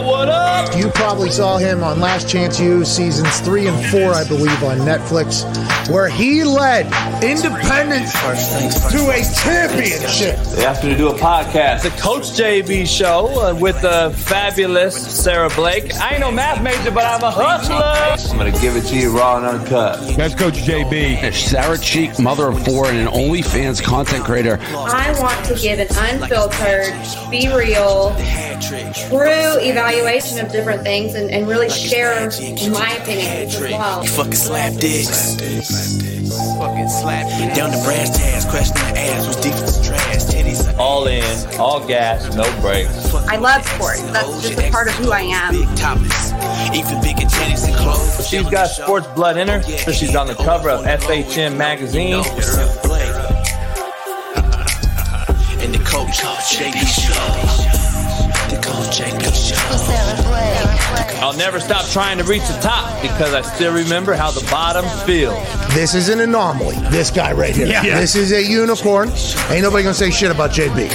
What up? You probably saw him on Last Chance U seasons three and four, I believe, on Netflix, where he led Independence to a championship. They asked me to do a podcast, the Coach JB show uh, with the fabulous Sara Blake. I ain't no math major, but I'm a hustler. I'm gonna give it to you raw and uncut. That's Coach JB. Sarah Cheek, mother of four, and an OnlyFans content creator. I want to give an unfiltered, be real, true evaluation of different things and, and really share my opinions as well. Fucking slap dicks. Fucking slap. Down to brass tags, question the ass was deep as trash. Titties. All in, all gas, no brakes. I love sports. That's just a part of who I am. Big topless. Even bigger titties and clothes. She's got sports blood in her, so she's on the cover of FHM magazine. And the coach, JB Show. The Show. I'll never stop trying to reach the top because I still remember how the bottom feels. This is an anomaly. This guy right here. Yeah. This is a unicorn. Ain't nobody gonna say shit about JB.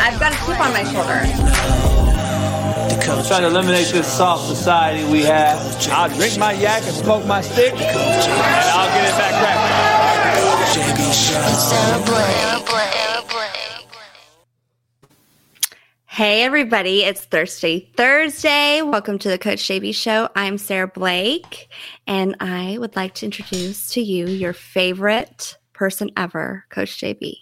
I've got a chip on my shoulder. The coach, Trying to eliminate this soft society we have. I'll drink my yak and smoke my stick, and I'll get it back cracking. JB Show. Hey everybody, it's Thirsty Thursday. Welcome to the Coach JB Show. I'm Sara Blake, and I would like to introduce to you your favorite person ever, Coach JB.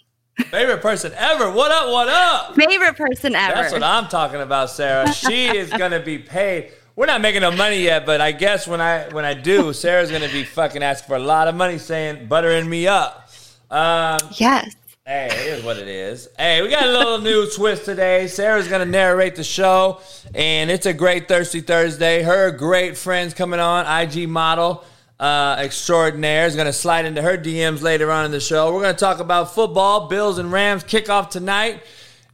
Favorite person ever. What up? What up? Favorite person ever. That's what I'm talking about, Sara. She is gonna be paid. We're not making no money yet, but I guess when I when I do, Sara's gonna be fucking asking for a lot of money, saying buttering me up. Um, yes. Hey, it is what it is. Hey, we got a little new twist today. Sara's going to narrate the show, and it's a great Thirsty Thursday. Her great friends coming on, IG model uh, extraordinaire, is going to slide into her DMs later on in the show. We're going to talk about football, Bills and Rams kickoff tonight.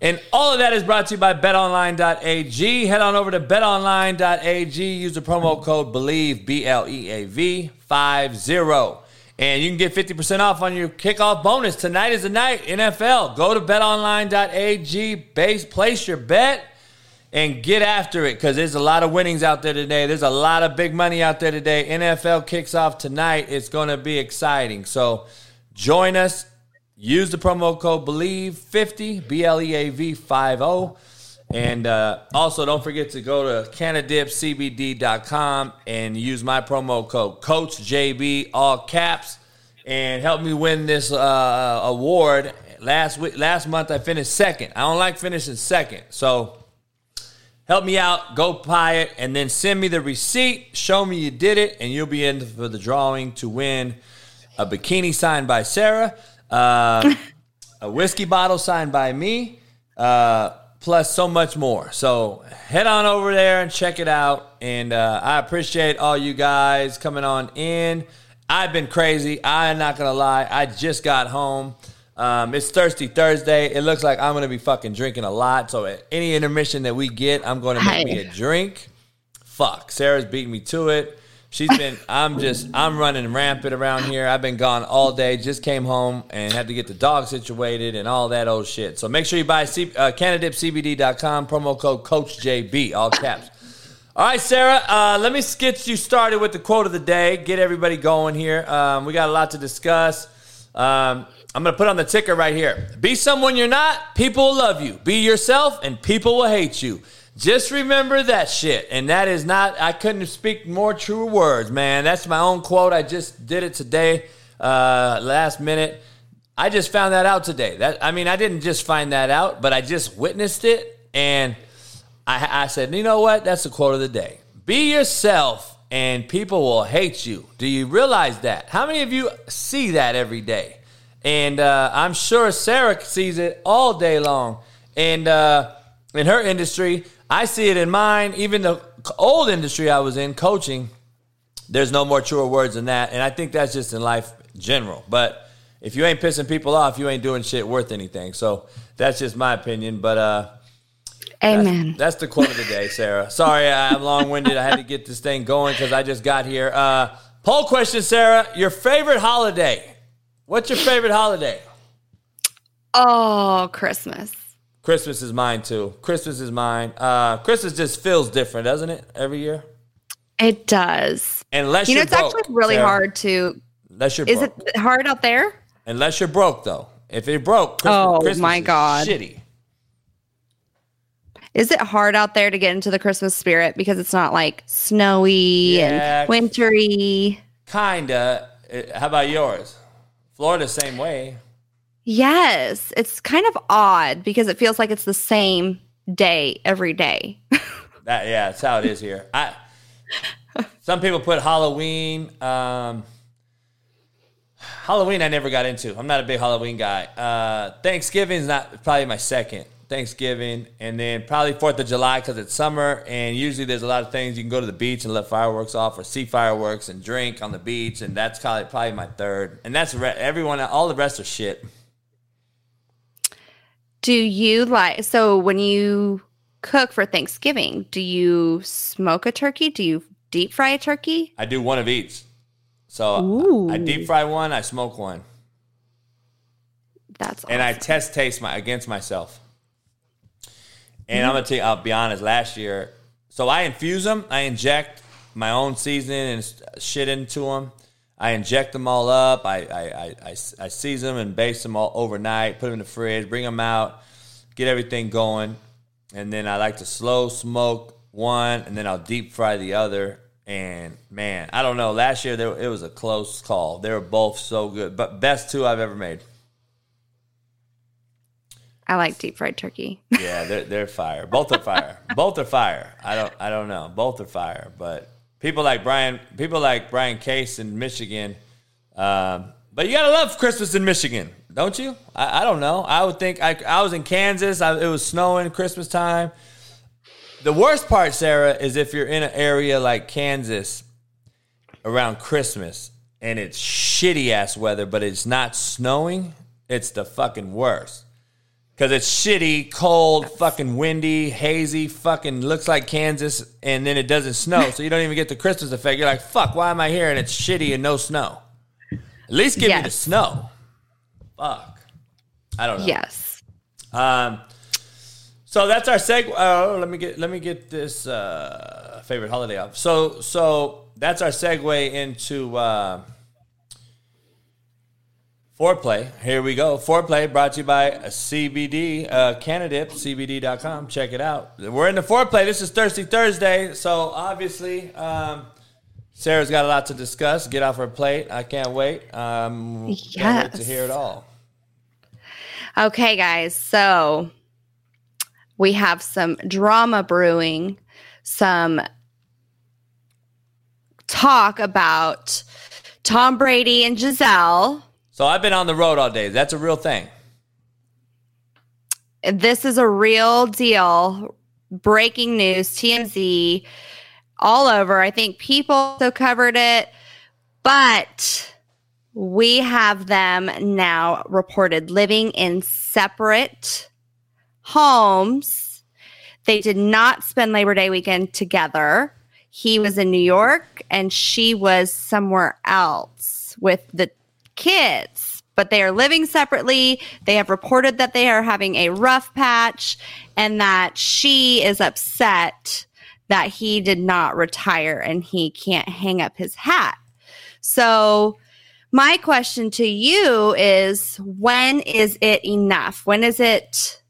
And all of that is brought to you by betonline.ag. Head on over to betonline.ag. Use the promo code BLEAV, B L E A V 50. And you can get 50% off on your kickoff bonus. Tonight is the night, NFL. Go to betonline.ag, base, place your bet, and get after it because there's a lot of winnings out there today. There's a lot of big money out there today. NFL kicks off tonight. It's going to be exciting. So join us. Use the promo code BLEAV50, B L E A V 50. And uh, also, don't forget to go to CannaDipsCBD.com and use my promo code CoachJB, all caps, and help me win this uh, award. Last week, last month, I finished second. I don't like finishing second, so help me out. Go buy it, and then send me the receipt. Show me you did it, and you'll be in for the drawing to win a bikini signed by Sara, uh, a whiskey bottle signed by me. Uh, plus so much more. So head on over there and check it out. And uh, I appreciate all you guys coming on in. I've been crazy. I'm not gonna lie. I just got home. Um, it's Thirsty Thursday. It looks like I'm gonna be fucking drinking a lot. So at any intermission that we get, I'm gonna make me a drink. Fuck, Sara's beating me to it. She's been. I'm just. I'm running rampant around here. I've been gone all day. Just came home and had to get the dog situated and all that old shit. So make sure you buy C, uh, CannaDipsCBD.com promo code CoachJB all caps. All right, Sara. Uh, let me get you started with the quote of the day. Get everybody going here. Um, we got a lot to discuss. Um, I'm gonna put on the ticker right here. Be someone you're not. People will love you. Be yourself, and people will hate you. Just remember that shit. And that is not, I couldn't speak more true words, man. That's my own quote. I just did it today, uh, last minute. I just found that out today. That I mean, I didn't just find that out, but I just witnessed it. And I, I said, you know what? That's the quote of the day. Be yourself, and people will hate you. Do you realize that? How many of you see that every day? And uh, I'm sure Sara sees it all day long. And uh, in her industry, I see it in mine. Even the old industry I was in, coaching, there's no more truer words than that. And I think that's just in life general. But if you ain't pissing people off, you ain't doing shit worth anything. So that's just my opinion. But uh, Amen. that's the quote of the day, Sara. Sorry, I'm long winded. I had to get this thing going because I just got here. Uh, poll question, Sara. Your favorite holiday? What's your favorite holiday? Oh, Christmas. Christmas is mine too. Christmas is mine. Uh, Christmas just feels different, doesn't it? Every year. It does. Unless You know, you're it's broke, actually really Sara. hard to. Unless you're Is broke. it hard out there? Unless you're broke, though. If you're broke, Christmas, Oh, Christmas my is God. shitty. Is it hard out there to get into the Christmas spirit because it's not like snowy Yeah. and wintry? Kinda. Uh, How about yours? Florida, same way. Yes, it's kind of odd because it feels like it's the same day every day. That yeah, that's how it is here. I some people put Halloween. Um, Halloween, I never got into. I'm not a big Halloween guy. Uh, Thanksgiving's not probably my second. Thanksgiving, and then probably Fourth of July because it's summer, and usually there's a lot of things you can go to the beach and let fireworks off, or see fireworks and drink on the beach, and that's probably probably my third. And that's re- everyone. All the rest are shit. Do you like so when you cook for Thanksgiving, do you smoke a turkey? Do you deep fry a turkey? I do one of each. So Ooh. I deep fry one, I smoke one, That's and I test taste my against myself. And mm-hmm. I'm gonna tell you, I'll be honest. Last year, so I infuse them. I inject my own seasoning and shit into them. I inject them all up. I I, I, I, I season them and base them all overnight. Put them in the fridge. Bring them out. Get everything going, and then I like to slow smoke one, and then I'll deep fry the other. And man, I don't know. Last year there, it was a close call. They were both so good, but best two I've ever made. I like deep fried turkey. Yeah, they're they're fire. Both are fire. Both are fire. I don't I don't know. Both are fire. But people like Brian, people like Brian Case in Michigan. Um, but you gotta love Christmas in Michigan, don't you? I, I don't know. I would think I I was in Kansas. I, it was snowing Christmas time. The worst part, Sara, is if you're in an area like Kansas around Christmas and it's shitty ass weather, but it's not snowing. It's the fucking worst. Cause it's shitty, cold, fucking windy, hazy, fucking looks like Kansas, and then it doesn't snow, so you don't even get the Christmas effect. You're like, fuck, why am I here and it's shitty and no snow? At least give me the snow. Fuck. I don't know. Yes. Um, so that's our seg. Oh, let me get let me get this uh, favorite holiday off. So so that's our segue into uh, foreplay. Here we go. Foreplay brought to you by CBD uh, CannaDips CBD.com. Check it out. We're in the foreplay. This is Thirsty Thursday. So obviously. Um, Sara's got a lot to discuss. Get off her plate. I can't wait. Um, can't wait to hear it all. Okay, guys. So we have some drama brewing, some talk about Tom Brady and Gisele. So I've been on the road all day. That's a real thing. This is a real deal. Breaking news, TMZ, all over. I think people also covered it, but we have them now reported living in separate homes. They did not spend Labor Day weekend together. He was in New York and she was somewhere else with the kids, but they are living separately. They have reported that they are having a rough patch and that she is upset that he did not retire and he can't hang up his hat. So, my question to you is when is it enough? When is it?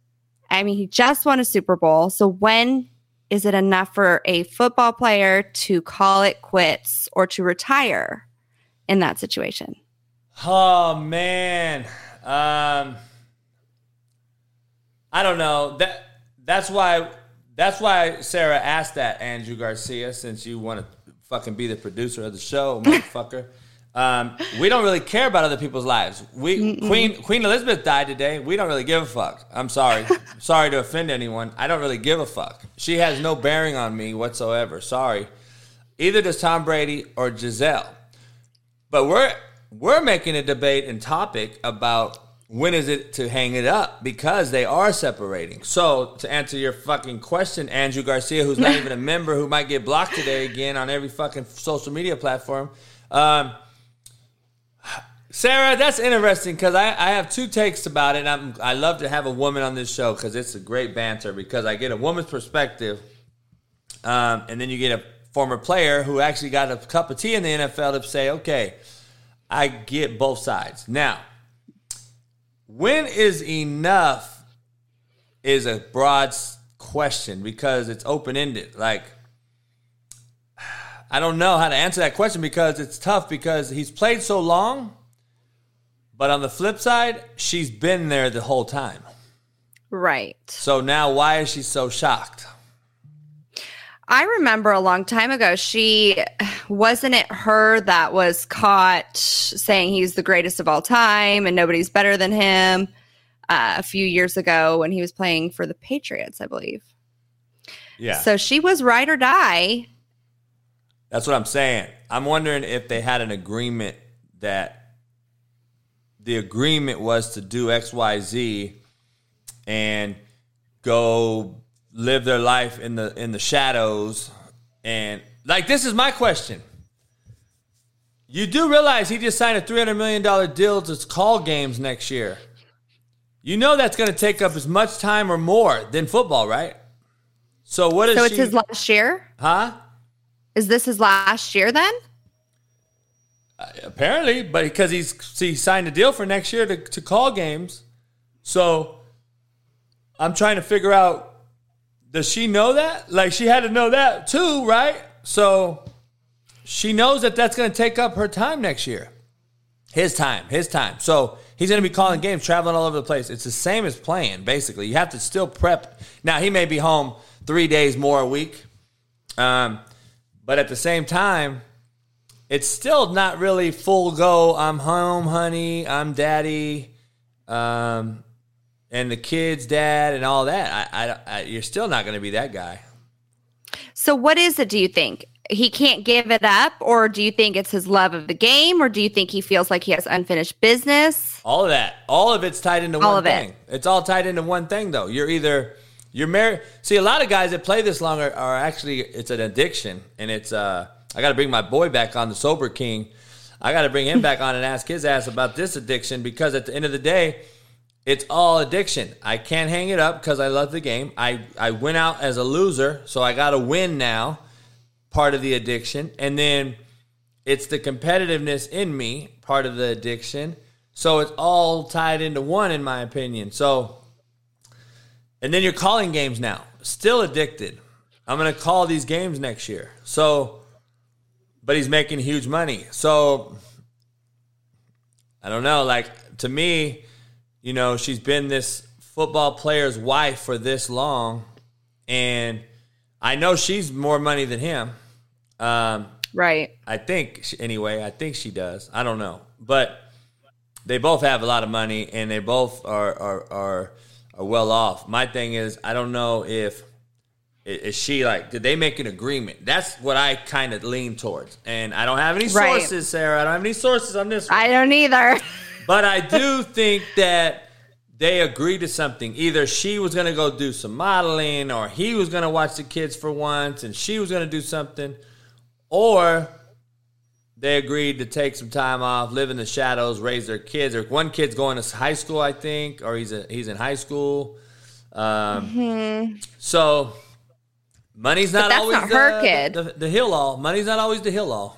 I mean, he just won a Super Bowl. So, when is it enough for a football player to call it quits or to retire in that situation? Oh man, um, I don't know. That that's why that's why Sara asked that Andrew Garcia, since you want to fucking be the producer of the show, motherfucker. Um, we don't really care about other people's lives. We Queen Queen Elizabeth died today. We don't really give a fuck. I'm sorry. sorry to offend anyone. I don't really give a fuck. She has no bearing on me whatsoever. Sorry. Either does Tom Brady or Gisele. But we're we're making a debate and topic about when is it to hang it up because they are separating. So to answer your fucking question, Andrew Garcia, who's not even a member, who might get blocked today again on every fucking social media platform. Um, Sara, that's interesting because I, I have two takes about it. I'm, I love to have a woman on this show because it's a great banter because I get a woman's perspective, um, and then you get a former player who actually got a cup of tea in the NFL to say, okay, I get both sides. Now, when is enough is a broad question because it's open ended. Like, I don't know how to answer that question because it's tough because he's played so long. But on the flip side, she's been there the whole time. Right. So now why is she so shocked? I remember a long time ago, she wasn't it her that was caught saying he's the greatest of all time and nobody's better than him uh, a few years ago when he was playing for the Patriots, I believe. Yeah. So she was ride or die. That's what I'm saying. I'm wondering if they had an agreement that the agreement was to do XYZ and go live their life in the in the shadows and like this is my question. You do realize he just signed a $300 million deal to call games next year. You know that's going to take up as much time or more than football, right? So what is So it's she, his last year? huh? Is this his last year then? Uh, apparently, but because he's he signed a deal for next year to, to call games. So I'm trying to figure out does she know that? Like she had to know that too, right? So she knows that that's going to take up her time next year. His time, his time. So he's going to be calling games, traveling all over the place. It's the same as playing, basically. You have to still prep. Now, he may be home three days more a week. Um, but at the same time, it's still not really full go. I'm home, honey. I'm daddy, um, and the kids' dad, and all that. I, I, I you're still not going to be that guy. So what is it, do you think? He can't give it up, or do you think it's his love of the game, or do you think he feels like he has unfinished business? All of that, all of it's tied into All one of it. thing. It's all tied into one thing, though. You're either you're married. See, a lot of guys that play this long are, are actually it's an addiction, and it's uh. I got to bring my boy back on the sober king. I got to bring him back on and ask his ass about this addiction because at the end of the day, it's all addiction. I can't hang it up because I love the game. I, I went out as a loser, so I got to win now, part of the addiction. And then it's the competitiveness in me, part of the addiction. So it's all tied into one, in my opinion. So, and then you're calling games now, still addicted. I'm going to call these games next year. So, but he's making huge money. So, I don't know. Like, to me, you know, she's been this football player's wife for this long, and I know she's more money than him. Um, Right. I think anyway. I think she does. I don't know, but they both have a lot of money, and they both are are are, are well off. My thing is, I don't know if is she like did they make an agreement? That's what I kind of lean towards, and I don't have any Right. sources, Sara. I don't have any sources on this. One. I don't either. But I do think that they agreed to something. Either she was going to go do some modeling, or he was going to watch the kids for once, and she was going to do something, or they agreed to take some time off, live in the shadows, raise their kids. Or one kid's going to high school, I think, or he's a, he's in high school. Um, So money's not that's always not her the, kid. The, the hill all. Money's not always the hill all.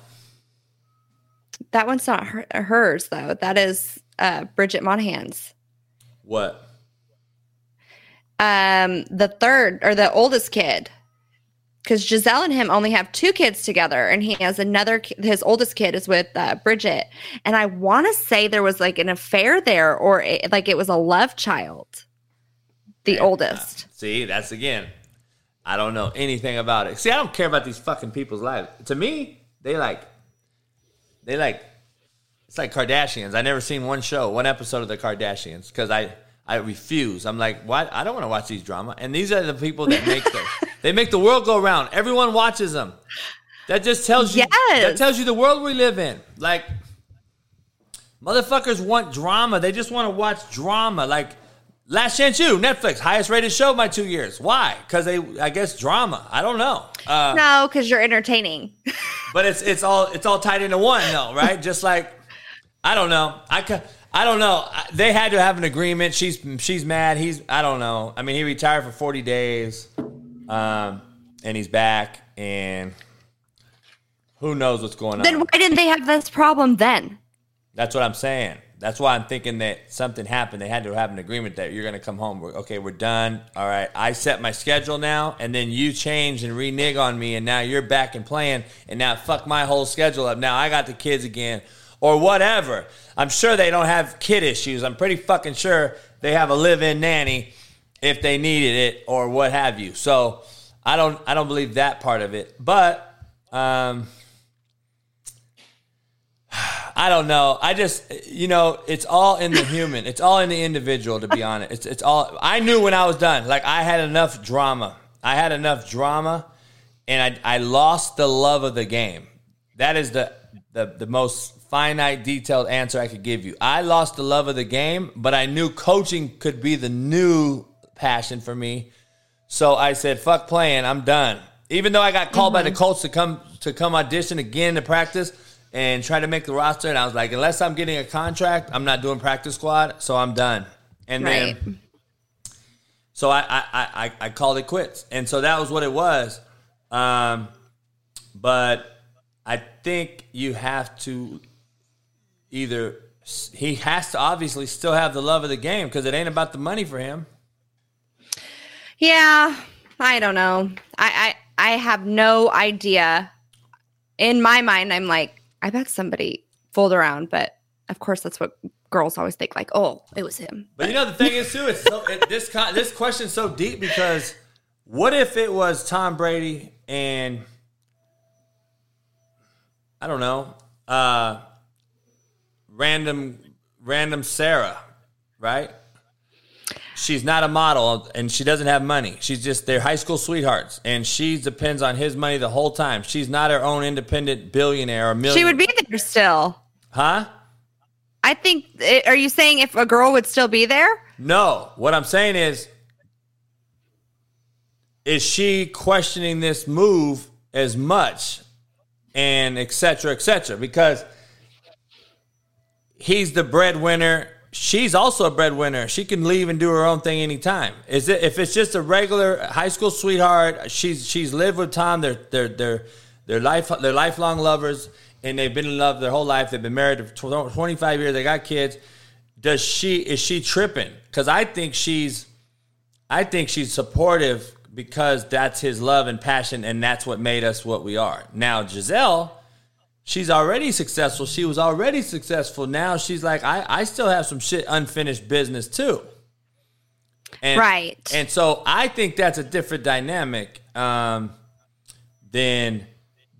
That one's not her, hers though. That is uh, Bridget Moynahan's. What? Um, the third or the oldest kid, because Gisele and him only have two kids together, and he has another. His oldest kid is with uh, Bridget, and I want to say there was like an affair there, or it, like it was a love child. The oldest. See, that's again. I don't know anything about it. See, I don't care about these fucking people's lives. To me, they like, they like, it's like Kardashians. I never seen one show, one episode of the Kardashians because I, I refuse. I'm like, what? I don't want to watch these drama. And these are the people that make the, they make the world go round. Everyone watches them. That just tells you. Yes. That tells you the world we live in. Like, motherfuckers want drama. They just want to watch drama. Like, Last Chance U, Netflix, highest rated show my two years. Why? Because they, I guess, drama. I don't know. Uh, no, because you're entertaining. but it's it's all it's all tied into one though, right? Just like I don't know. I I don't know. They had to have an agreement. She's she's mad. He's I don't know. I mean, he retired for 40 days, um, and he's back, and who knows what's going on. Then why didn't they have this problem then? That's what I'm saying. That's why I'm thinking that something happened. They had to have an agreement that you're going to come home. We're- Okay, we're done. All right, I set my schedule now, and then you change and renege on me, and now you're back and playing, and now fuck my whole schedule up. Now I got the kids again, or whatever. I'm sure they don't have kid issues. I'm pretty fucking sure they have a live-in nanny if they needed it or what have you. So I don't, I don't believe that part of it, but. Um, I don't know. I just, you know, it's all in the human. It's all in the individual, to be honest. It's, it's all. I knew when I was done. Like I had enough drama. I had enough drama, and I, I lost the love of the game. That is the, the the most finite, detailed answer I could give you. I lost the love of the game, but I knew coaching could be the new passion for me. So I said, "Fuck playing. I'm done." Even though I got called by the mm-hmm. Colts to come to come audition again to practice and try to make the roster, and I was like, unless I'm getting a contract, I'm not doing practice squad, so I'm done. And Right. then, so I, I I I I called it quits, and so that was what it was. Um, but I think you have to either he has to obviously still have the love of the game because it ain't about the money for him. Yeah, I don't know. I, I I have no idea. In my mind, I'm like, I bet somebody fooled around, but of course, that's what girls always think. Like, oh, it was him. But you know the thing is too, it's so it, this this question's so deep because what if it was Tom Brady and I don't know, uh, random random Sarah, right? She's not a model and she doesn't have money. She's just their high school sweethearts, and she depends on his money the whole time. She's not her own independent billionaire or millionaire. She would be there still. huh? I think. eh, Are you saying if a girl would still be there? No, what I'm saying is, is she questioning this move as much, and et cetera, et cetera? Because he's the breadwinner. She's also a breadwinner. She can leave and do her own thing anytime. Is it if it's just a regular high school sweetheart? She's she's lived with Tom. They're they're they're they're life they're lifelong lovers, and they've been in love their whole life. They've been married for 25 years. They got kids. Does she is she tripping? Because I think she's I think she's supportive because that's his love and passion, and that's what made us what we are. Now Gisele she's already successful. She was already successful. Now she's like, I, I still have some shit unfinished business too. And, Right. And so I think that's a different dynamic um, than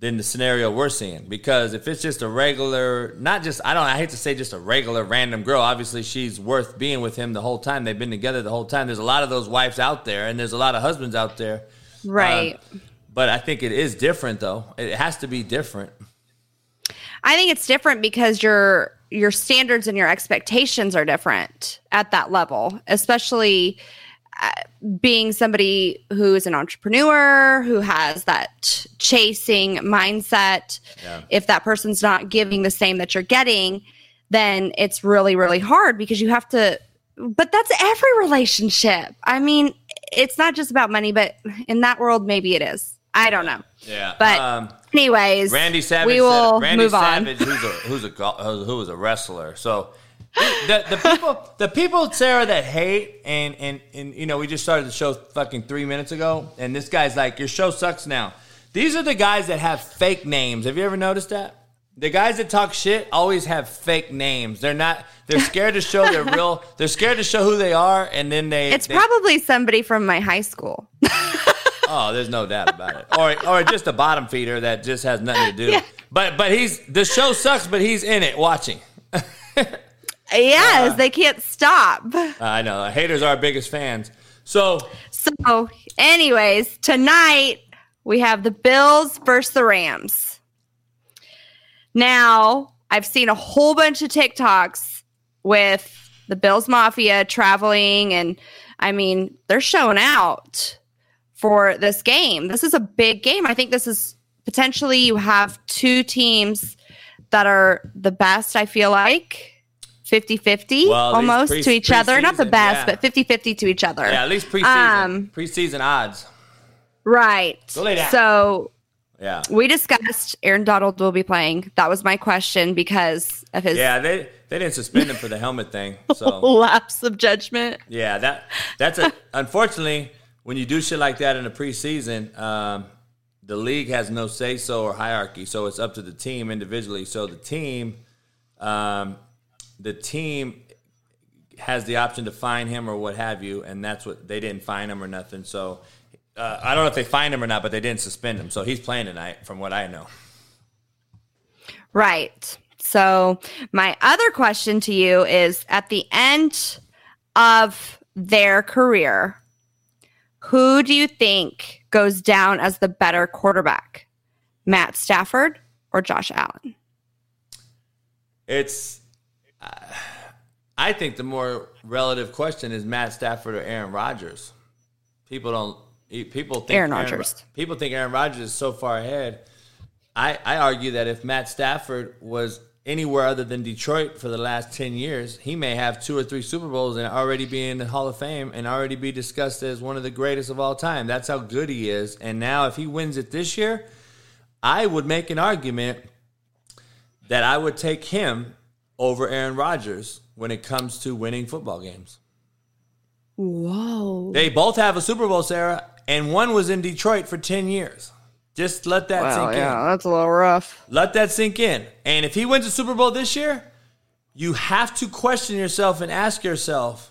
than the scenario we're seeing. Because if it's just a regular, not just I don't I hate to say just a regular random girl. Obviously she's worth being with him the whole time. They've been together the whole time. There's a lot of those wives out there, and there's a lot of husbands out there. Right. Um, but I think it is different though. It has to be different. I think it's different because your your standards and your expectations are different at that level, especially uh, being somebody who is an entrepreneur who has that chasing mindset. If that person's not giving the same that you're getting, then it's really really hard because you have to but that's every relationship. I mean, it's not just about money, but in that world maybe it is. I don't know. Yeah. But um, anyways, Randy Savage. we said- will Randy move on. Savage, who's a who's a who was a wrestler. So the the people the people Sara that hate and and and you know we just started the show fucking three minutes ago, and this guy's like your show sucks now. These are the guys that have fake names. Have you ever noticed that? The guys that talk shit always have fake names. They're not. They're scared to show their real. They're scared to show who they are, and then they. It's they- probably somebody from my high school. Oh, there's no doubt about it. Or or just a bottom feeder that just has nothing to do. Yeah. But but he's the show sucks, but he's in it watching. Yes, uh, they can't stop. I know haters are our biggest fans. So So, anyways, tonight we have the Bills versus the Rams. Now, I've seen a whole bunch of TikToks with the Bills Mafia traveling, and I mean, they're showing out for this game. This is a big game. I think this is potentially you have two teams that are the best, I feel like. 50 50 Well, at least almost pre- to each other. Not the best, yeah. but 50 50 to each other. Yeah, at least preseason. Um, preseason odds. Right. Go lay down. So Yeah. we discussed Aaron Donald will be playing. That was my question because of his Yeah, they they didn't suspend him for the helmet thing. So lapse of judgment. yeah, that that's a unfortunately when you do shit like that in the preseason, um, the league has no say so or hierarchy. So it's up to the team individually. So the team, um, the team has the option to fine him or what have you, and that's what they didn't fine him or nothing. So. Uh, I don't know if they fined him or not, but they didn't suspend him, so he's playing tonight, from what I know. Right. So, my other question to you is at the end of their career, who do you think goes down as the better quarterback? Matt Stafford or Josh Allen? It's. Uh, I think the more relative question is Matt Stafford or Aaron Rodgers. People don't. People think Aaron Rodgers. People think Aaron Rodgers is so far ahead. I I argue that if Matt Stafford was anywhere other than Detroit for the last ten years, he may have two or three Super Bowls and already be in the Hall of Fame and already be discussed as one of the greatest of all time. That's how good he is. And now, if he wins it this year, I would make an argument that I would take him over Aaron Rodgers when it comes to winning football games. Whoa. They both have a Super Bowl, Sara, and one was in Detroit for 10 years. Just let that Wow, sink yeah, in. that's a little rough. Let that sink in. And if he wins a Super Bowl this year, you have to question yourself and ask yourself,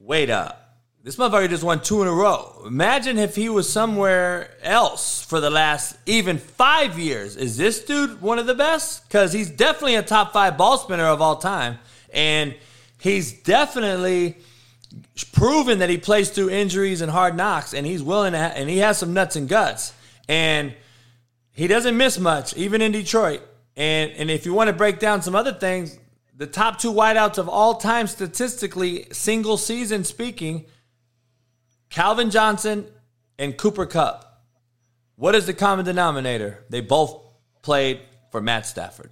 wait up. This motherfucker just won two in a row. Imagine if he was somewhere else for the last even five years. Is this dude one of the best? Because he's definitely a top five ball spinner of all time. And he's definitely proven that he plays through injuries and hard knocks, and he's willing to, ha- and he has some nuts and guts. And he doesn't miss much, even in Detroit. And and if you want to break down some other things, the top two wideouts of all time statistically, single season speaking, Calvin Johnson and Cooper Kupp. What is the common denominator? They both played for Matt Stafford.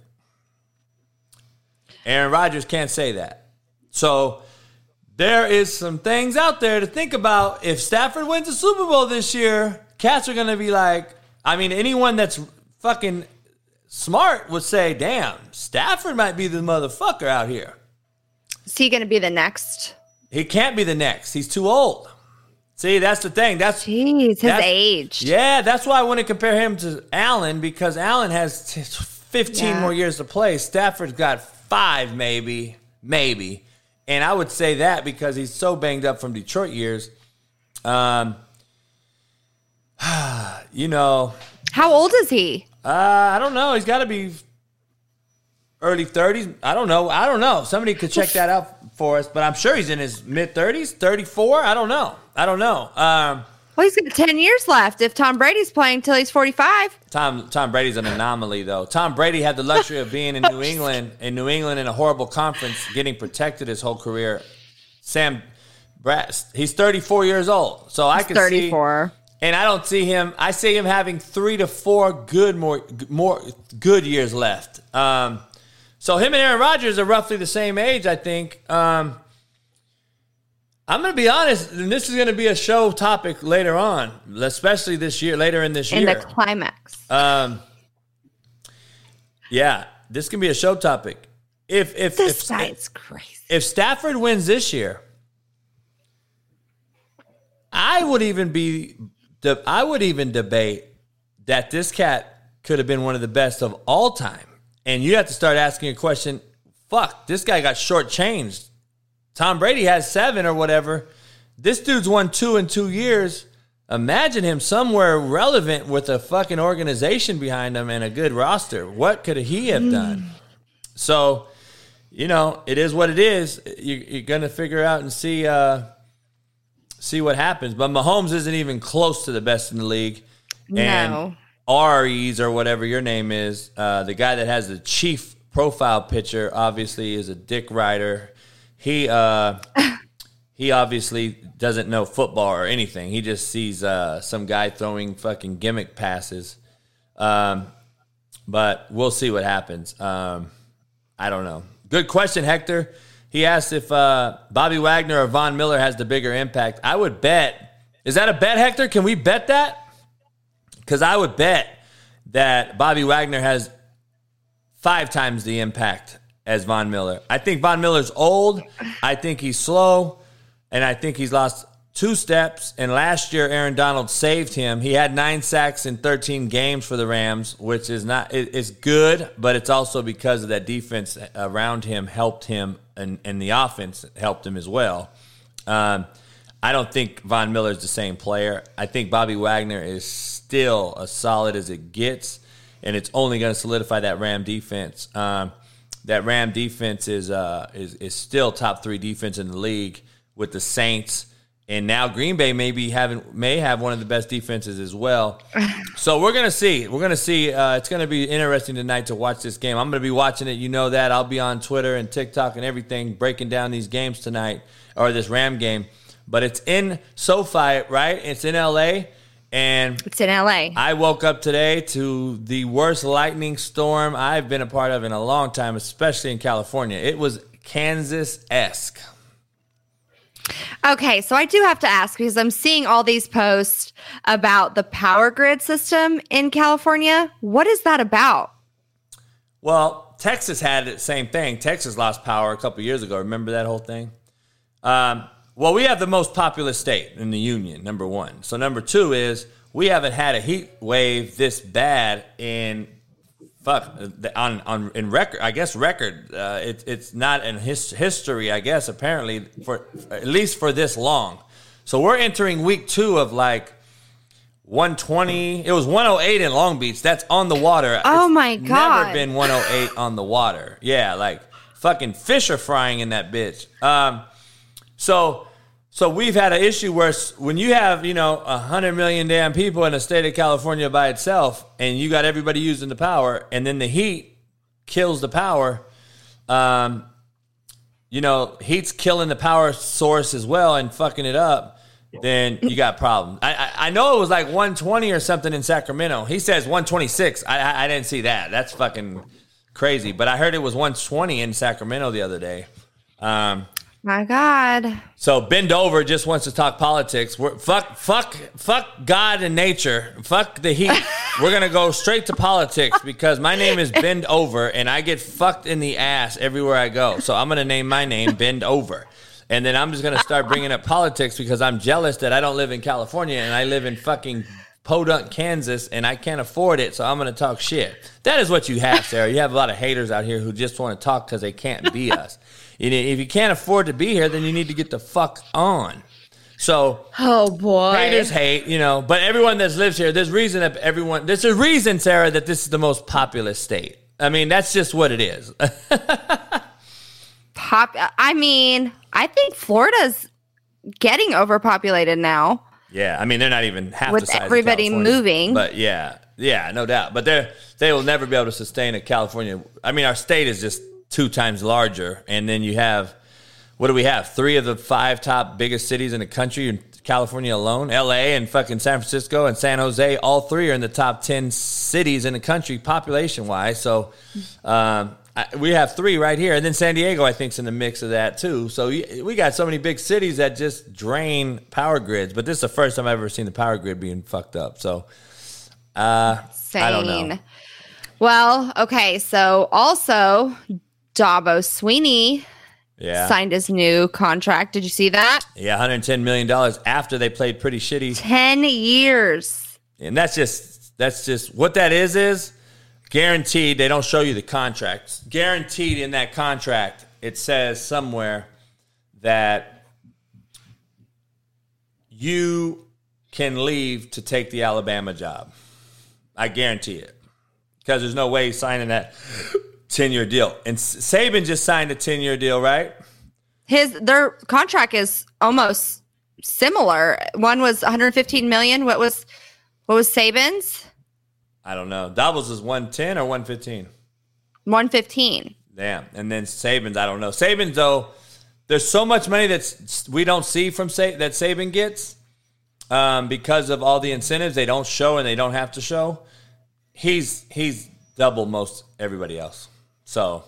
Aaron Rodgers can't say that. So there is some things out there to think about. If Stafford wins the Super Bowl this year, cats are going to be like, I mean, anyone that's fucking smart would say, damn, Stafford might be the motherfucker out here. Is he going to be the next? He can't be the next. He's too old. See, that's the thing. That's Jeez, his That's- age. yeah, that's why I want to compare him to Allen because Allen has 15 Yeah. more years to play. Stafford's got five, maybe, maybe. And I would say that because he's so banged up from Detroit years. Um, you know, How old is he? uh, I don't know. He's got to be early 30s. I don't know. I don't know. Somebody could check that out for us, but I'm sure he's in his mid 30s, 34. I don't know. I don't know. Um, Well, he's got 10 years left if Tom Brady's playing till he's 45. Tom Tom Brady's an anomaly though. Tom Brady had the luxury of being in New England, in New England in a horrible conference, getting protected his whole career. Sam Brass, he's 34 years old. So I can see 34. and I don't see him. I see him having three to four good more more good years left. Um, so him and Aaron Rodgers are roughly the same age, I think. Um, I'm going to be honest, and this is going to be a show topic later on, especially this year, later in this in year. In the climax. Um, yeah, this can be a show topic. If if this if, guy's crazy. if Stafford wins this year, I would even be I would even debate that this cat could have been one of the best of all time. And you have to start asking a question, fuck, this guy got shortchanged. Tom Brady has seven or whatever. This dude's won two in two years. Imagine him somewhere relevant with a fucking organization behind him and a good roster. What could he have done? So, you know, it is what it is. You, you're gonna figure out and see uh, see what happens. But Mahomes isn't even close to the best in the league. And No. Aries or whatever your name is, uh, the guy that has the chief profile picture, obviously is a dick rider. He uh, he obviously doesn't know football or anything. He just sees uh, some guy throwing fucking gimmick passes. Um, but we'll see what happens. Um, I don't know. Good question, Hector. He asked if uh, Bobby Wagner or Von Miller has the bigger impact. I would bet. Is that a bet, Hector? Can we bet that? Because I would bet that Bobby Wagner has five times the impact as Von Miller. I think Von Miller's old. I think he's slow. And I think he's lost two steps. And last year, Aaron Donald saved him. He had nine sacks in 13 games for the Rams, which is not it, it's good, but it's also because of that defense around him helped him, and, and the offense helped him as well. Um, I don't think Von Miller is the same player. I think Bobby Wagner is still as solid as it gets, and it's only going to solidify that Ram defense. Um, that Ram defense is, uh, is is still top three defense in the league with the Saints, and now Green Bay may be having may have one of the best defenses as well. so we're gonna see. We're gonna see. Uh, it's gonna be interesting tonight to watch this game. I'm gonna be watching it. You know that. I'll be on Twitter and TikTok and everything breaking down these games tonight or this Ram game. But it's in SoFi, right? It's in LA. And It's in LA. I woke up today to the worst lightning storm I've been a part of in a long time, especially in California. It was Kansas esque. Okay, so I do have to ask because I'm seeing all these posts about the power grid system in California. What is that about? Well, Texas had the same thing. Texas lost power a couple years ago. Remember that whole thing? Um, well, we have the most populous state in the union, number one. So, number two is we haven't had a heat wave this bad in fuck on on in record. I guess record. Uh, it, it's not in his, history. I guess apparently for at least for this long. So we're entering week two of like 120. It was 108 in Long Beach. That's on the water. Oh It's my god! Never been 108 on the water. Yeah, like fucking fish are frying in that bitch. Um, so so we've had an issue where when you have you know a hundred million damn people in the state of California by itself, and you got everybody using the power, and then the heat kills the power. Um, you know, heat's killing the power source as well and fucking it up. Then you got problems. I, I I know it was like 120 or something in Sacramento. He says 126. I, I I didn't see that. That's fucking crazy. But I heard it was 120 in Sacramento the other day. Um, My God. so bend over just wants to talk politics. We're, fuck, fuck, fuck God and nature. Fuck the heat. We're gonna go straight to politics because my name is Bend Over, and I get fucked in the ass everywhere I go. So I'm gonna name my name Bend Over, and then I'm just gonna start bringing up politics because I'm jealous that I don't live in California and I live in fucking Podunk, Kansas, and I can't afford it. So I'm gonna talk shit. That is what you have, Sara. You have a lot of haters out here who just want to talk because they can't be us. If you can't afford to be here, then you need to get the fuck on. So Oh boy. haters hate, you know, but everyone that lives here, there's reason that everyone, there's a reason, Sara, that this is the most populous state. I mean, that's just what it is. Pop. I mean, I think Florida's getting overpopulated now. yeah, I mean, they're not even half With the size everybody moving. But yeah, yeah, no doubt. But they they will never be able to sustain a California. I mean, our state is just two times larger, and then you have what do we have? Three of the five top biggest cities in the country in California alone. LA and fucking San Francisco and San Jose, all three are in the top 10 cities in the country population wise. So um, I, we have three right here. And then San Diego, I think, is in the mix of that too. So we got so many big cities that just drain power grids. But this is the first time I've ever seen the power grid being fucked up. So uh, I don't know. Well, okay. So also, Dabo Swinney Yeah. signed his new contract. Did you see that? Yeah, $110 million after they played pretty shitty. 10 years. And that's just that's just what that is is guaranteed. They don't show you the contracts. Guaranteed in that contract, it says somewhere that you can leave to take the Alabama job. I guarantee it because there's no way signing that ten year deal. And Saban just signed a ten year deal, right? His their contract is almost similar. One was 115 million. What was what was Saban's? I don't know. Dabo's is one ten or one fifteen. 115. Damn. And then Saban's, I don't know. Saban's though, there's so much money that's we don't see from Sa- that Saban gets um, because of all the incentives they don't show and they don't have to show. He's he's double most everybody else. So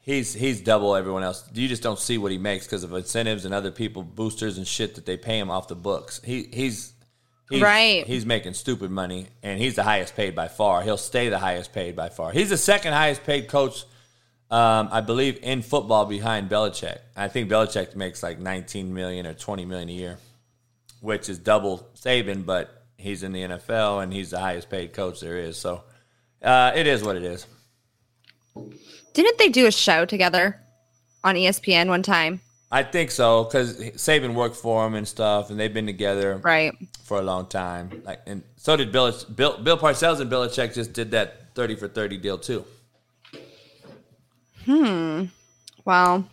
he's he's double everyone else. You just don't see what he makes because of incentives and other people boosters and shit that they pay him off the books. He he's. He's, Right. He's making stupid money, and he's the highest paid by far. He'll stay the highest paid by far. He's the second highest paid coach um, I believe in football behind Belichick. I think Belichick makes like 19 million or 20 million a year, which is double Saban, but he's in the NFL and he's the highest paid coach there is. So uh, it is what it is. Didn't they do a show together on ESPN one time? I think so because Saban worked for him and stuff, and they've been together Right. for a long time. Like, and so did Bill. Bill, Bill Parcells and Belichick just did that 30 for 30 deal too. Hmm. Well,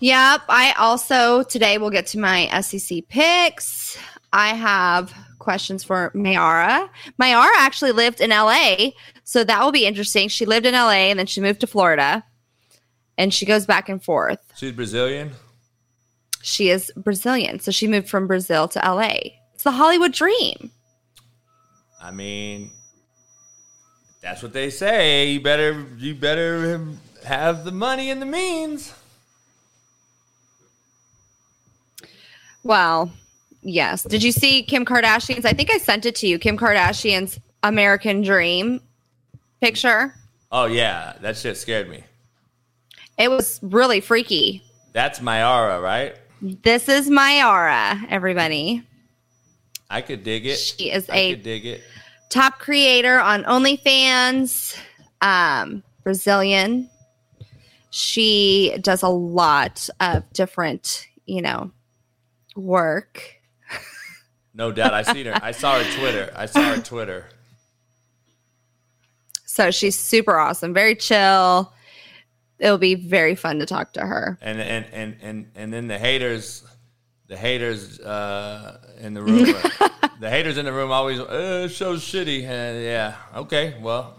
yep. I also today we'll get to my SEC picks. I have questions for Mayara. Mayara actually lived in LA, so that will be interesting. She lived in LA and then she moved to Florida, and she goes back and forth. She's Brazilian. She is Brazilian, so she moved from Brazil to LA. It's the Hollywood dream. I mean, that's what they say. You better, you better have the money and the means. Well, yes. Did you see Kim Kardashian's? I think I sent it to you. Kim Kardashian's American Dream picture. Oh yeah, that shit scared me. It was really freaky. That's Mayara, right? This is Mayara, everybody. I could dig it. She is I a could dig it. top creator on OnlyFans, um, Brazilian. She does a lot of different, you know, work. No doubt. I seen her. I saw her Twitter. I saw her Twitter. So she's super awesome, very chill. It'll be very fun to talk to her. And and and and and then the haters, the haters uh, in the room. the haters in the room always uh, shows shitty. And yeah, okay, well,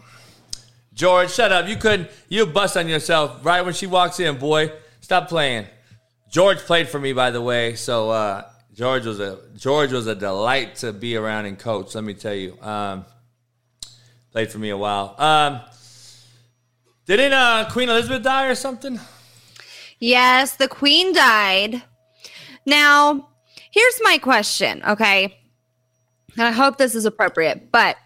George, shut up. You couldn't. You bust on yourself right when she walks in, boy. Stop playing. George played for me, by the way. So uh, George was a George was a delight to be around and coach. Let me tell you. Um, played for me a while. Um, didn't uh, Queen Elizabeth die or something? Yes, the queen died. Now, here's my question, okay? And I hope this is appropriate, but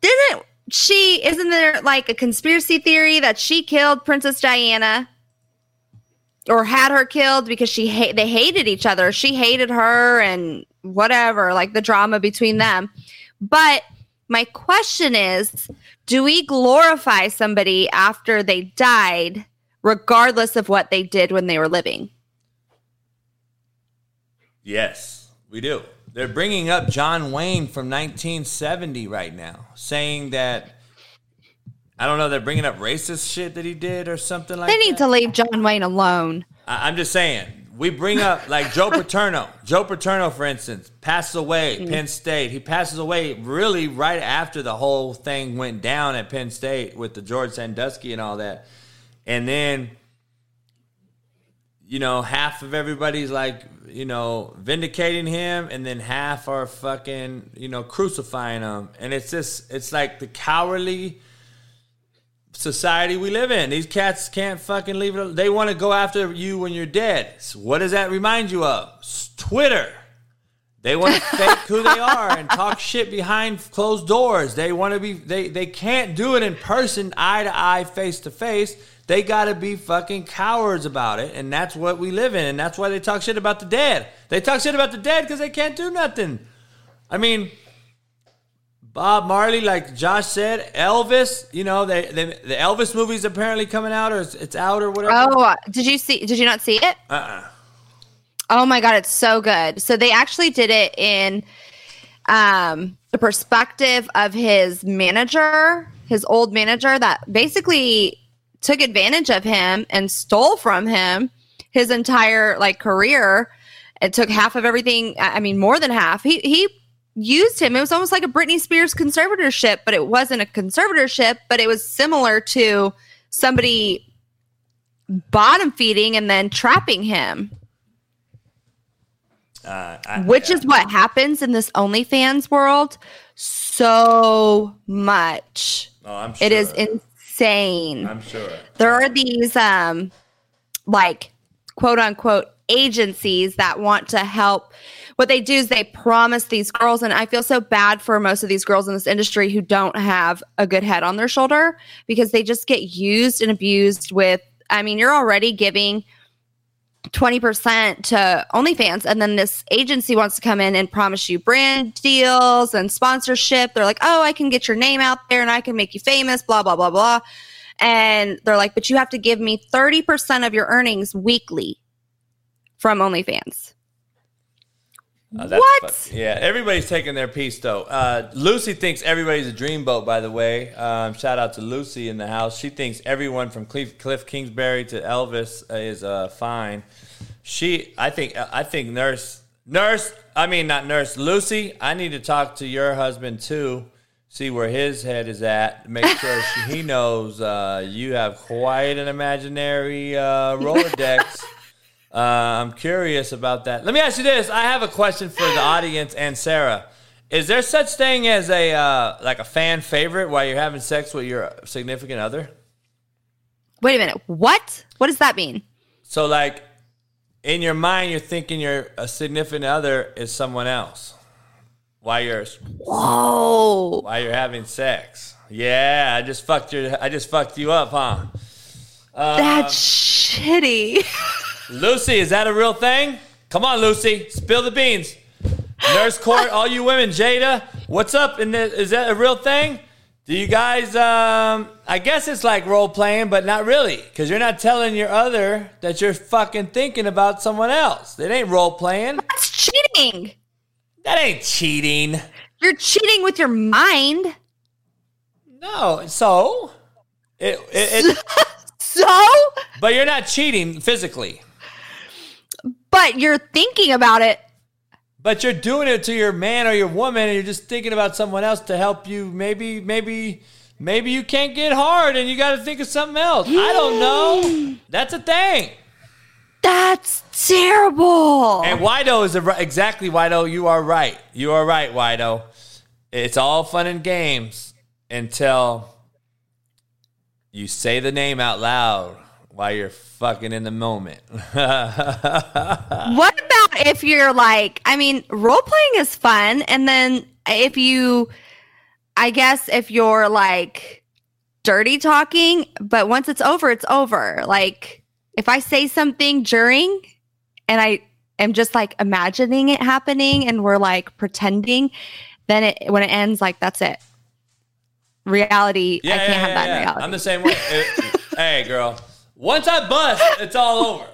didn't she, isn't there like a conspiracy theory that she killed Princess Diana? Or had her killed because she ha- they hated each other. She hated her and whatever, like the drama between them. But my question is, do we glorify somebody after they died regardless of what they did when they were living. Yes, we do. They're bringing up John Wayne from 1970 right now, saying that I don't know. They're bringing up racist shit that he did or something like. They need that. to leave John Wayne alone. I- I'm just saying. We bring up like Joe Paterno. Joe Paterno, for instance, passes away. Penn State. He passes away really right after the whole thing went down at Penn State with the George Sandusky and all that. And then, you know, half of everybody's like, you know, vindicating him, and then half are fucking, you know, crucifying him. And it's just, it's like the cowardly society we live in. These cats can't fucking leave it. They want to go after you when you're dead. So what does that remind you of? S- Twitter. They want to fake who they are and talk shit behind closed doors. They want to be. They they can't do it in person, eye to eye, face to face. They got to be fucking cowards about it, and that's what we live in. And that's why they talk shit about the dead. They talk shit about the dead because they can't do nothing. I mean, Bob Marley, like Josh said, Elvis. You know, they, they the Elvis movie's apparently coming out, or it's, it's out, or whatever. Oh, did you see? Did you not see it? Uh-uh. Oh my god, it's so good. So they actually did it in um, the perspective of his manager, his old manager, that basically took advantage of him and stole from him his entire like career. It took half of everything. I I mean, more than half. He he used him. It was almost like a Britney Spears conservatorship, but it wasn't a conservatorship. But it was similar to somebody bottom feeding and then trapping him. Uh, I- which yeah. is what happens in this OnlyFans world so much. Oh, I'm sure. It is insane. I'm sure. there are these um like quote unquote agencies that want to help what they do is they promise these girls and i feel so bad for most of these girls in this industry who don't have a good head on their shoulder because they just get used and abused with i mean you're already giving 20% to OnlyFans, and then this agency wants to come in and promise you brand deals and sponsorship. They're like, oh, I can get your name out there and I can make you famous, blah, blah, blah, blah. And they're like, but you have to give me 30% of your earnings weekly from OnlyFans. Uh, that's What? fu- yeah, everybody's taking their piece though. Uh, Lucy thinks everybody's a dreamboat. By the way, um, shout out to Lucy in the house. She thinks everyone from Cliff, Kliff Kingsbury to Elvis uh, is uh, fine. She, I think, I think nurse, nurse. I mean, not nurse. Lucy, I need to talk to your husband too. See where his head is at. Make sure she, he knows uh, you have quite an imaginary uh, Rolodex. Uh, I'm curious about that. Let me ask you this. I have a question for the audience and Sara. Is there such thing as a uh, like a fan favorite while you're having sex with your significant other? Wait a minute. What? What does that mean? So like in your mind you're thinking your a significant other is someone else while you're Whoa. while you're having sex. Yeah, I just fucked your I just fucked you up, huh? That's shitty. Lucy, is that a real thing? Come on, Lucy, spill the beans. Nurse Court, all you women, Jada, what's up? The, is that a real thing? Do you guys? Um, I guess it's like role playing, but not really, because you're not telling your other that you're fucking thinking about someone else. It ain't role playing. That's cheating. That ain't cheating. You're cheating with your mind. No, so it, it, it So, but you're not cheating physically. But you're thinking about it. But you're doing it to your man or your woman, and you're just thinking about someone else to help you. Maybe, maybe, maybe you can't get hard, and you got to think of something else. I don't know. That's a thing. That's terrible. And Wido is ri- exactly Wido. You are right. You are right, Wido. It's all fun and games until you say the name out loud while you're fucking in the moment. What about if you're like, I mean, role playing is fun. And then if you, I guess, if you're like dirty talking, but once it's over, it's over. Like if I say something during and I am just like imagining it happening and we're like pretending, then it, when it ends, like that's it. Reality, I can't have that in reality. I'm the same way. Hey, girl. Once I bust, it's all over.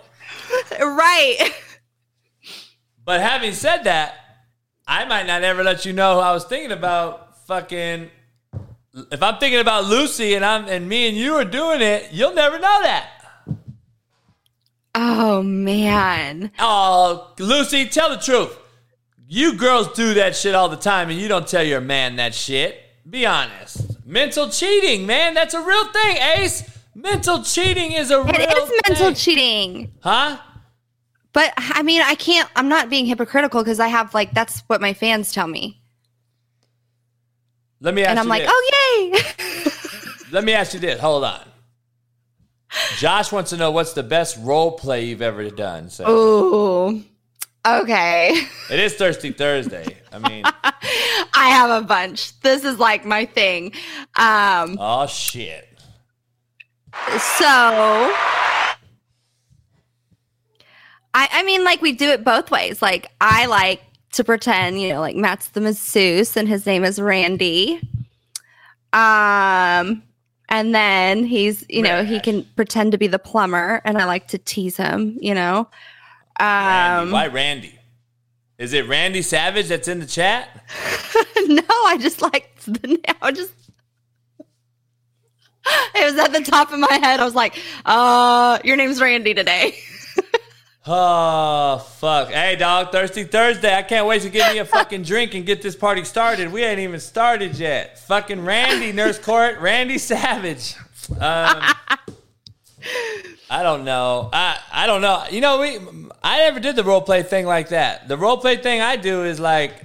right. But having said that, I might not ever let you know who I was thinking about fucking. If I'm thinking about Lucy and I'm and me and you are doing it, you'll never know that. Oh, man. Oh, Lucy, tell the truth. You girls do that shit all the time, and you don't tell your man that shit. Be honest. Mental cheating, man, that's a real thing, Ace. Mental cheating is a real It is mental thing. cheating. huh? But I mean, I can't, I'm not being hypocritical because I have like, that's what my fans tell me. Let me ask And I'm like, this. oh, yay. Let me ask you this. Hold on. Josh wants to know what's the best role play you've ever done. So Ooh. Okay. it is Thirsty Thursday. I mean, I have a bunch. This is like my thing. Um, oh shit. So I, I mean, like we do it both ways. Like I like to pretend, you know, like Matt's the masseuse and his name is Randy. Um, and then he's, you know, he can pretend to be the plumber, and I like to tease him, you know. Randy. Um, Why Randy? Is it Randy Savage that's in the chat? no, I just like the. I just. It was at the top of my head. I was like, uh, your name's Randy today. Oh fuck! Hey dog, Thirsty Thursday. I can't wait to get me a fucking drink and get this party started. We ain't even started yet. Fucking Randy, Nurse Court, Randy Savage. Um, I don't know. I I don't know. You know, we I never did the role play thing like that. The role play thing I do is like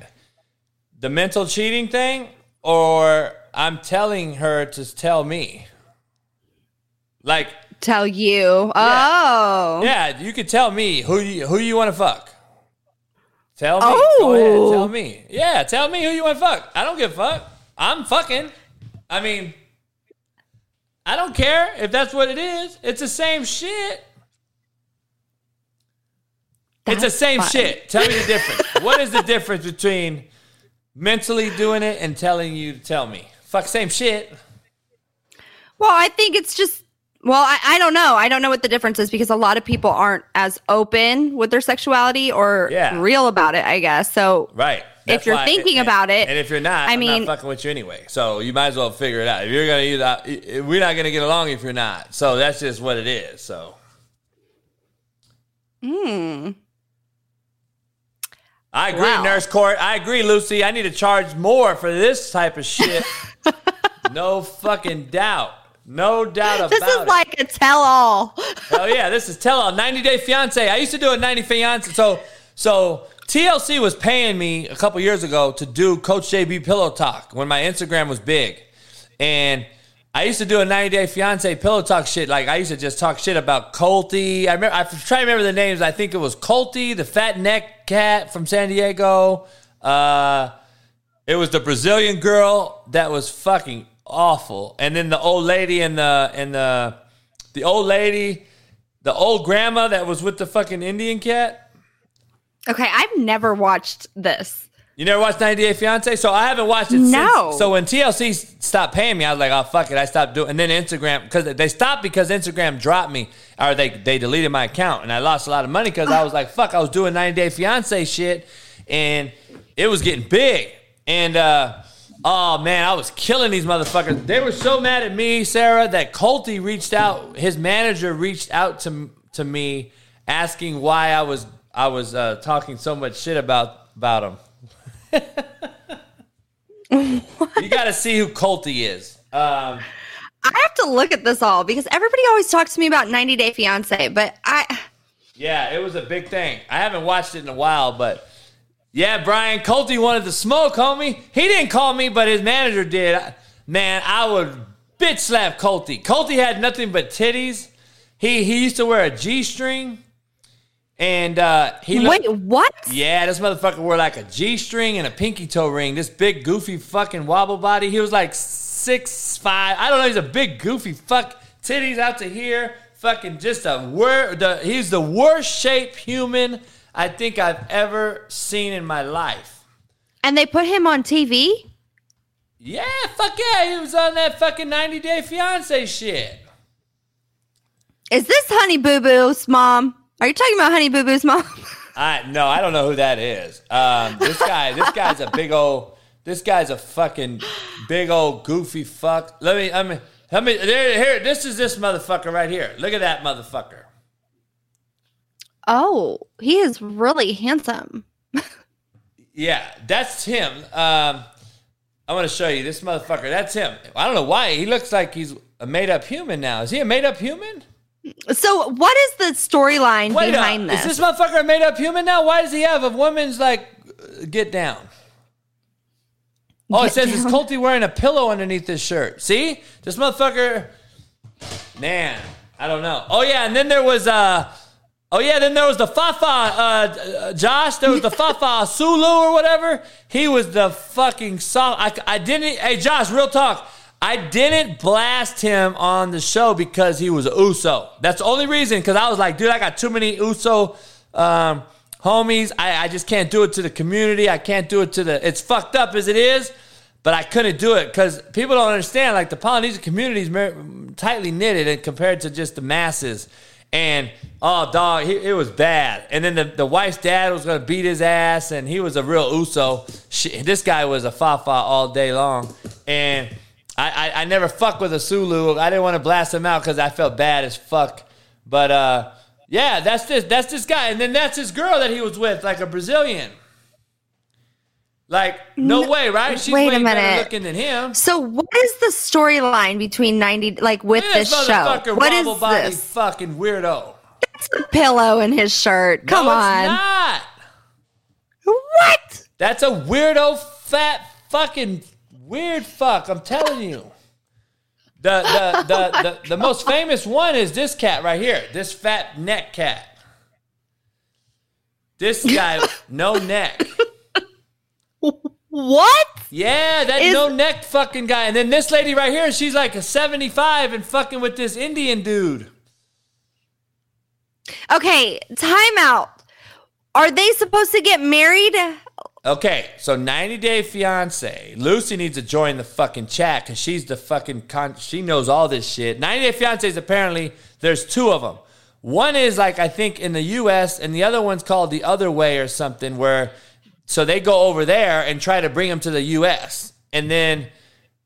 the mental cheating thing, or I'm telling her to tell me. Like, Tell you. Oh. yeah, you could tell me who you who you want to fuck. Tell me. Oh. Go ahead, oh. tell me. Yeah, tell me who you want to fuck. I don't give a fuck. I'm fucking. I mean, I don't care if that's what it is. It's the same shit. it's the same fun. shit. Tell me the difference. what is the difference between mentally doing it and telling you to tell me? Fuck, same shit. Well, I think it's just. Well, I, I don't know. I don't know what the difference is because a lot of people aren't as open with their sexuality or Yeah. real about it, I guess. So, Right. If you're thinking and- about it, and if you're not, I I mean, not fucking with you anyway. So you might as well figure it out. If you're gonna use that, we're not gonna get along if you're not. So that's just what it is. So. hmm. I agree, Wow. Nurse Court. I agree, Lucy. I need to charge more for this type of shit. no fucking doubt. No doubt about it. This is it. like a tell all. Oh yeah, this is tell all 90 Day Fiance. I used to do a 90 Fiance. So so TLC was paying me a couple years ago to do Coach JB Pillow Talk when my Instagram was big, and I used to do a 90 Day Fiance Pillow Talk shit. Like I used to just talk shit about Colty. I remember. I try to remember the names. I think it was Colty, the fat neck cat from San Diego. Uh, it was the Brazilian girl that was fucking awful, and then the old lady and the and the the old lady, the old grandma that was with the fucking Indian cat. Okay, I've never watched this. You never watched 90 Day Fiance? So I haven't watched it No. since. So when TLC stopped paying me, I was like, oh, fuck it. I stopped doing And then Instagram, because they stopped because Instagram dropped me, or they, they deleted my account. And I lost a lot of money because I was like, fuck, I was doing 90 Day Fiance shit. And it was getting big. And, uh, oh, man, I was killing these motherfuckers. They were so mad at me, Sara, that Colty reached out, his manager reached out to, to me asking why I was, I was uh, talking so much shit about, about him. You got to see who Colty is. Um, I have to look at this all because everybody always talks to me about 90 Day Fiance, but I yeah, it was a big thing. I haven't watched it in a while, but yeah, Brian Colty wanted to smoke, homie. He didn't call me, but his manager did. Man, I would bitch slap Colty. Colty had nothing but titties. He he used to wear a G string, and uh, he looked, wait, what? Yeah, this motherfucker wore like a G string and a pinky toe ring. This big goofy fucking wobble body. He was like six five. I don't know. He's a big goofy fuck. Titties out to here. Fucking just a word. He's the worst shaped human I think I've ever seen in my life. And they put him on TV? Yeah, fuck yeah. He was on that fucking 90 Day Fiance shit. Is this Honey Boo Boo's mom? Are you talking about Honey Boo Boo's mom? I no, I don't know who that is. Um, this guy, this guy's a big old, this guy's a fucking big old goofy fuck. Let me, I mean, let me. There, here, this is this motherfucker right here. Look at that motherfucker. Oh, he is really handsome. Yeah, that's him. Um, I want to show you this motherfucker. That's him. I don't know why he looks like he's a made up human now. Is he a made up human? So, what is the storyline behind up. this? Is this motherfucker a made up human now? Why does he have a woman's like get down? Oh, it Get says it's down. Colty wearing a pillow underneath his shirt. See? This motherfucker Man, I don't know. Oh yeah, and then there was uh Oh yeah, then there was the Fafa uh, Josh, there was the Fafa Sulu or whatever. He was the fucking song. I, I didn't Hey Josh, real talk. I didn't blast him on the show because he was a Uso. That's the only reason cuz I was like, dude, I got too many Uso um homies. I, I just can't do it to the community. I can't do it to the it's fucked up as it is but I couldn't do it because people don't understand. Like the Polynesian community is mer- tightly knitted and compared to just the masses. And oh, dog, he, it was bad. And then the, the wife's dad was gonna beat his ass, and he was a real uso. Shit, this guy was a fafa all day long, and I, I, I never fuck with a Sulu. I didn't want to blast him out because I felt bad as fuck. But uh, yeah, that's this that's this guy, and then that's his girl that he was with, like a Brazilian. Like, no, way, right? She's wait a minute. looking than him. So what is the storyline between 90 like with at this show? What is body this? fucking weirdo. It's a pillow in his shirt. Come no, on. Not. What? That's a weirdo, fat, fucking weird fuck. I'm telling you. The, the, oh the, the, the most famous one is this cat right here. This fat neck cat. This guy, no neck. What? Yeah, that Is- no neck fucking guy. And then this lady right here, she's like a 75 and fucking with this Indian dude. Okay, time out. Are they supposed to get married? Okay, so 90 Day Fiance. Lucy needs to join the fucking chat because she's the fucking con. She knows all this shit. 90 Day Fiance is apparently there's two of them. One is like I think in the U.S. and the other one's called the Other Way or something. Where so they go over there and try to bring them to the U.S. and then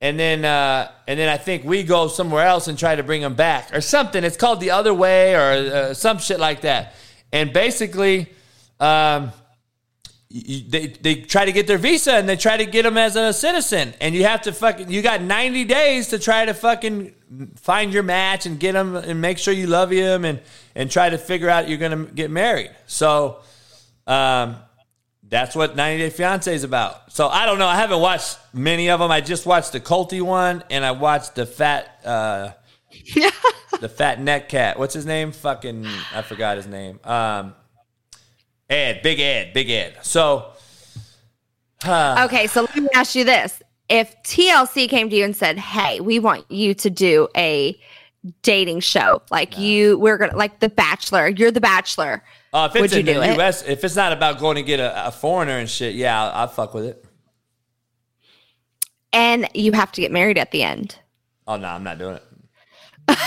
and then uh, and then I think we go somewhere else and try to bring them back or something. It's called the Other Way or uh, some shit like that. And basically. Um, you, they, they try to get their visa and they try to get them as a citizen and you have to fucking you got 90 days to try to fucking find your match and get them and make sure you love him and and try to figure out you're gonna get married so um that's what 90 Day Fiance is about. So I don't know. I haven't watched many of them. I just watched the Colty one and I watched the fat, uh, the fat neck cat. What's his name? Fucking, I forgot his name. Um, Ed, Big Ed, Big Ed. So Okay, so let me ask you this. If TLC came to you and said, "Hey, we want you to do a dating show. Like you we're going to like The Bachelor. You're The Bachelor." Uh, if it's Would you in the it? U.S., if it's not about going to get a, a foreigner and shit, yeah, I'll, I'll fuck with it. And you have to get married at the end. Oh no, I'm not doing it.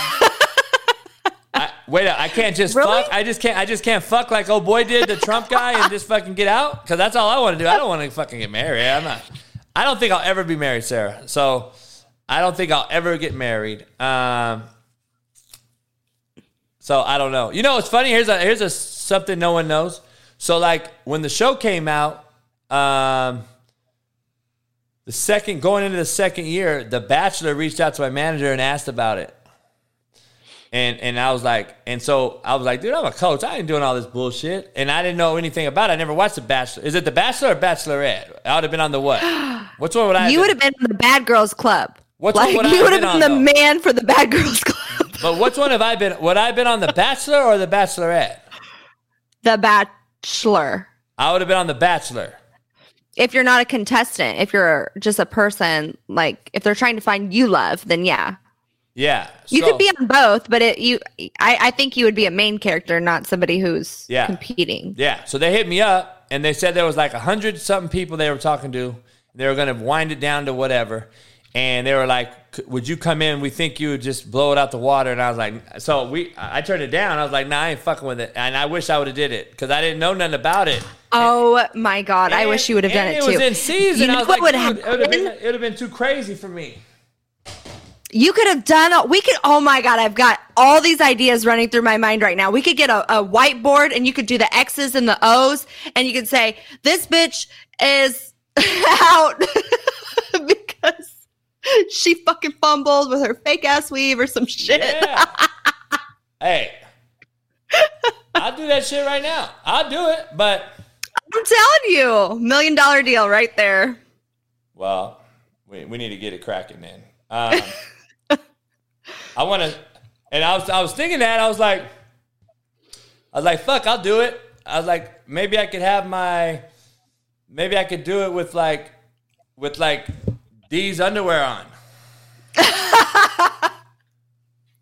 I, wait, I can't just Really? fuck. I just can't. I just can't fuck like old boy did the Trump guy and just fucking get out because that's all I want to do. I don't want to fucking get married. I'm not. I don't think I'll ever be married, Sara. So I don't think I'll ever get married. Um. So I don't know. You know, it's funny. Here's a here's a something no one knows. So like when the show came out, um, the second going into the second year, The Bachelor reached out to my manager and asked about it. And and I was like, and so I was like, dude, I'm a coach. I ain't doing all this bullshit. And I didn't know anything about it. I never watched The Bachelor. Is it The Bachelor or Bachelorette? I would have been on the what? Which one would I? you would have been in the Bad Girls Club. What's like would I you would have been been, on, the man for the Bad Girls Club. But which one have I been? Would I have been on The Bachelor or The Bachelorette? the Bachelor. I would have been on The Bachelor. If you're not a contestant, if you're just a person, like if they're trying to find you love, then yeah. Yeah. You so- could be on both, but it you I, I think you would be a main character, not somebody who's Yeah. competing. Yeah. So they hit me up and they said there was like a hundred something people they were talking to. They were going to wind it down to whatever. And they were like, would you come in? We think you would just blow it out the water. And I was like, so we, I turned it down. I was like, nah, I ain't fucking with it. And I wish I would have did it because I didn't know nothing about it. Oh my god, I wish you would have done it, it too. It was in season. You know I was what like, would dude, it would have been, happen? it would have been too crazy for me. You could have done. We could. Oh my god, I've got all these ideas running through my mind right now. We could get a, a whiteboard, and you could do the X's and the O's, and you could say, "This bitch is out because she fucking fumbled with her fake ass weave or some shit." Yeah. hey, I'll do that shit right now. I'll do it. But, I'm telling you, million dollar deal right there. well, we, we need to get it cracking then. Um, I want to, and I was I was thinking that I was like, I was like, fuck, I'll do it. I was like, maybe I could have my, maybe I could do it with like, with like D's underwear on.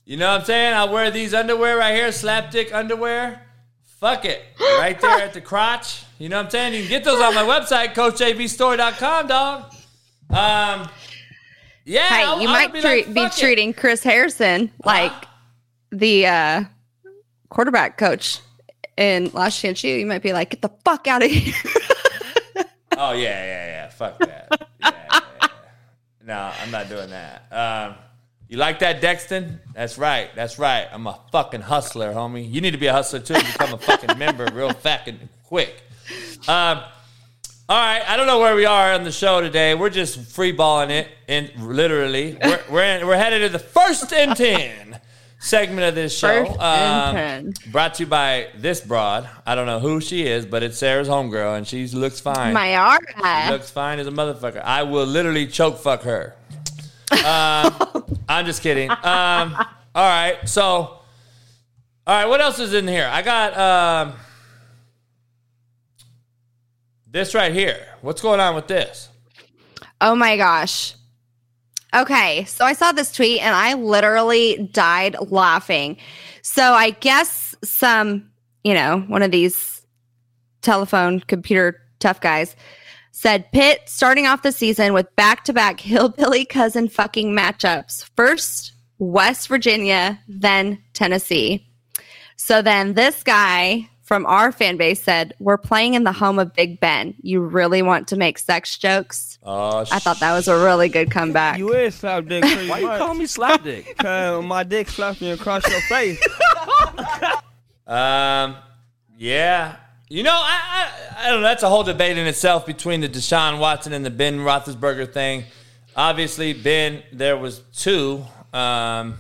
you know what I'm saying? I'll wear these underwear right here, slapdick underwear. Fuck it, right there at the crotch. You know what I'm saying? You can get those on my website, CoachJBStore.com, dog. Um, yeah, Hey, I- you I might would treat, like, be treating Chris Harrison like the uh, quarterback coach in Last Chance U. You might be like, "Get the fuck out of here." Oh yeah, yeah, yeah. Fuck that. Yeah. No, I'm not doing that. Um, you like that, Dexton? That's right. That's right. I'm a fucking hustler, homie. You need to be a hustler too. Become a fucking member real fucking quick. Um, All right, I don't know where we are on the show today. We're just free balling it, and literally, we're we're, in, we're headed to the first and ten segment of this show. First Um, brought to you by this broad. I don't know who she is, but it's Sara's homegirl, and she looks fine. Mayara. looks fine as a motherfucker. I will literally choke fuck her. Um, I'm just kidding. Um, all right, so, all right, what else is in here? I got um, this right here. What's going on with this? Oh my gosh. Okay, so I saw this tweet and I literally died laughing. So I guess some, you know, one of these telephone computer tough guys said Pitt starting off the season with back to back hillbilly cousin fucking matchups. First, West Virginia, then Tennessee. So then this guy from our fan base said, We're playing in the home of Big Ben. You really want to make sex jokes? Oh, I thought that was a really good comeback. You is slap dick pretty Why you call me slap dick? Cause my dick slapped me across your face. Um, yeah. You know, I, I I don't know. That's a whole debate in itself between the Deshaun Watson and the Ben Roethlisberger thing. Obviously, Ben, there was two um,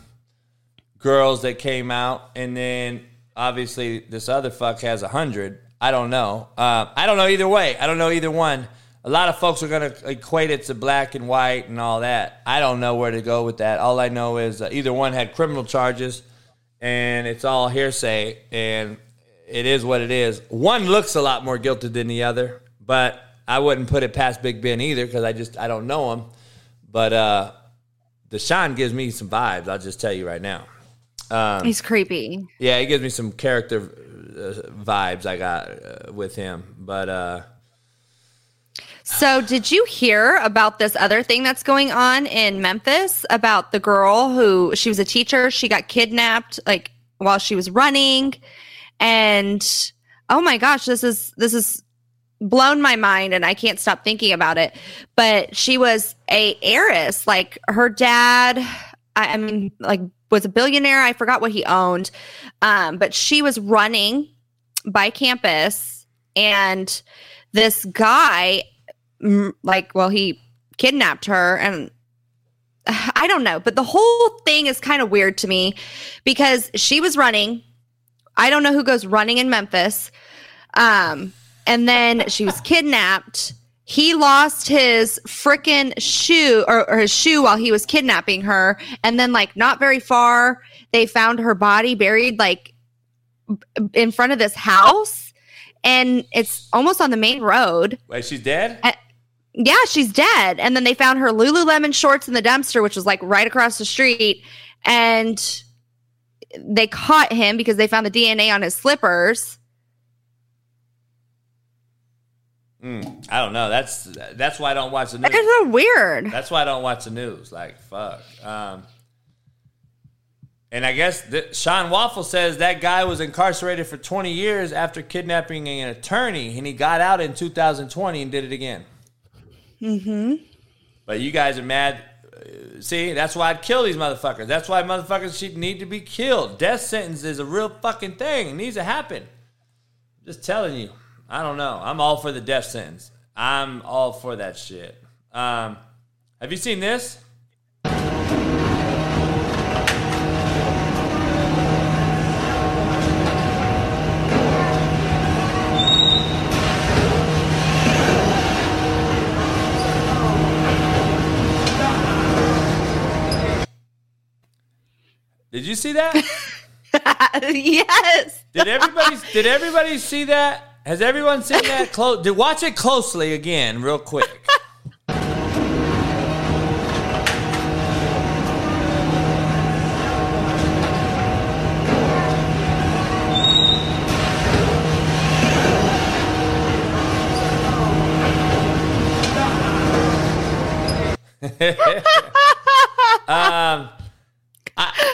girls that came out, and then obviously this other fuck has a hundred. I don't know. Uh, I don't know either way. I don't know either one. A lot of folks are going to equate it to black and white and all that. I don't know where to go with that. All I know is uh, either one had criminal charges and it's all hearsay and it is what it is. One looks a lot more guilty than the other, but I wouldn't put it past Big Ben either because I just I don't know him. But uh Deshaun gives me some vibes. I'll just tell you right now. Um, He's creepy. yeah, he gives me some character uh, vibes I got uh, with him. But uh So, did you hear about this other thing that's going on in Memphis about the girl who she was a teacher? She got kidnapped like while she was running, and oh my gosh, this is this is blown my mind, and I can't stop thinking about it. But she was a heiress, like her dad. I, I mean, like was a billionaire. I forgot what he owned, um, but she was running by campus, and this guy mm, like well he kidnapped her and i don't know but the whole thing is kind of weird to me because she was running. I don't know who goes running in memphis. Um and then she was kidnapped he lost his freaking shoe or, or his shoe while he was kidnapping her and then like not very far they found her body buried like b- in front of this house and it's almost on the main road wait, she's dead. yeah, she's dead. And then they found her Lululemon shorts in the dumpster, which was like right across the street. And they caught him because they found the DNA on his slippers. Mm, I don't know. That's that's why I don't watch the news. That's so weird. That's why I don't watch the news. Like fuck. Um, and I guess th- Sean Waffle says that guy was incarcerated for 20 years after kidnapping an attorney, and he got out in 2020 and did it again. Mm-hmm. But you guys are mad. Uh, See, that's why I'd kill these motherfuckers. That's why motherfuckers should need to be killed. Death sentence is a real fucking thing. It needs to happen. Just telling you. I don't know. I'm all for the death sentence. I'm all for that shit. Um, have you seen this? Did you see that? yes. Did everybody did everybody see that? Has everyone seen that? Close. Did watch it closely again, real quick. um,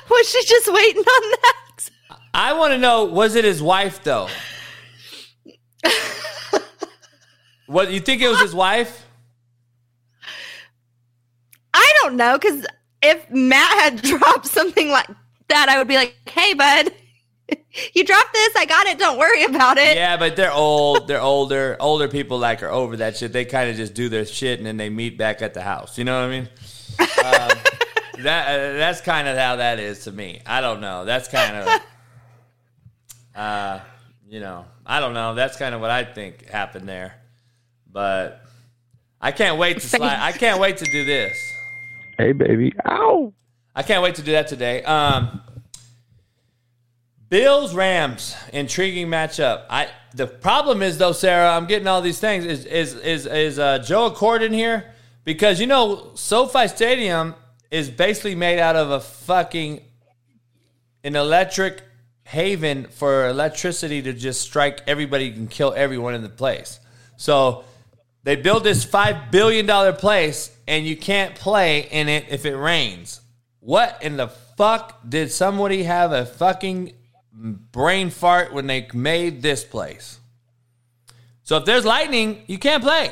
Was she just waiting on that? I want to know: was it his wife though? what you think it was his wife? I don't know. Because if Matt had dropped something like that, I would be like, hey, bud, you dropped this. I got it. Don't worry about it. Yeah, but they're old. They're older. Older people like are over that shit. They kind of just do their shit and then they meet back at the house. You know what I mean? Um, that uh, that's kind of how that is to me. I don't know. That's kind of, uh, you know, I don't know. That's kind of what I think happened there. But I can't wait to slide. I can't wait to do this. Hey, baby. Ow. I can't wait to do that today. Um, Bills Rams intriguing matchup. I the problem is though, Sara, I'm getting all these things. Is is is is uh, Joe Accord in here? Because you know SoFi Stadium is basically made out of a fucking an electric haven for electricity to just strike everybody and kill everyone in the place. So they build this five billion dollar place and you can't play in it if it rains. What in the fuck did somebody have a fucking brain fart when they made this place? So if there's lightning, you can't play.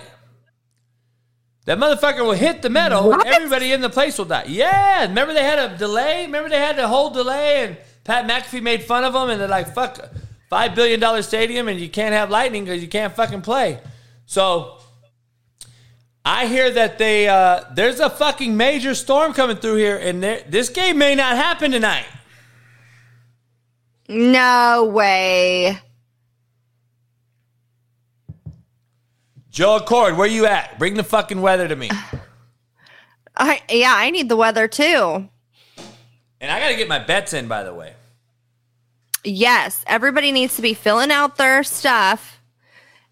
That motherfucker will hit the metal. What? Everybody in the place will die. Yeah, remember they had a delay. Remember they had the whole delay, and Pat McAfee made fun of them, and they're like, "Fuck, five billion dollar stadium, and you can't have lightning because you can't fucking play." So I hear that they uh, there's a fucking major storm coming through here, and this game may not happen tonight. No way. Joe Accord, where you at? Bring the fucking weather to me. I yeah, I need the weather too. And I got to get my bets in, by the way. Yes, everybody needs to be filling out their stuff.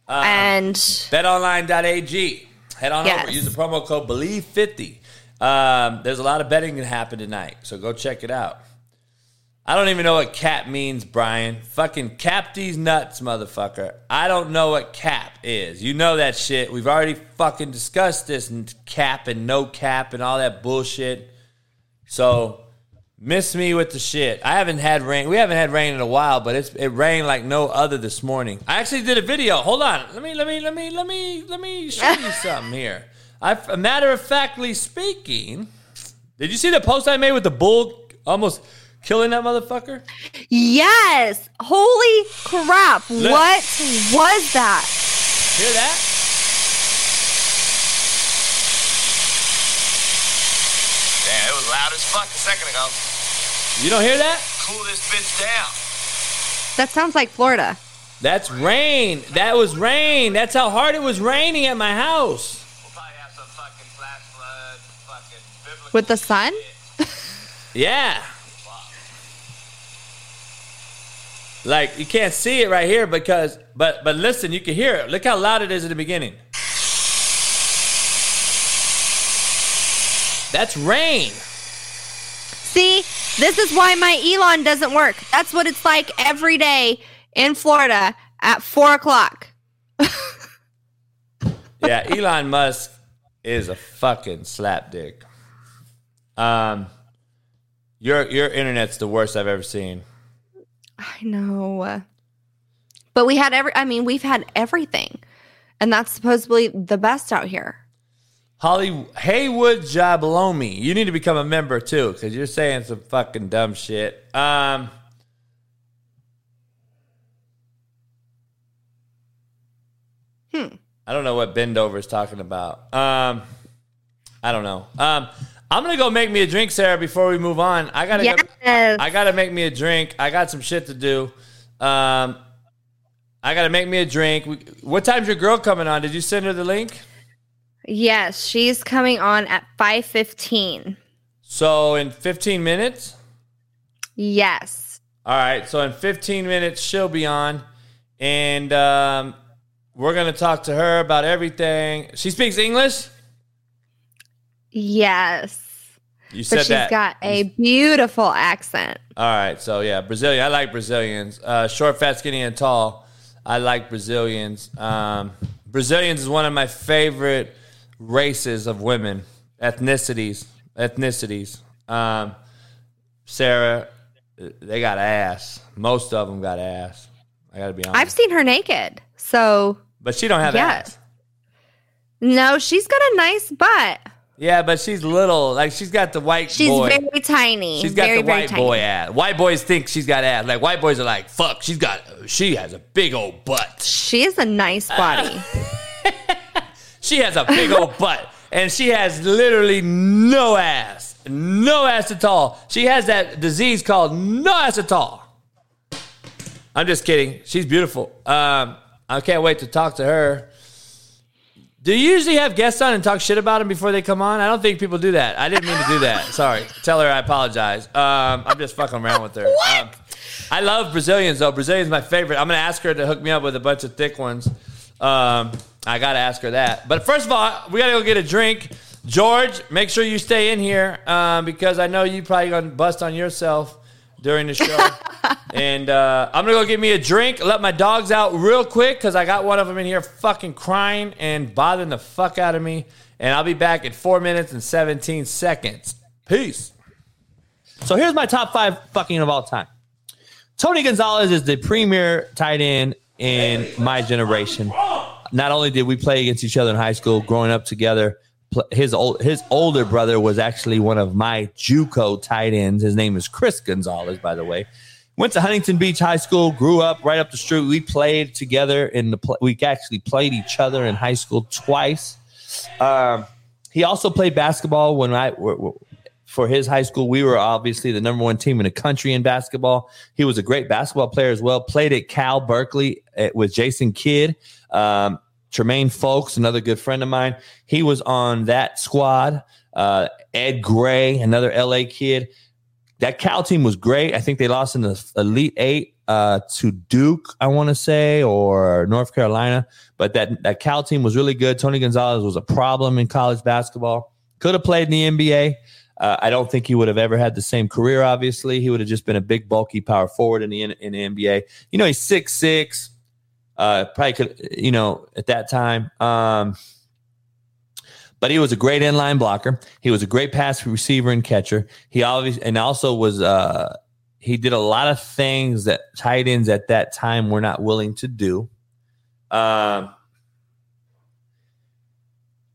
Uh, and BetOnline.ag. Head on Yes. over. Use the promo code BLEAV50. Um, there's a lot of betting going to happen tonight, so go check it out. I don't even know what cap means, Brian. Fucking cap these nuts, motherfucker. I don't know what cap is. You know that shit. We've already fucking discussed this and cap and no cap and all that bullshit. So miss me with the shit. I haven't had rain. We haven't had rain in a while, but it's it rained like no other this morning. I actually did a video. Hold on. Let me let me let me let me let me show you something here. I a matter of factly speaking, did you see the post I made with the bull almost killing that motherfucker? yes, holy crap! What was that? Hear that? Damn, it was loud as fuck a second ago. You don't hear that? Cool this bitch down. That sounds like Florida. That's rain. That was rain. That's how hard it was raining at my house. We'll probably have some fucking flash flood, fucking biblical With the sun? Yeah. Like you can't see it right here because but but listen, you can hear it. Look how loud it is at the beginning. That's rain. See, this is why my Elon doesn't work. That's what it's like every day in Florida at four o'clock. Yeah, Elon Musk is a fucking slapdick. Um your your internet's the worst I've ever seen. I know. But we had every I mean, we've had everything. And that's supposedly the best out here. Holly Haywood Jabalomi. You need to become a member too, because you're saying some fucking dumb shit. Um Hmm. I don't know what Bendover is talking about. Um I don't know. Um I'm gonna go make me a drink, Sara, before we move on. I gotta go, Yes. I gotta make me a drink. I got some shit to do. Um I gotta make me a drink. What time's your girl coming on? Did you send her the link? Yes, she's coming on at 5:15. So in 15 minutes? Yes. All right, so in 15 minutes she'll be on, and um, we're gonna talk to her about everything. She speaks English. Yes. You said But she's that. got a beautiful accent. All right, so yeah, Brazilian. I like Brazilians. Uh, short, fat, skinny, and tall. I like Brazilians. Um, Brazilians is one of my favorite races of women, ethnicities, ethnicities. Um, Sara, they got ass. Most of them got ass. I gotta be honest. I've seen her naked. So, but she don't have Yeah. ass. no, she's got a nice butt. Yeah, but she's little. Like she's got the white She's boy. very tiny. She's got very, the white boy ass. White boys think she's got ass. Like white boys are like, fuck, she's got. She has a big old butt. She has a nice body. She has a big old butt, and she has literally no ass, no ass at all. She has that disease called no ass at all. I'm just kidding. She's beautiful. Um, I can't wait to talk to her. Do you usually have guests on and talk shit about them before they come on? I don't think people do that. I didn't mean to do that. Sorry. Tell her I apologize. Um, I'm just fucking around with her. Um, I love Brazilians though. Brazilians my favorite. I'm gonna ask her to hook me up with a bunch of thick ones. Um, I gotta ask her that. But first of all, we gotta go get a drink. George, make sure you stay in here um, because I know you probably gonna bust on yourself during the show. and uh, I'm gonna go get me a drink. Let my dogs out real quick because I got one of them in here fucking crying and bothering the fuck out of me. And I'll be back in four minutes and 17 seconds. Peace. So here's my top five fucking of all time. Tony Gonzalez is the premier tight end in my generation. Not only did we play against each other in high school, growing up together, his old his older brother was actually one of my JUCO tight ends. His name is Chris Gonzalez, by the way. Went to Huntington Beach High School, grew up right up the street. We played together in the we actually played each other in high school twice. Um, he also played basketball when I for his high school. We were obviously the number one team in the country in basketball. He was a great basketball player as well. Played at Cal Berkeley uh, with Jason Kidd, um, Tremaine Fowlkes, another good friend of mine. He was on that squad. Uh, Ed Gray, another LA kid. That Cal team was great. I think they lost in the Elite Eight uh, to Duke, I want to say, or North Carolina. But that that Cal team was really good. Tony Gonzalez was a problem in college basketball. Could have played in the NBA. Uh, I don't think he would have ever had the same career. Obviously, he would have just been a big, bulky power forward in the in the NBA. You know, he's six six. Uh, probably could, you know, at that time. Um, but he was a great inline blocker. He was a great pass receiver and catcher. He always and also was uh he did a lot of things that tight ends at that time were not willing to do. Um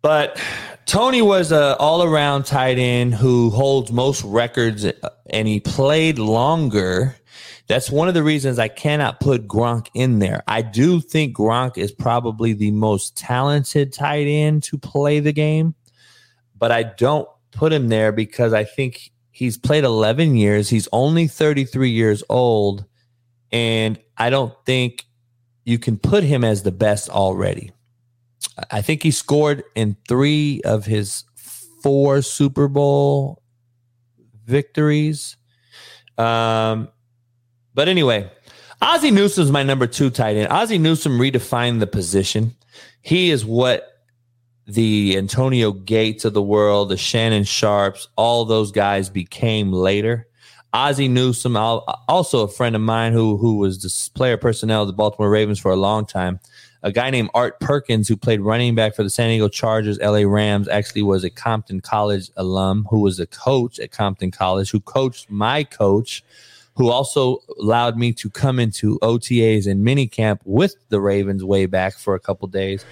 but Tony was a all around tight end who holds most records uh, and he played longer. That's one of the reasons I cannot put Gronk in there. I do think Gronk is probably the most talented tight end to play the game, but I don't put him there because I think he's played 11 years. He's only 33 years old, and I don't think you can put him as the best already. I think he scored in three of his four Super Bowl victories. Um, but anyway, Ozzie Newsome is my number two tight end. Ozzie Newsome redefined the position. He is what the Antonio Gates of the world, the Shannon Sharpes, all those guys became later. Ozzie Newsome, also a friend of mine who who was the player personnel of the Baltimore Ravens for a long time. A guy named Art Perkins, who played running back for the San Diego Chargers, LA Rams, actually was a Compton College alum who was a coach at Compton College, who coached my coach, who also allowed me to come into OTAs and minicamp with the Ravens way back for a couple days.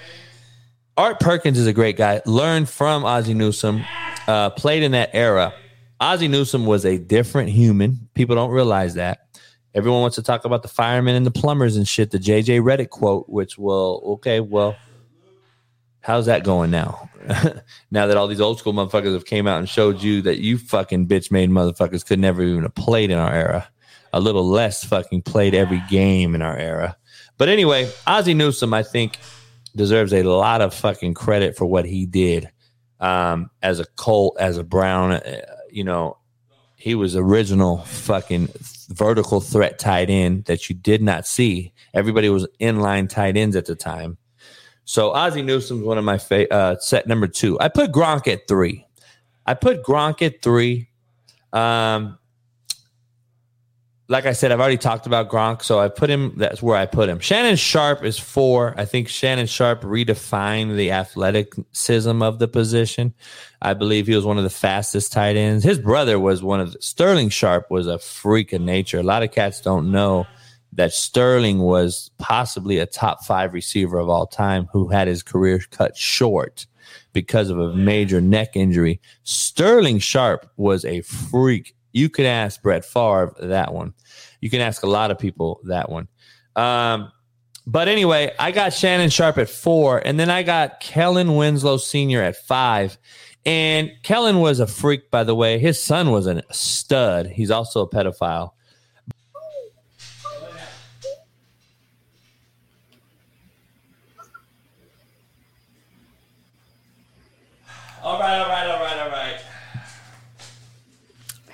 Art Perkins is a great guy. Learned from Ozzie Newsome, uh, played in that era. Ozzie Newsome was a different human. People don't realize that. Everyone wants to talk about the firemen and the plumbers and shit. The JJ Redick quote, which will okay, well, how's that going now? now that all these old school motherfuckers have came out and showed you that you fucking bitch made motherfuckers could never even have played in our era. A little less fucking played every game in our era. But anyway, Ozzie Newsome, I think, deserves a lot of fucking credit for what he did um, as a Colt, as a Brown. Uh, you know, he was original fucking vertical threat tight end that you did not see. Everybody was inline tight ends at the time. So Ozzie Newsome's one of my fa- uh, set number two. I put Gronk at three. I put Gronk at three. Um, like I said, I've already talked about Gronk, so I put him. That's where I put him. Shannon Sharpe is four. I think Shannon Sharpe redefined the athleticism of the position. I believe he was one of the fastest tight ends. His brother was one of the, Sterling Sharpe was a freak of nature. A lot of cats don't know that Sterling was possibly a top five receiver of all time who had his career cut short. because of a major neck injury. Sterling Sharpe was a freak. You could ask Brett Favre that one. You can ask a lot of people that one. Um, but anyway, I got Shannon Sharpe at four, and then I got Kellen Winslow Sr. at five. And Kellen was a freak, by the way. His son was a stud. He's also a pedophile. All right, all right, all right, all right.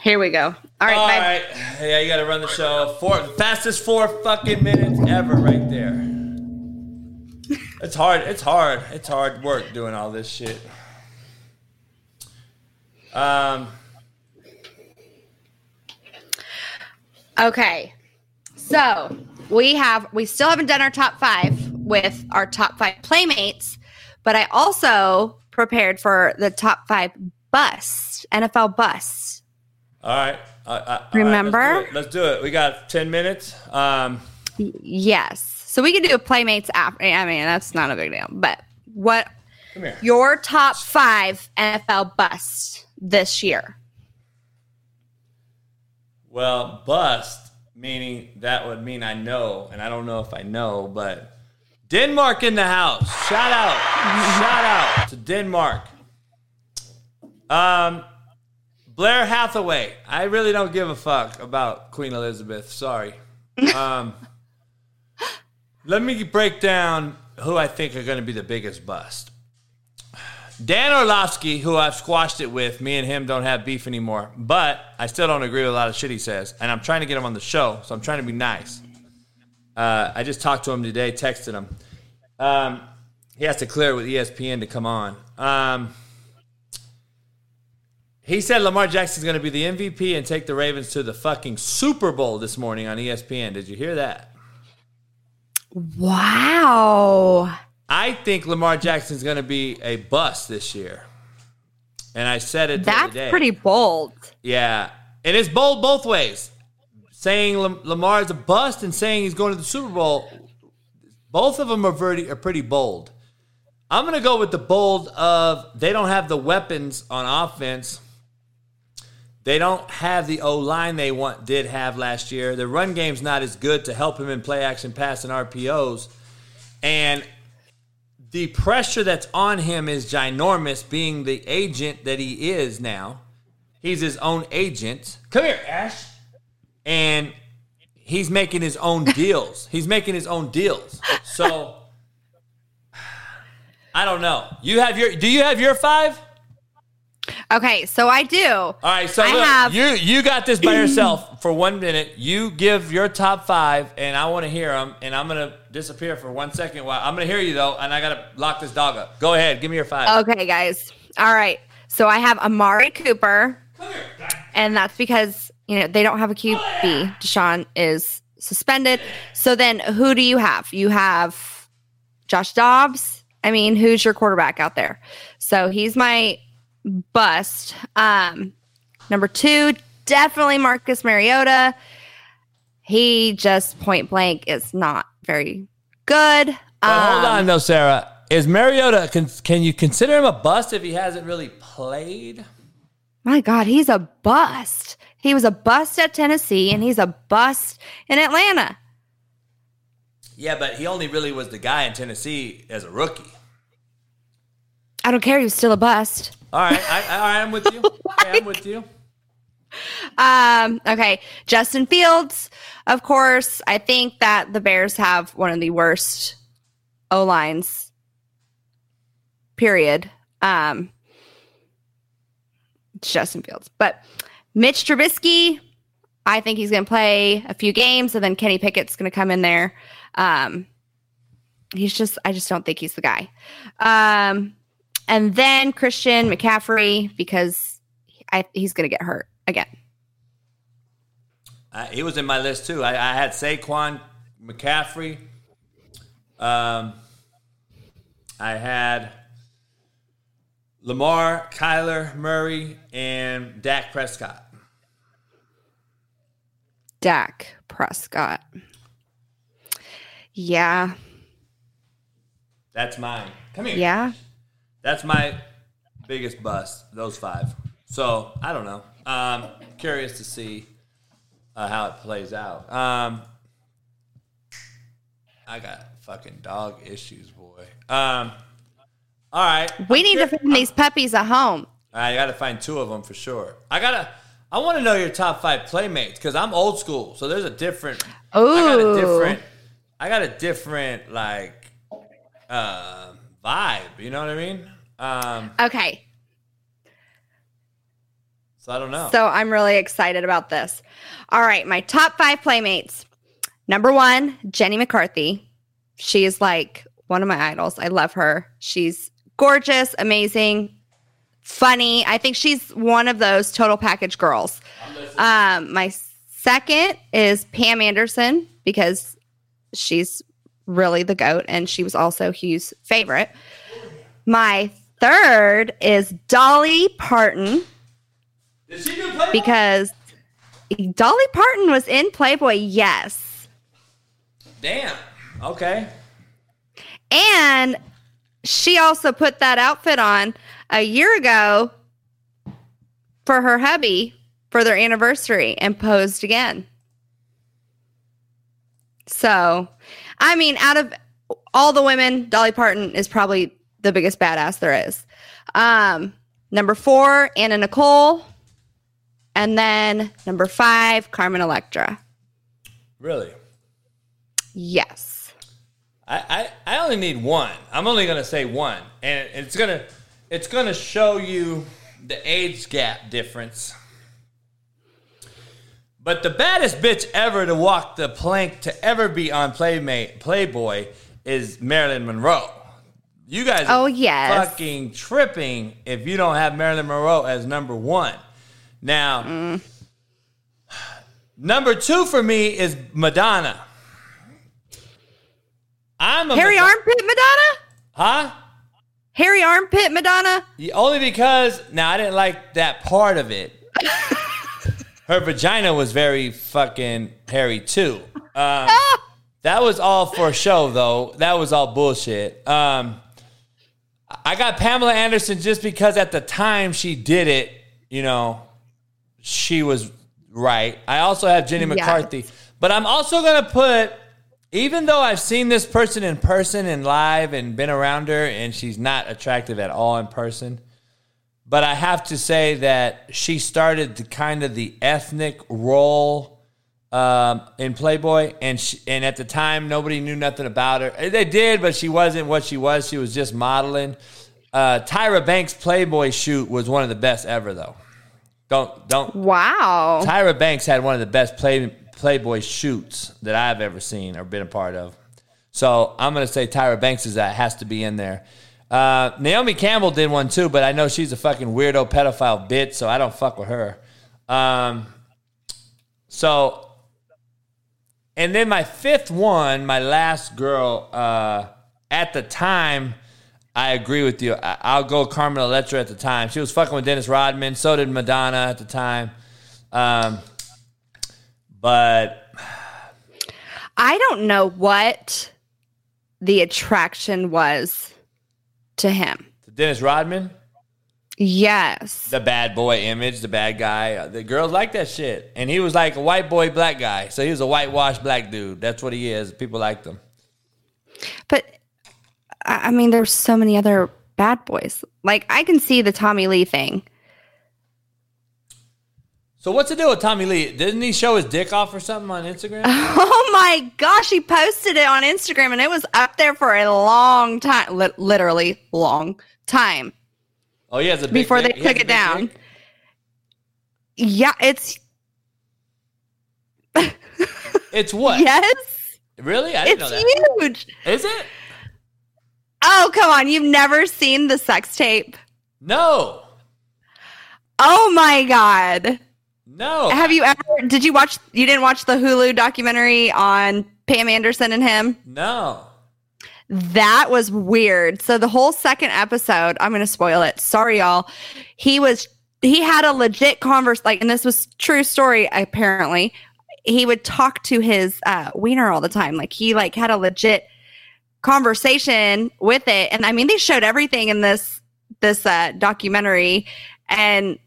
Here we go. All right, All bye. right. Yeah, you got to run the show. Four fastest four fucking minutes ever, right there. It's hard. It's hard. It's hard work doing all this shit. Um. Okay. So we have we still haven't done our top five with our top five playmates, but I also prepared for the top five busts, NFL busts. All right. Uh, uh, right, Remember? let's, do it. Let's do it. We got ten minutes. Um. Yes. So we can do a playmates after. I mean, that's not a big deal. But what Come here. your top five NFL busts this year? Well, bust meaning that would mean I know, and I don't know if I know, but Denmark in the house. Shout out, shout out to Denmark. Um, Blair Hathaway. I really don't give a fuck about Queen Elizabeth. Sorry. Um, let me break down who I think are going to be the biggest bust. Dan Orlovsky, who I've squashed it with, me and him don't have beef anymore, but I still don't agree with a lot of shit he says, and I'm trying to get him on the show, so I'm trying to be nice. Uh, I just talked to him today, texted him. Um, he has to clear with ESPN to come on. Um, he said Lamar Jackson's going to be the MVP and take the Ravens to the fucking Super Bowl this morning on ESPN. Did you hear that? Wow. I think Lamar Jackson's going to be a bust this year. And I said it the other That's pretty bold. Yeah, it is bold both ways. Saying Lamar is a bust and saying he's going to the Super Bowl, both of them are pretty are pretty bold. I'm going to go with the bold of they don't have the weapons on offense. They don't have the O line they want did have last year. The run game's not as good to help him in play action pass and RPOs. And the pressure that's on him is ginormous, being the agent that he is now. He's his own agent. Come here, Ash. And he's making his own deals. He's making his own deals. So I don't know. You have your do you have your five? Okay, so I do. All right, so I look, have- you you got this by yourself for one minute. You give your top five, and I want to hear them. And I'm gonna disappear for one second. While I'm gonna hear you though, and I gotta lock this dog up. Go ahead, give me your five. Okay, guys. All right. So I have Amari Cooper, and that's because you know they don't have a QB. Deshaun is suspended. So then, who do you have? You have Josh Dobbs. I mean, who's your quarterback out there? So he's my bust. Um, number two, definitely Marcus Mariota. He just point blank is not very good. But hold Um, on though, Sara. Is Mariota? Can, can you consider him a bust if he hasn't really played? My God, he's a bust. He was a bust at Tennessee and he's a bust in Atlanta. Yeah, but he only really was the guy in Tennessee as a rookie. I don't care. He was still a bust. All right, I, I, I'm with you. Okay, I'm with you. Um, okay. Justin Fields, of course. I think that the Bears have one of the worst O lines, period. Um, it's Justin Fields. But Mitch Trubisky, I think he's going to play a few games and then Kenny Pickett's going to come in there. Um, he's just, I just don't think he's the guy. Um, and then Christian McCaffrey, because I, he's going to get hurt again. Uh, he was in my list too. I, I had Saquon McCaffrey. Um, I had Lamar, Kyler Murray, and Dak Prescott. Dak Prescott. Yeah. That's mine. Come here. Yeah. That's my biggest bust. Those five. So I don't know. Um, curious to see uh, how it plays out. Um, I got fucking dog issues, boy. Um, all right. We I'm need to cur- find these puppies a home. I gotta find two of them for sure. I gotta. I want to know your top five playmates because I'm old school, so there's a different. I got a different. I got a different like uh, vibe. You know what I mean? Um, Okay. so I don't know. So I'm really excited about this. All right, my top five playmates. Number one, Jenny McCarthy. She is like one of my idols. I love her. She's gorgeous, amazing, funny. I think she's one of those total package girls. Um, my second is Pam Anderson because she's really the goat, and she was also Hugh's favorite. My third is Dolly Parton Did she do because Dolly Parton was in Playboy, yes. Damn. Okay. And she also put that outfit on a year ago for her hubby for their anniversary and posed again. So, I mean, out of all the women, Dolly Parton is probably the biggest badass there is. Um, number four, Anna Nicole. And then number five, Carmen Electra. Really? Yes. I, I, I only need one. I'm only gonna say one, and it's gonna it's gonna show you the age gap difference. But the baddest bitch ever to walk the plank to ever be on Playmate Playboy is Marilyn Monroe. You guys Oh, yes. fucking tripping if you don't have Marilyn Monroe as number one. Now, Mm. number two for me is Madonna. I'm a Harry Madonna- Armpit Madonna? Huh? Harry Armpit Madonna? Only because now I didn't like that part of it. Her vagina was very fucking hairy too. Um, that was all for show though. That was all bullshit. Um, I got Pamela Anderson just because at the time she did it, you know, she was right. I also have Jenny Yes. McCarthy, but I'm also gonna put. Even though I've seen this person in person and live and been around her, and she's not attractive at all in person, but I have to say that she started the kind of the ethnic role um, in Playboy, and she, and at the time nobody knew nothing about her. They did, but she wasn't what she was. She was just modeling. Uh, Tyra Banks' Playboy shoot was one of the best ever, though. Don't don't Wow. Tyra Banks had one of the best play, Playboy shoots that I've ever seen or been a part of. So I'm going to say Tyra Banks is that has to be in there. Uh, Naomi Campbell did one too, but I know she's a fucking weirdo pedophile bitch, so I don't fuck with her. Um, so, and then my fifth one, my last girl, uh, at the time, I agree with you. I, I'll go Carmen Electra at the time. She was fucking with Dennis Rodman. So did Madonna at the time. Um, but I don't know what the attraction was to him. To Dennis Rodman, Yes. the bad boy image, the bad guy. The girls like that shit. And he was like a white boy, black guy. So he was a whitewashed black dude. That's what he is. People liked him. But I I mean, there's so many other bad boys. Like I can see the Tommy Lee thing. So what's the deal with Tommy Lee? Didn't he show his dick off or something on Instagram? Oh my gosh, he posted it on Instagram and it was up there for a long time, li- literally long time Oh, he has a big before they dick? He took it down. dick? Yeah, it's It's what? yes, Really? I didn't it's know that. huge. Is it? Oh come on, you've never seen the sex tape? No. Oh my god. No. Have you ever did you watch you didn't watch the Hulu documentary on Pam Anderson and him? no. That was weird. So the whole second episode, I'm going to spoil it. Sorry y'all. He was he had a legit converse like and this was true story apparently. He would talk to his uh wiener all the time. Like he like had a legit conversation with it and I mean they showed everything in this this uh, documentary, and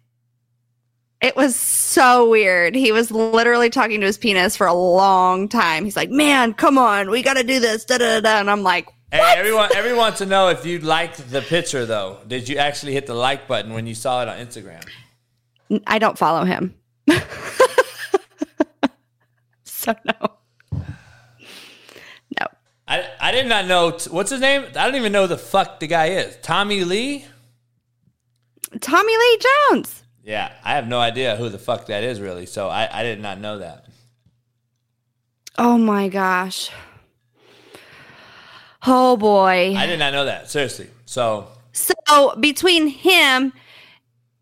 it was so weird. He was literally talking to his penis for a long time. He's like, "Man, come on, we got to do this." Da da da. And I'm like, Hey, everyone, everyone wants to know if you liked the picture though. Did you actually hit the like button when you saw it on Instagram? I don't follow him. so no. No. I, I did not know t- what's his name. I don't even know who the fuck the guy is. Tommy Lee. Tommy Lee Jones. Yeah, I have no idea who the fuck that is really. So I, I did not know that. Oh my gosh. Oh boy. I did not know that. Seriously. So So between him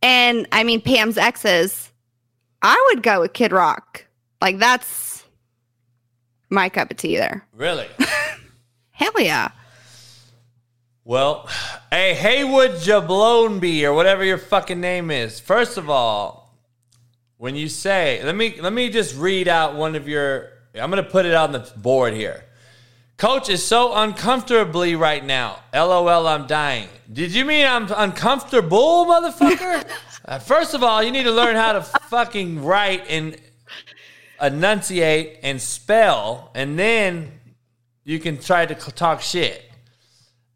and I mean Pam's exes, I would go with Kid Rock. Like that's my cup of tea there. really. Hell yeah. Well, hey, Haywood Jablonby or whatever your fucking name is. First of all, when you say, let me let me just read out one of your. I'm gonna put it on the board here. Coach is so uncomfortably right now. LOL, I'm dying. Did you mean I'm uncomfortable, motherfucker? uh, first of all, you need to learn how to fucking write and enunciate and spell, and then you can try to talk shit.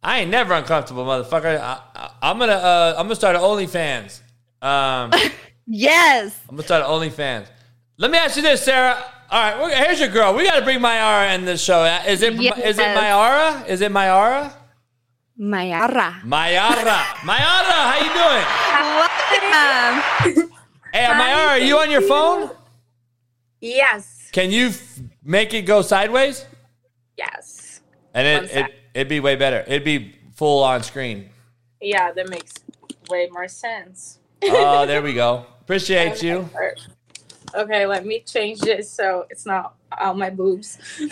I ain't never uncomfortable, motherfucker. I, I, I'm gonna uh, I'm gonna start an OnlyFans. Um, yes. I'm gonna start an OnlyFans. Let me ask you this, Sara. All right, we're- here's your girl. We got to bring Mayara in the show. Is it Yes. is it Mayara? Is it Mayara? Mayara. Mayara. Mayara, how you doing? Um, Hey, Mayara, are you on your phone? Yes. Can you f- make it go sideways? Yes. And it, it it'd be way better. It'd be full on screen. Yeah, that makes way more sense. Oh, there we go. Appreciate you. Okay, let me change this so it's not on my boobs.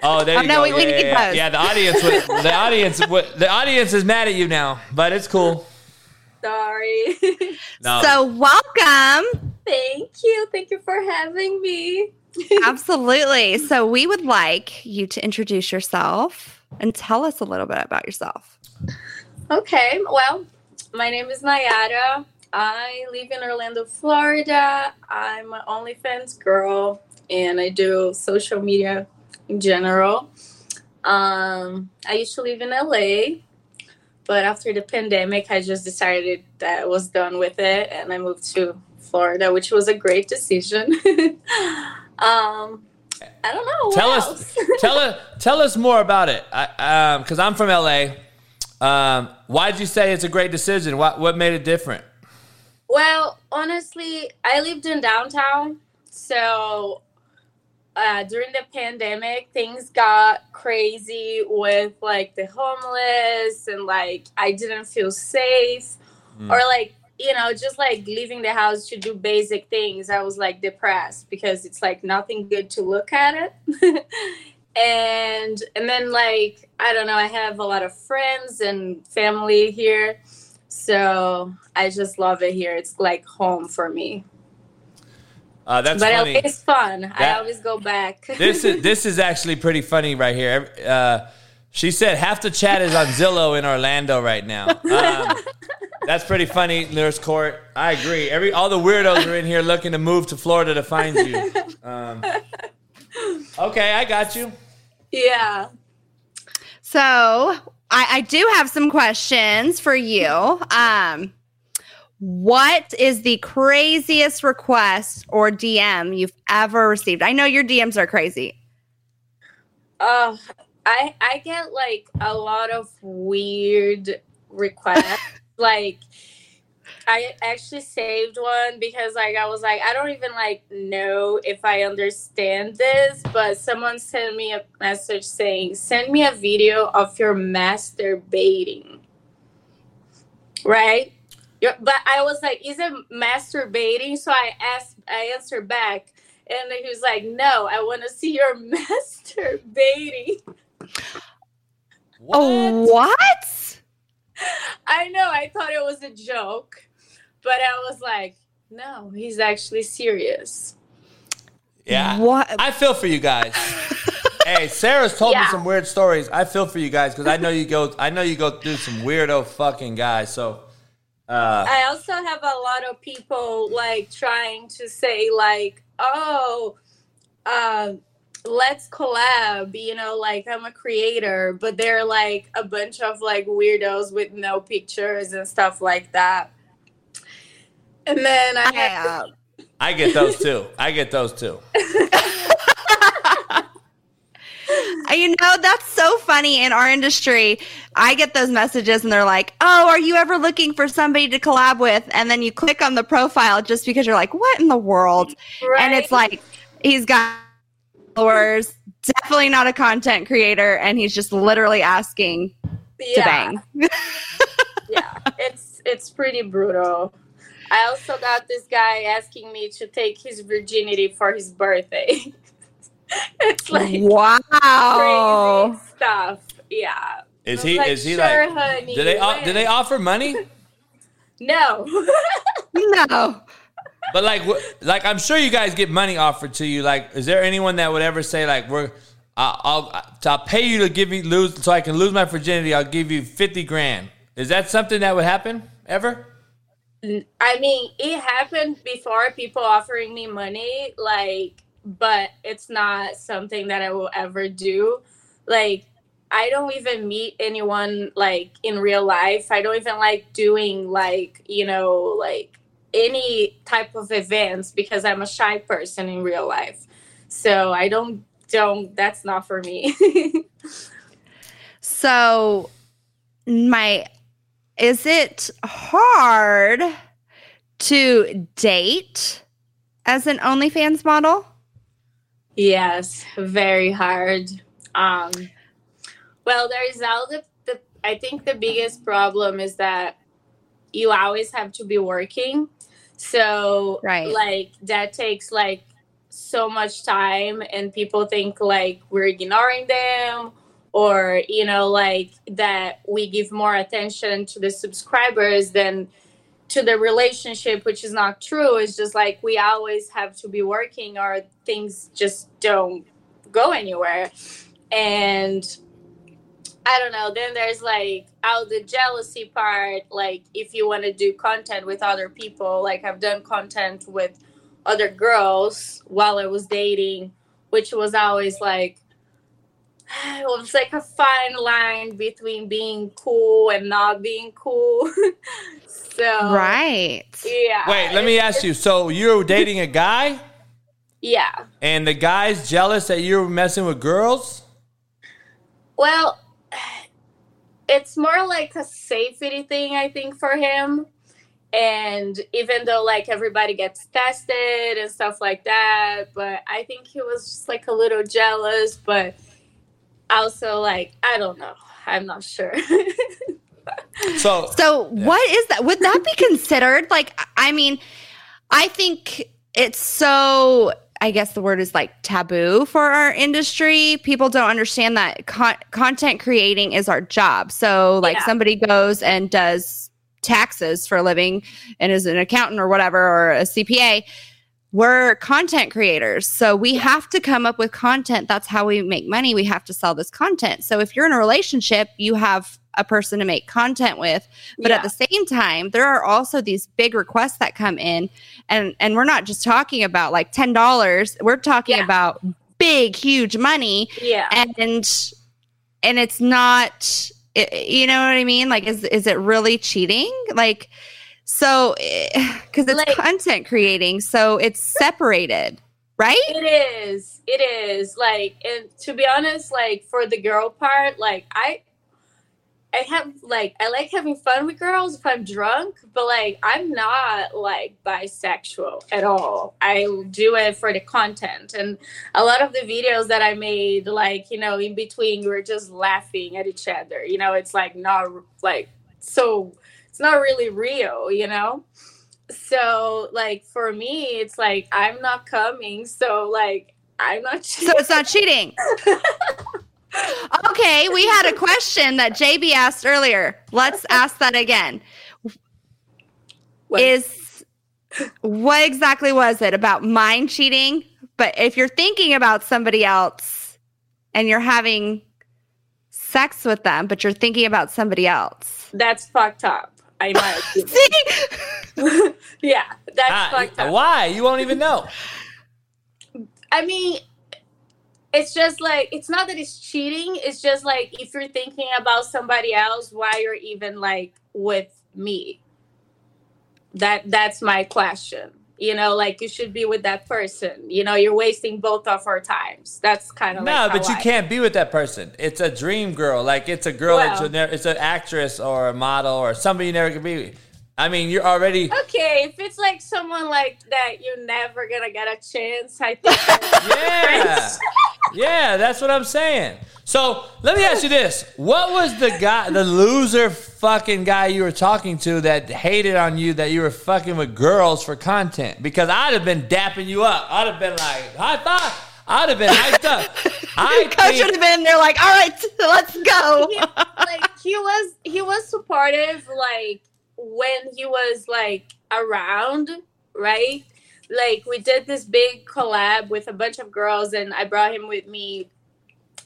Oh, there Oh, you no, go. we- we yeah, yeah, those. yeah, the audience, was, the audience, wa- the audience is mad at you now, but it's cool. Sorry. No, so welcome. Thank you. Thank you for having me. Absolutely. So we would like you to introduce yourself and tell us a little bit about yourself. Okay, well, my name is Mayara. I live in Orlando, Florida. I'm an OnlyFans girl and I do social media in general. Um, I used to live in LA, but after the pandemic, I just decided that I was done with it and I moved to Florida, which was a great decision. um, I don't know. tell us, tell us, tell us more about it. I, um, because I'm from LA. Um, why did you say it's a great decision? What what made it different? Well, honestly, I lived in downtown. So uh, during the pandemic, things got crazy with like the homeless, and like I didn't feel safe, Mm. or like, you know, just like leaving the house to do basic things. I was like depressed because it's like nothing good to look at it. and and then like I don't know, I have a lot of friends and family here. So I just love it here. It's like home for me. Uh, that's but funny. Is fun. I always go back. this is this is actually pretty funny right here. Uh, she said half the chat is on Zillow in Orlando right now. Um, that's pretty funny, Nurse Court. I agree. Every all the weirdos are in here looking to move to Florida to find you. Um, okay, I got you. yeah. So I, I do have some questions for you. Um, what is the craziest request or DM you've ever received? I know your DMs are crazy. Uh, I I get like a lot of weird requests. like I actually saved one because like I was like I don't even like know if I understand this, but someone sent me a message saying send me a video of your masturbating. Right? Yeah, but I was like, is it masturbating? So I asked, I answered back, and he was like, no, I want to see your masturbating. Oh, what? I know, I thought it was a joke, but I was like, no, he's actually serious. Yeah. What? I feel for you guys. hey, Sara's told me some weird stories. I feel for you guys because I know you go. I know you go through some weirdo fucking guys. So Uh, I also have a lot of people like trying to say like, oh, um, let's collab. You know, like I'm a creator, but they're like a bunch of like weirdos with no pictures and stuff like that. And then I have Yeah. I get those too. I get those too. Uh, You know, that's so funny in our industry. I get those messages and they're like, Oh, are you ever looking for somebody to collab with? And then you click on the profile just because you're like, What in the world? And it's like, he's got followers, definitely not a content creator, and he's just literally asking to yeah, bang. yeah, it's it's pretty brutal. I also got this guy asking me to take his virginity for his birthday. it's like wow. crazy stuff. Yeah. Is he? like, is he "Sure, like? honey, Do they? o- when?" Do they offer money? No. No. But like, like I'm sure you guys get money offered to you. Like, is there anyone that would ever say like, "We're, I'll, I'll, I'll pay you to give me lose so I can lose my virginity. I'll give you fifty grand." Is that something that would happen ever? I mean, it happened before people offering me money, like, but it's not something that I will ever do. Like, I don't even meet anyone like in real life. I don't even like doing like, you know, like any type of events because I'm a shy person in real life. So I don't don't that's not for me. So, my is it hard to date as an OnlyFans model? Yes, very hard. Um, well, there is all the, the. I think the biggest problem is that you always have to be working. So, Right. like that takes like so much time, and people think like we're ignoring them, or you know, like that we give more attention to the subscribers than to the relationship, which is not true. It's just like we always have to be working, or things just don't go anywhere. And I don't know. Then there's like all the jealousy part. Like if you want to do content with other people, like I've done content with other girls while I was dating, which was always like it was like a fine line between being cool and not being cool. so Right. yeah. Wait, let me ask you. So you're dating a guy, Yeah. and the guy's jealous that you're messing with girls? Well, it's more like a safety thing, I think, for him. And even though like everybody gets tested and stuff like that, but I think he was just like a little jealous, but also like I don't know. I'm not sure. So So, what is that? Would that be considered like? I mean, I think it's so. I guess the word is like taboo for our industry. People don't understand that con- content creating is our job. So, like, Yeah. somebody goes and does taxes for a living and is an accountant or whatever, or a CPA. We're content creators. So, we have to come up with content. That's how we make money. We have to sell this content. So, if you're in a relationship, you have a person to make content with but at the same time there are also these big requests that come in and and we're not just talking about like $10 we're talking Yeah. about big huge money yeah. and and it's not i- you know what i mean like is is it really cheating like so eh, because it's Like- content creating so it's separated right It is. It is. Like, and to be honest, like for the girl part, like I I have like I like having fun with girls if I'm drunk, but like I'm not like bisexual at all. I do it for the content. And a lot of the videos that I made, like, you know, in between we were just laughing at each other. You know, it's like not like so it's not really real, you know? So like for me, it's like I'm not coming, so like I'm not so it's not cheating okay we had a question that jb asked earlier let's ask that again What- is what exactly was it about mind cheating? But if you're thinking about somebody else and you're having sex with them, but you're thinking about somebody else. that's fucked up. In my opinion. See? yeah, that's Ah, fucked up. why? You won't even know. I mean, it's just like it's not that it's cheating. It's just like if you're thinking about somebody else, why you're even like with me? That that's my question. You know, like you should be with that person. You know, you're wasting both of our times. That's kind of No, like but you I- can't be with that person. It's a dream girl. Like it's a girl that Well- you'll never. It's an actress or a model or somebody you never could be. with. I mean, you're already. Okay, if it's like someone like that, you're never gonna get a chance. I think. Yeah, yeah, that's what I'm saying. So let me ask you this: What was the guy, the loser fucking guy you were talking to that hated on you that you were fucking with girls for content? Because I'd have been dapping you up. I'd have been like, high five. I'd have been hyped up. I Coach should think, have been there, like, all right, let's go. he, like he was he was supportive like when he was like around right? Like we did this big collab with a bunch of girls and i brought him with me.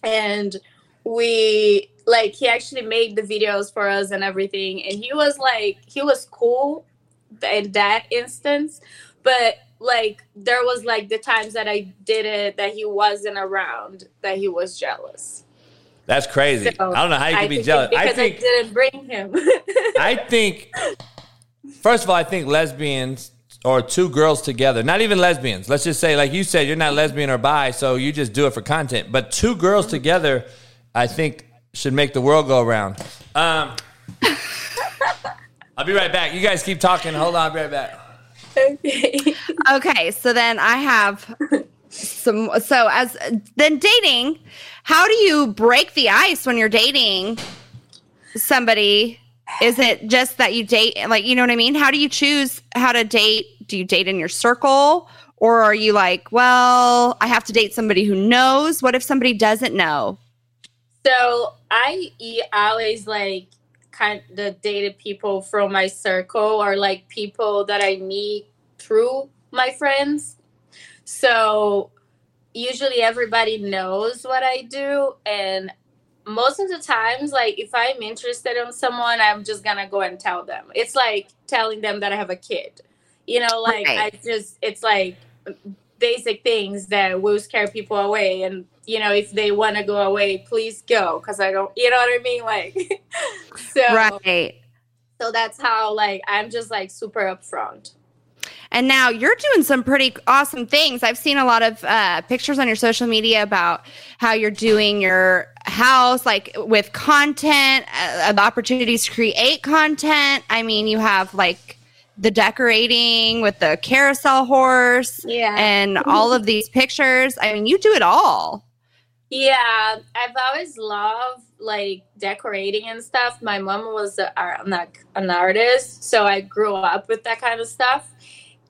And we like he actually made the videos for us and everything. And he was like he was cool in that instance. But like there was like the times that i did it that he wasn't around that he was jealous that's crazy. So, I don't know how you I can be think jealous. because I think. didn't bring him. I think. First of all, I think lesbians or two girls together, not even lesbians. Let's just say, like you said, you're not lesbian or bi, so you just do it for content. But two girls together, I think, should make the world go around. Um, I'll be right back. You guys keep talking. Hold on, I'll be right back. okay. Okay, so then I have some. So as then dating, how do you break the ice when you're dating somebody? Is it just that you date, like you know what I mean? How do you choose how to date? Do you date in your circle, or are you like, well, I have to date somebody who knows? What if somebody doesn't know? So i always like kind of dated people from my circle or like people that I meet through my friends. So usually everybody knows what I do and most of the times like if I'm interested in someone I'm just going to go and tell them. It's like telling them that I have a kid. You know like Right. I just it's like basic things that will scare people away and you know if they want to go away please go because i don't you know what i mean like so Right. so that's how like i'm just like super upfront And now you're doing some pretty awesome things. I've seen a lot of uh, pictures on your social media about how you're doing your house, like with content, uh, opportunities to create content. I mean, you have like the decorating with the carousel horse yeah and all of these pictures. I mean, you do it all. yeah i've always loved like decorating and stuff my mom was a, an artist so i grew up with that kind of stuff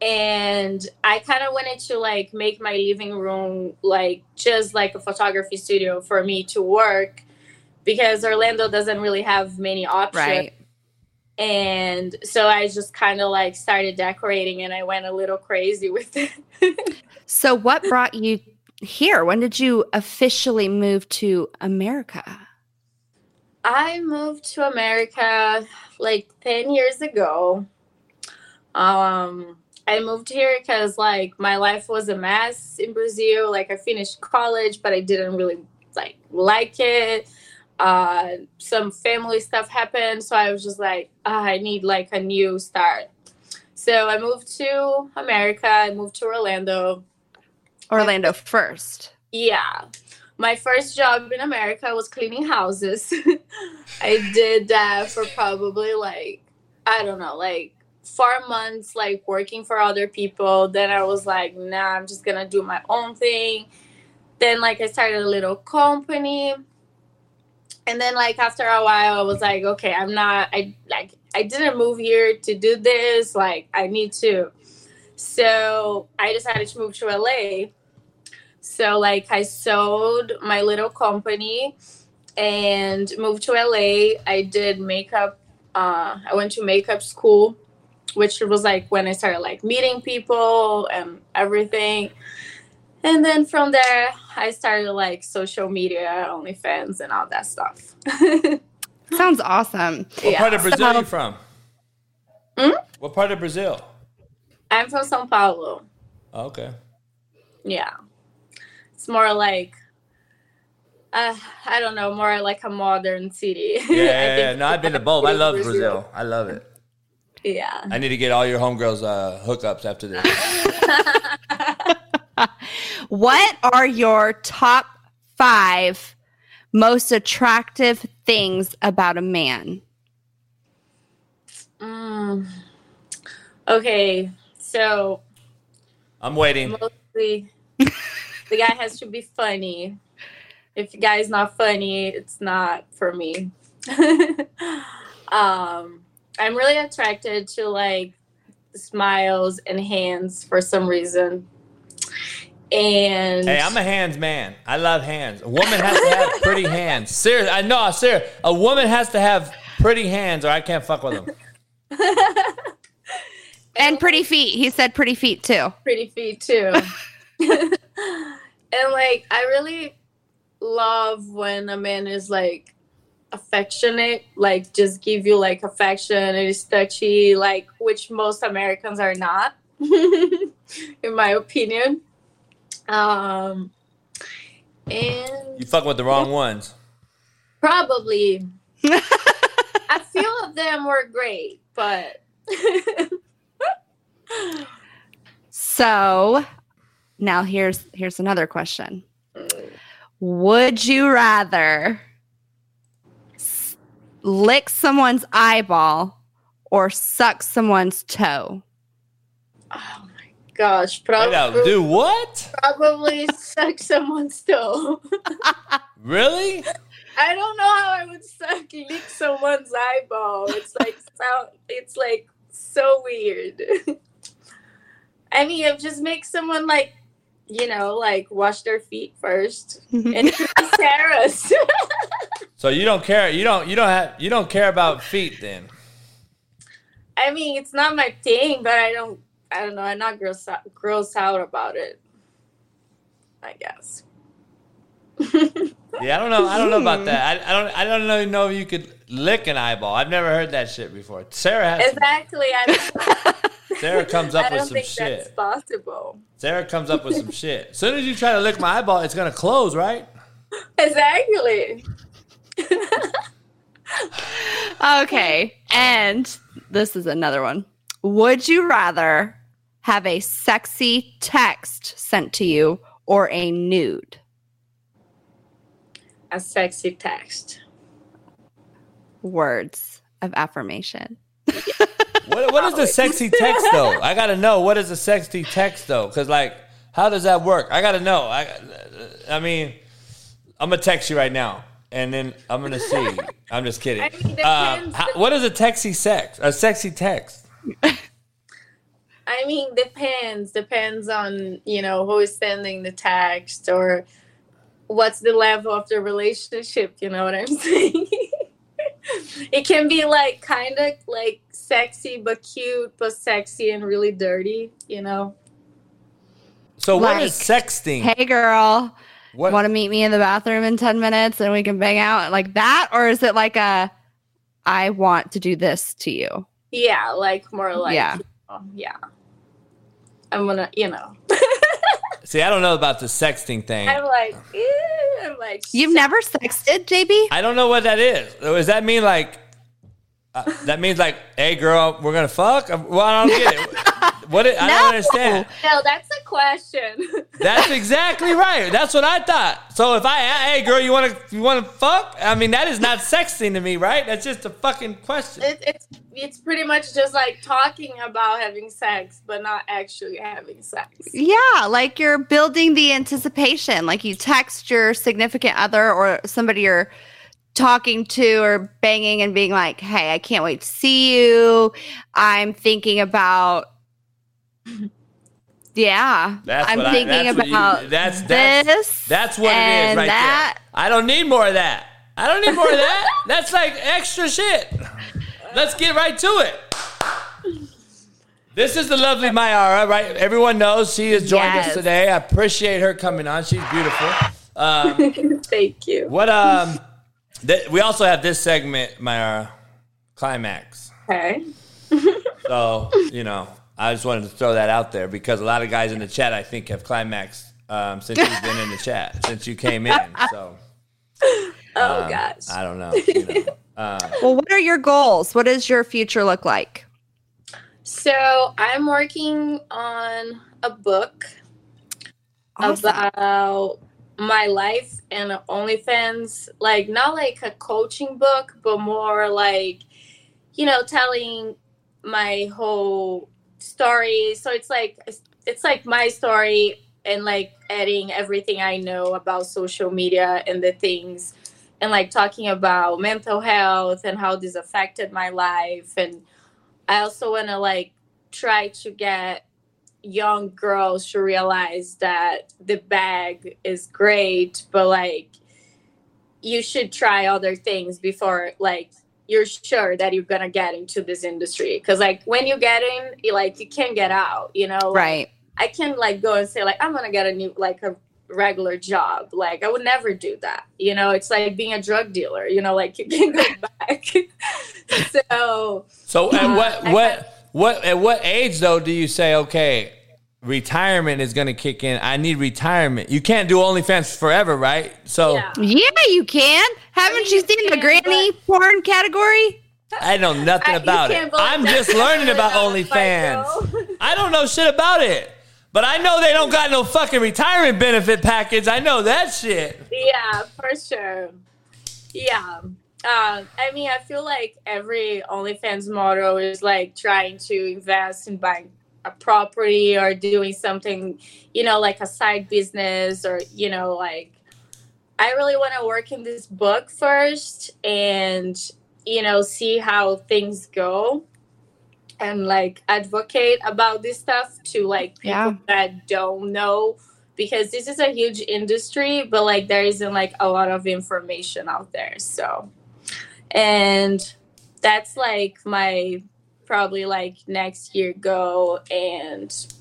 and i kind of wanted to like make my living room like just like a photography studio for me to work because orlando doesn't really have many options Right. and so i just kind of like started decorating and i went a little crazy with it So, what brought you here? When did you officially move to America? i moved to america like 10 years ago um i moved here because like my life was a mess in brazil like i finished college but i didn't really like like it uh some family stuff happened so i was just like ah, i need like a new start so i moved to america i moved to orlando Orlando first. Yeah. My first job in America was cleaning houses. I did that for probably like, I don't know, like four months, like working for other people. Then I was like, nah, I'm just to do my own thing. Then, like, I started a little company. And then, like, after a while, I was like, okay, I'm not, I like, I didn't move here to do this. Like, I need to. So I decided to move to LA. So like I sold my little company and moved to LA. I did makeup. Uh, I went to makeup school, which was like when I started like meeting people and everything. And then from there, I started like social media, OnlyFans, and all that stuff. Sounds awesome. What part of Brazil So- are you from? What part of Brazil? I'm from São Paulo. Oh, okay. Yeah. It's more like uh, I don't know, more like a modern city. Yeah, yeah, yeah. No, I've been to both. I love Brazil. Brazil. I love it. Yeah. I need to get all your homegirls uh, hookups after this. What are your top five most attractive things about a man? Mm. Okay, so I'm waiting. mostly the guy has to be funny. If the guy is not funny, it's not for me. um, I'm really attracted to like smiles and hands for some reason. And Hey, I'm a hands man. I love hands. A woman has to have pretty hands. Serious. I know. Serious. A woman has to have pretty hands, or I can't fuck with them. And pretty feet. He said pretty feet too. pretty feet too. and like I really love when a man is like affectionate, like just give you like affection and is touchy, like which most Americans are not, in my opinion. Um and You fucking with the wrong ones. probably a few of them were great, but So now here's here's another question. Would you rather s- lick someone's eyeball or suck someone's toe? oh my gosh, probably now, do what? probably suck someone's toe. Really? I don't know how I would suck lick someone's eyeball. It's like sound. It's like so weird. I mean, it just makes someone like, you know, like wash their feet first, mm-hmm. and it could be Sara's. So you don't care? You don't? You don't have? You don't care about feet then? I mean, it's not my thing, but I don't. I don't know. I'm not gross out, gross out about it. I guess. Yeah, I don't know. I don't know about hmm. that. I, I don't. I don't know. Know if you could lick an eyeball. I've never heard that shit before. Sara has. some- Exactly. I don't, Sara comes up with don't some think that's shit. possible. Sara comes up with some shit. As soon as you try to lick my eyeball, it's gonna close, right? Exactly. Okay. And this is another one. Would you rather have a sexy text sent to you or a nude? A sexy text. Words of affirmation. What, what is the sexy text though? I gotta know what is a sexy text though, because like, how does that work? I gotta know. I, I mean, I'm gonna text you right now, and then I'm gonna see. I'm just kidding. I mean, Uh, how, what is a sexy sex? A sexy text? I mean, depends. Depends on you know who is sending the text or what's the level of the relationship. You know what I'm saying? it can be like kind of like sexy but cute, but sexy and really dirty. You know? So what is sexting? Hey, girl, what? want to meet me in the bathroom in 10 minutes and we can bang out like that? Or is it like a, I want to do this to you? Yeah, like more like Yeah. oh, yeah. I'm gonna, you know, See, I don't know about the sexting thing. I'm like, I'm like, You've never sexted, JB? I don't know what that is. Does that mean like? Uh, that means like, hey, girl, we're gonna fuck. Well, I don't get it. What? It, I No. don't understand. no, that's a question. That's exactly right. That's what I thought. So if I, hey, girl, you wanna you wanna fuck? I mean, that is not sexting to me, right? That's just a fucking question. it, it's it's pretty much just like talking about having sex, but not actually having sex. Yeah, like you're building the anticipation. Like you text your significant other or somebody you're talking to or banging and being like, hey, I can't wait to see you. I'm thinking about. Yeah, That's I'm what I- thinking that's what you- about that's- that's- this. That's what it is right that. there. I don't need more of that. I don't need more of that. That's like extra shit. Let's get right to it. This is the lovely Mayara, right? Everyone knows she has joined us today. I appreciate her coming on. She's beautiful. Um, Thank you. what um, th- we also have this segment, Mayara, climax. Okay. So So, you know, I just wanted to throw that out there because a lot of guys in the chat, I think, have climaxed um, since you've been in the chat, since you came in. So, Oh um, gosh. I don't know. You know. Uh, Well, what are your goals? What does your future look like? So I'm working on a book Awesome. about my life and OnlyFans. Like not like a coaching book, but more like, you know, telling my whole story. So it's like it's like my story and like adding everything I know about social media and the things and like talking about mental health and how this affected my life and I also want to like try to get young girls to realize that the bag is great, but like you should try other things before like you're sure that you're gonna get into this industry. Because like when you get in, you like you can't get out. You know, right. I can't like go and say like I'm gonna get a new like a regular job. Like I would never do that. You know, it's like being a drug dealer. You know, like you can't go back. so so at uh, what what what at what age though do you say okay? Retirement is going to kick in. I need retirement. You can't do OnlyFans forever, right? So yeah. Yeah, you can. Haven't mean, you you seen the can, granny porn category? I know nothing I- about it. I'm just learning about really OnlyFans. I don't know shit about it. But I know they don't got no fucking retirement benefit package. I know that shit. Yeah, for sure. Yeah. Uh, I mean, I feel like every OnlyFans model is like trying to invest in buying a property or doing something, you know, like a side business or, you know, like I really want to work in this book first and, you know, see how things go and like advocate about this stuff to like people Yeah. that don't know because this is a huge industry but like there isn't like a lot of information out there so and that's like my probably like next year go and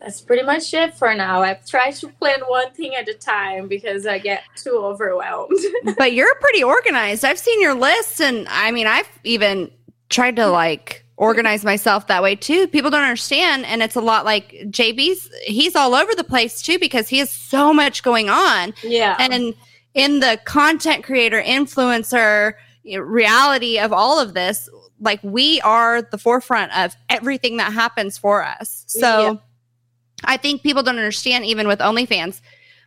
that's pretty much it for now i've tried to plan one thing at a time because i get too overwhelmed but you're pretty organized. I've seen your list, and I mean, I've even tried to like organize myself that way too. People don't understand, and it's a lot like JB's. He's all over the place too because he has so much going on, yeah and in the content creator, influencer reality of all of this, like we are the forefront of everything that happens for us. So. Yeah. I think people don't understand, even with OnlyFans,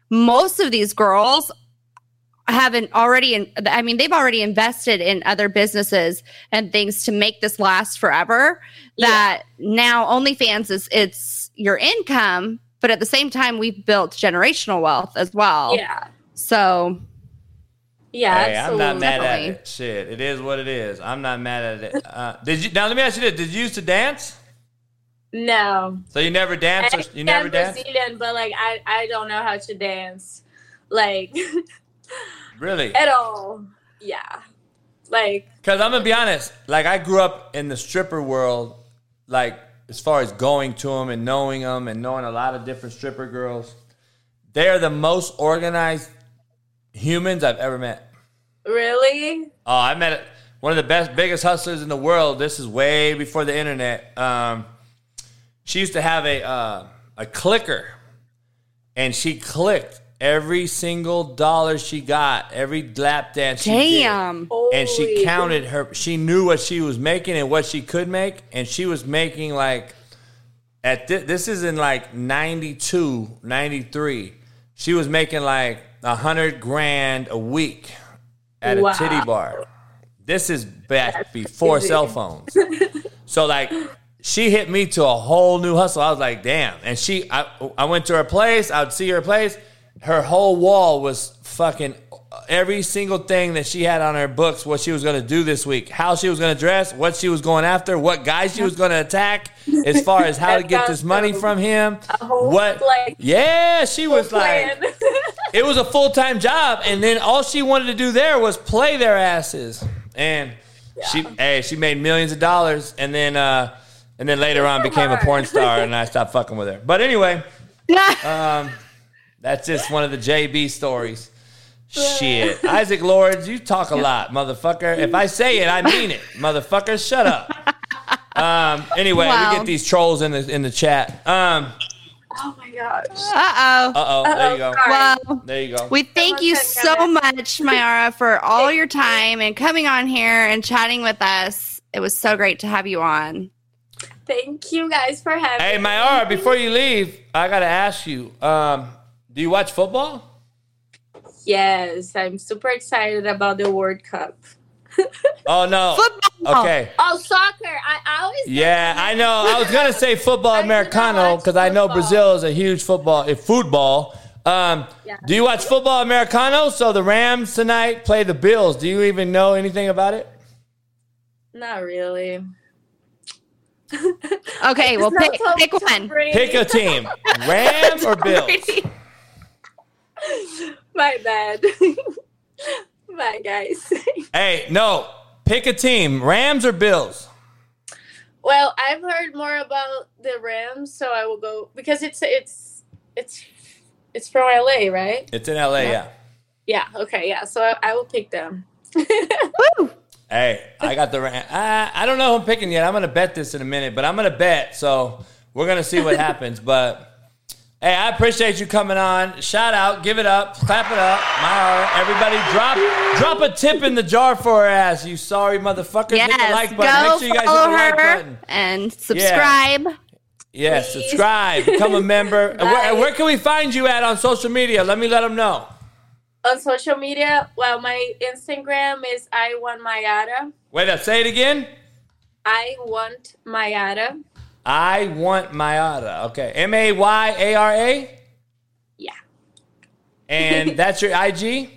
most of these girls haven't already, in, I mean, they've already invested in other businesses and things to make this last forever. Yeah. That now OnlyFans is it's your income, but at the same time, we've built generational wealth as well. yeah So yeah hey, I'm not mad at it. Shit, it is what it is. I'm not mad at it. Uh, did you now? Let me ask you this: Did you used to dance? no So you never danced? Or, you never am danced? Brazilian, but like I, I don't know how to dance, like Really? at all. Yeah, like Because I'm gonna be honest. Like I grew up in the stripper world. Like as far as going to them and knowing them and knowing a lot of different stripper girls, they are the most organized humans I've ever met. really. Oh, I met one of the best, biggest hustlers in the world. This is way before the internet. Um, she used to have a uh, a clicker, and she clicked every single dollar she got, every lap dance. She did. damn. And she counted her. She knew what she was making and what she could make, and she was making like at thi- this is in like 92, 93. She was making like a hundred grand a week at a titty bar. This is back before crazy. cell phones. so like she hit me to a whole new hustle. I was like, damn. And she I I went to her place, I would see her place. Her whole wall was fucking every single thing that she had on her books, what she was gonna do this week, how she was gonna dress, what she was going after, what guy she was gonna attack, as far as how to get this money from him. What like, Yeah, she was like it was a full time job, and then all she wanted to do there was play their asses. And she, hey, she made millions of dollars, and then, uh, and then later on became a porn star, and I stopped fucking with her. But anyway, um, that's just one of the JB stories. Shit, Isaac Lords, you talk a lot, motherfucker. If I say it, I mean it, motherfucker. Shut up. Um, anyway, Wow. we get these trolls in the in the chat. Um, Oh my gosh. Uh oh. uh oh, there you go. sorry. Well, There you go. we thank you so much, Mayara, for all your time and coming on here and chatting with us. It was so great to have you on. Thank you guys for having Hey, me. Mayara, before you leave, I gotta ask you. Um, do you watch football? Yes, I'm super excited about the World Cup. Oh no. Football. Okay. Oh, soccer. I, I always Yeah, I know. I was gonna say football I do not americano because I know. Brazil is a huge football, eh, football. Um, Yeah. Do you watch football americano? So the Rams tonight play the Bills. Do you even know anything about it? Not really. Okay, well, It's not pick, Tom- pick one. Pick a team, Rams or Bills. My bad. Bye, guys. Hey, no, pick a team, Rams or Bills. well, I've heard more about the Rams, so I will go because it's it's it's it's from LA, right? It's in LA, yeah. Yeah. Okay. Yeah. So I, I will pick them. Hey, I got the Rams. I, I don't know who I'm picking yet. I'm gonna bet this in a minute, but I'm gonna bet. So we're gonna see what happens. But hey, I appreciate you coming on. Shout out, give it up, clap it up. My everybody, drop drop a tip in the jar for her ass. You sorry motherfuckers. hit the Yes, like go button. Make sure you guys hit follow the like her button. and subscribe. Yeah, subscribe, become a member. And Where, where can we find you at on social media? Let me let them know. On social media, well, my Instagram is I want Mayara. Wait up, say it again. I want Mayara. I want Mayara. Okay, M A Y A R A. Yeah. And that's your IG?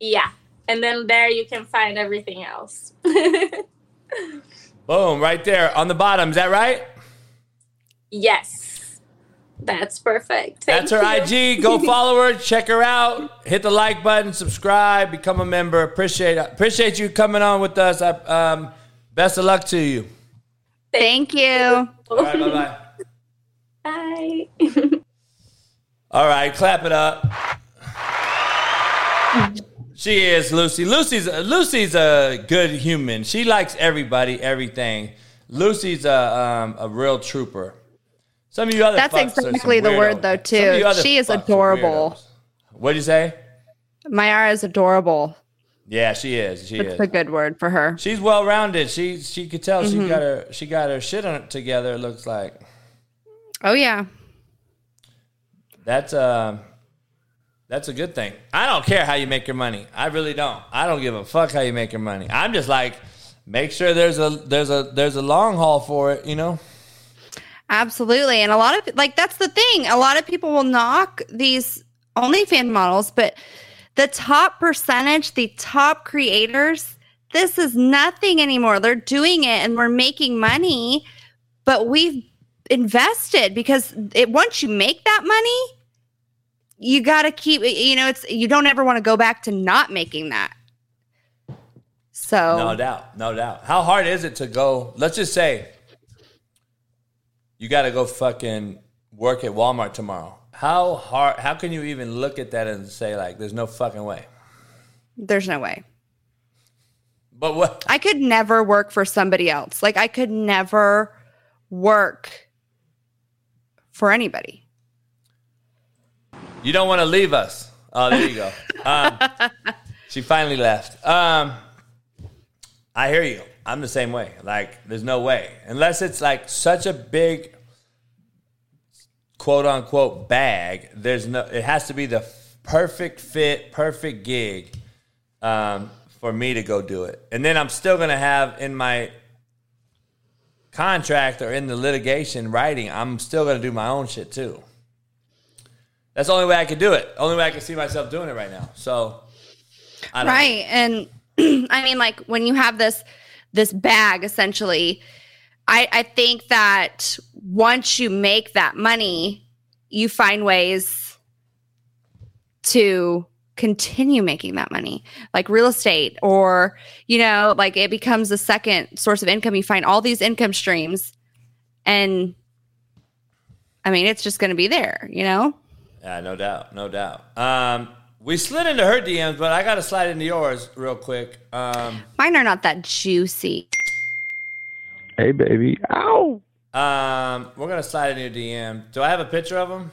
Yeah. And then there you can find everything else. Boom, right there on the bottom. Is that right? yes. That's perfect. Thank That's her you. IG. Go follow her, check her out, hit the like button, subscribe, become a member. Appreciate appreciate you coming on with us. I, um, best of luck to you. Thank you. All right, bye bye. Bye. All right, clap it up. She is Lucy. Lucy's Lucy's a good human. She likes everybody, everything. Lucy's a um, a real trooper. Some of you other That's fucks are some exactly the word, though, too. She is adorable. What'd you say? Mayara is adorable. Yeah, she is. She That's is. a good word for her. She's well rounded. She she could tell Mm-hmm. she got her she got her shit on it together. It looks like Oh yeah. that's um that's a good thing. I don't care how you make your money. I really don't. I don't give a fuck how you make your money. I'm just like make sure there's a there's a there's a long haul for it. You know. Absolutely. And a lot of like that's the thing. A lot of people will knock these OnlyFans models, but the top percentage, the top creators, this is nothing anymore. They're doing it and we're making money, but we've invested because it once you make that money, you got to keep you know, it's you don't ever want to go back to not making that. So No doubt, no doubt. How hard is it to go? Let's just say you got to go fucking work at Walmart tomorrow. How hard? How can you even look at that and say like, "There's no fucking way"? there's no way. But what? I could never work for somebody else. Like I could never work for anybody. You don't want to leave us. Oh, there you go. Um, she finally left. Um, I hear you. I'm the same way. Like, there's no way. Unless it's like such a big quote unquote bag, there's no, it has to be the perfect fit, perfect gig um, for me to go do it. And then I'm still going to have in my contract or in the litigation writing, I'm still going to do my own shit too. That's the only way I could do it. Only way I can see myself doing it right now. So, don't know. Right. And I mean like when you have this this bag essentially, I I think that once you make that money, you find ways to continue making that money like real estate or you know like it becomes a second source of income you find all these income streams and i mean it's just going to be there you know Yeah, no doubt, no doubt. Um, we slid into her DMs, but I got to slide into yours real quick. Um, mine are not that juicy Hey, baby. Ow. Um, we're gonna slide in your DM. Do I have a picture of him?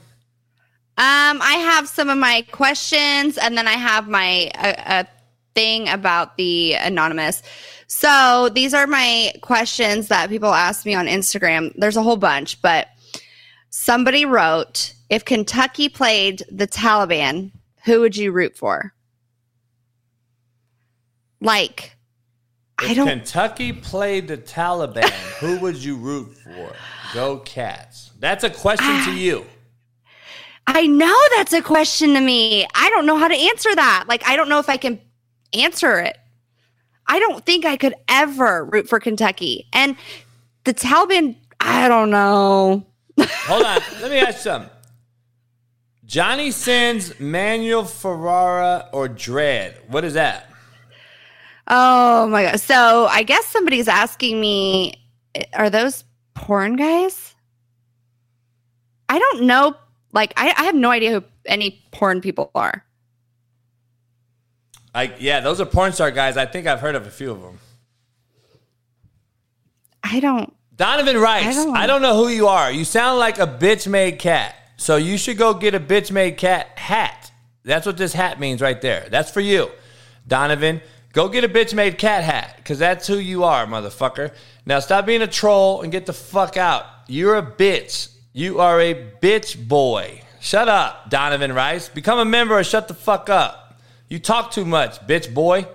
Um, I have some of my questions, and then I have my a, a thing about the anonymous. So these are my questions that people ask me on Instagram. There's a whole bunch, but somebody wrote, "If Kentucky played the Taliban, who would you root for?" Like, I If don't. Kentucky played the Taliban, who would you root for? Go Cats. That's a question to ah. you. I know that's a question to me. I don't know how to answer that. Like, I don't know if I can answer it. I don't think I could ever root for Kentucky. And the Taliban, I don't know. Hold on. Let me ask something. Johnny Sins, Manuel Ferrara, or Dread? What is that? Oh my God. So I guess somebody's asking me, eh, are those porn guys? I don't know. Like, I, I have no idea who any porn people are. I yeah, those are porn star guys. I think I've heard of a few of them. I don't. Donovan Rice. I I don't, don't- know who you are. You sound like a bitch made cat. So you should go get a bitch made cat hat. That's what this hat means right there. That's for you. Donovan, go get a bitch made cat hat because that's who you are, motherfucker. Now stop being a troll and get the fuck out. You're a bitch. You are a bitch boy. Shut up, Donovan Rice. Become a member or shut the fuck up. You talk too much, bitch boy.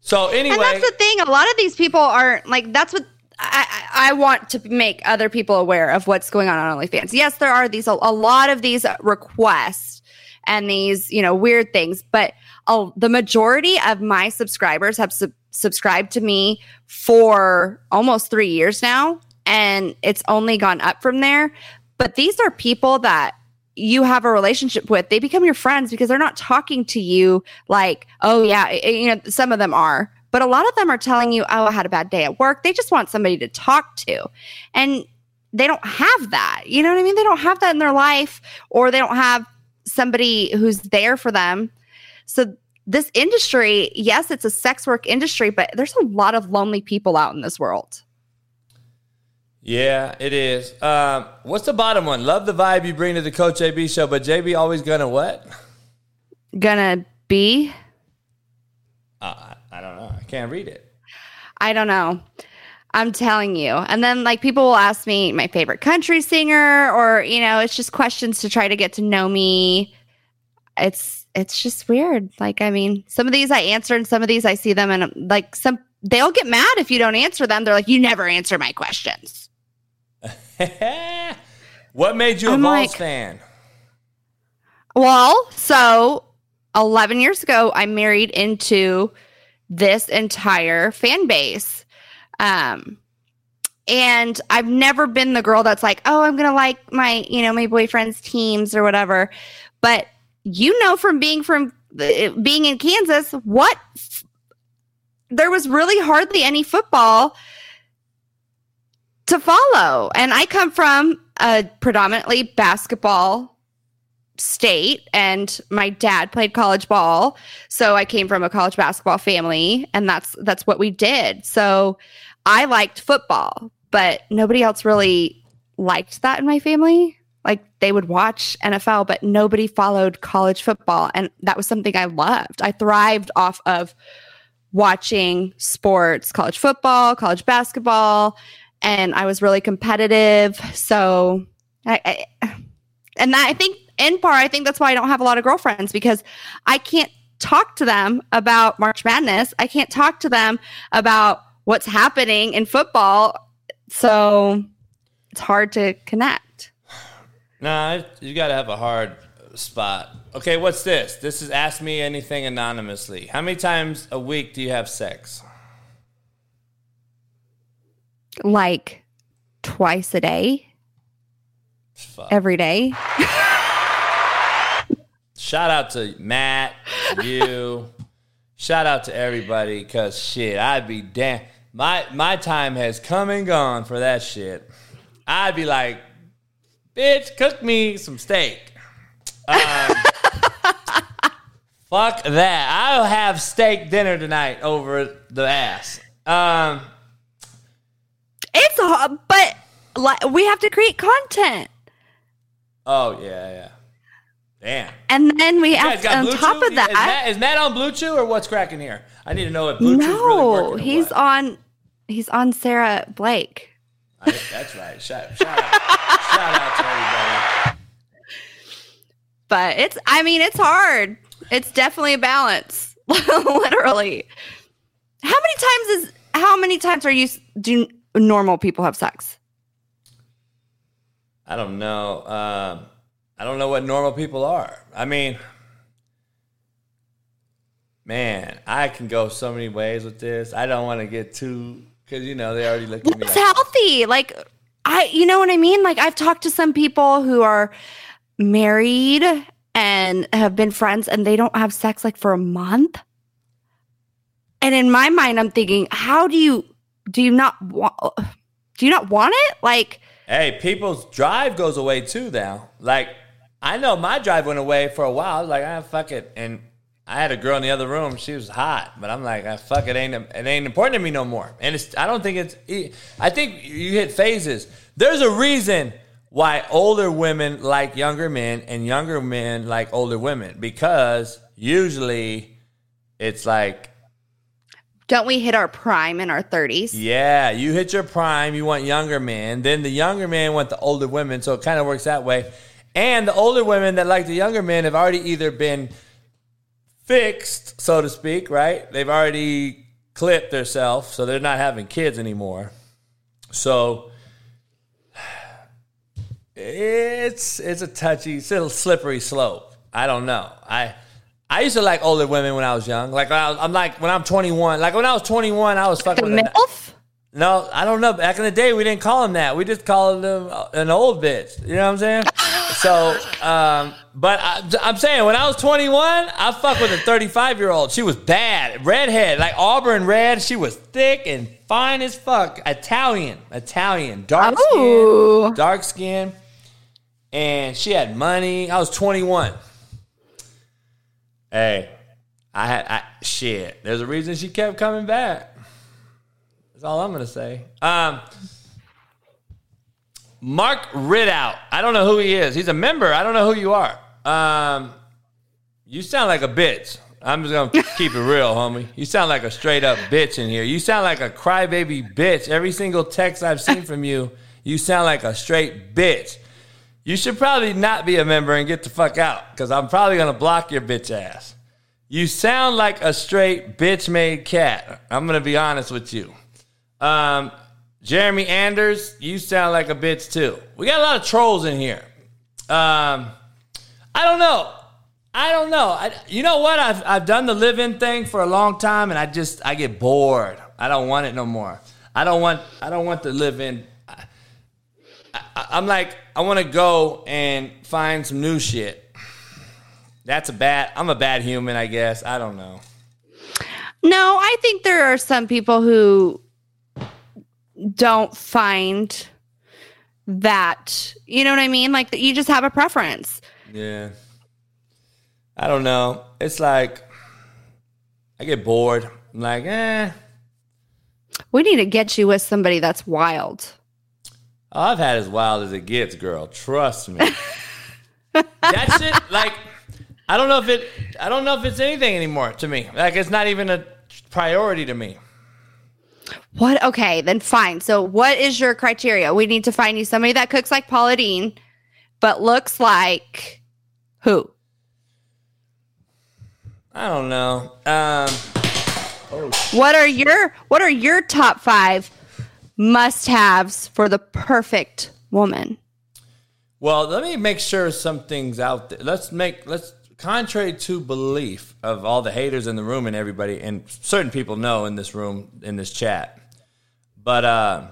So anyway, And that's the thing. A lot of these people aren't like that's what I, I want to make other people aware of what's going on on OnlyFans. Yes, there are these a, a lot of these requests and these you know weird things, but uh, the majority of my subscribers have sub- subscribed to me for almost three years now, and it's only gone up from there. But these are people that you have a relationship with. They become your friends because they're not talking to you like oh yeah you know some of them are. But a lot of them are telling you oh i had a bad day at work. They just want somebody to talk to. And they don't have that. You know what i mean? They don't have that in their life or they don't have somebody who's there for them so this industry yes it's a sex work industry but there's a lot of lonely people out in this world Yeah, it is. Um, what's the bottom one? Love the vibe you bring to the Coach JB show, but JB always gonna what? gonna be Uh, I, I don't know. I can't read it. I don't know. I'm telling you. And then like people will ask me my favorite country singer or you know, it's just questions to try to get to know me. It's it's just weird. Like I mean, some of these I answer and some of these I see them and like some they'll get mad if you don't answer them. They're like you never answer my questions. what made you a I'm Vols like- fan? Well, so 11 years ago, I married into this entire fan base. Um, and I've never been the girl that's like, oh, I'm going to like my, you know, my boyfriend's teams or whatever. But you know, from being from being in Kansas, what there was really hardly any football to follow. And I come from a predominantly basketball state and my dad played college ball. So i came from a college basketball family and that's that's what we did. So i liked football but nobody else really liked that in my family like they would watch nfl but nobody followed college football and that was something i loved i thrived off of watching sports college football college basketball and i was really competitive so i, I and I think in part, I think that's why I don't have a lot of girlfriends because I can't talk to them about March Madness. I can't talk to them about what's happening in football. So it's hard to connect. Nah, you got to have a hard spot. Okay, what's this? This is Ask Me Anything Anonymously. How many times a week do you have sex? Like twice a day, Fuck. every day. Shout out to Matt, you. Shout out to everybody, cause shit, I'd be damn. My my time has come and gone for that shit. I'd be like, bitch, cook me some steak. Um, fuck that. I'll have steak dinner tonight over the ass. Um, It's hard, but like, we have to create content, Oh yeah, yeah. Damn. and then we guys on Blue top Chew? of that is, that. Matt, is Matt on BlueChew or what's cracking here? I need to know if Blue really no, working. or he's what. on. He's on Sara Blake. I- that's right. Shout, shout out, shout out to everybody. But it's. I mean, it's hard. It's definitely a balance. Literally. How many times is? How many times are you? Do normal people have sex? I don't know. Um, I don't know what normal people are. I mean, man, I can go so many ways with this. I don't want to get too because you know they already look at me. It's Like, healthy. Like I, you know what I mean. Like I've talked to some people who are married and have been friends, and they don't have sex like for a month. And in my mind, I'm thinking, how do you do you not want? Do you not want it? Like hey, people's drive goes away too now. Like I know my drive went away for a while. Like, ah, fuck it, and. I had a girl in the other room. She was hot, but I'm like, ah, fuck it, ain't it ain't important to me no more. And it's I don't think it's. I think you hit phases. There's a reason why older women like younger men and younger men like older women because usually it's like don't we hit our prime in our 30s? yeah, you hit your prime, you want younger men. Then the younger men want the older women, so it kind of works that way. And the older women that like the younger men have already either been fixed, so to speak, right? They've already clipped themselves, so they're not having kids anymore. So it's it's a touchy, it's a slippery slope. I don't know. I I used to like older women when I was young. Like I was, I'm like when I'm 21. Like when I was 21, I was The fucking a, MILF? No, I don't know. Back in the day, we didn't call them that. We just called them an old bitch. You know what I'm saying? So, um, but I, I'm saying when I was 21, I fucked with a 35 year old. She was bad, redhead, like auburn red. She was thick and fine as fuck. Italian, Italian, dark Ooh. skin, dark skin, and she had money. I was 21. Hey, I had I, shit. There's a reason she kept coming back. That's all I'm gonna say. Um, Mark Ridout. I don't know who he is. He's a member. I don't know who you are. Um, you sound like a bitch. I'm just gonna keep it real, homie. You sound like a straight up bitch in here. You sound like a crybaby bitch. Every single text I've seen from you, you sound like a straight bitch. You should probably not be a member and get the fuck out, because I'm probably gonna block your bitch ass. You sound like a straight bitch made cat. I'm gonna be honest with you. Um, Jeremy Anders, you sound like a bitch too. We got a lot of trolls in here. Um, I don't know. I don't know. I, you know what? I've I've done the live-in thing for a long time, and I just I get bored. I don't want it no more. I don't want I don't want to live in. I, I, I'm like I want to go and find some new shit. That's a bad. I'm a bad human, I guess. I don't know. No, I think there are some people who don't find that, you know what I mean? Like that you just have a preference. Yeah. I don't know. It's like I get bored. I'm like, eh. We need to get you with somebody that's wild. I've had as wild as it gets, girl. Trust me. that shit, like, I don't know if it. I don't know if it's anything anymore to me. Like, it's not even a priority to me. What? Okay, then fine. So, what is your criteria? We need to find you somebody that cooks like Paula Deen, but looks like who? I don't know. Um, What are your What are your top five must-haves for the perfect woman? well, let me make sure something's out there. Let's make let's contrary to belief of all the haters in the room and everybody, and certain people know in this room in this chat. But uh,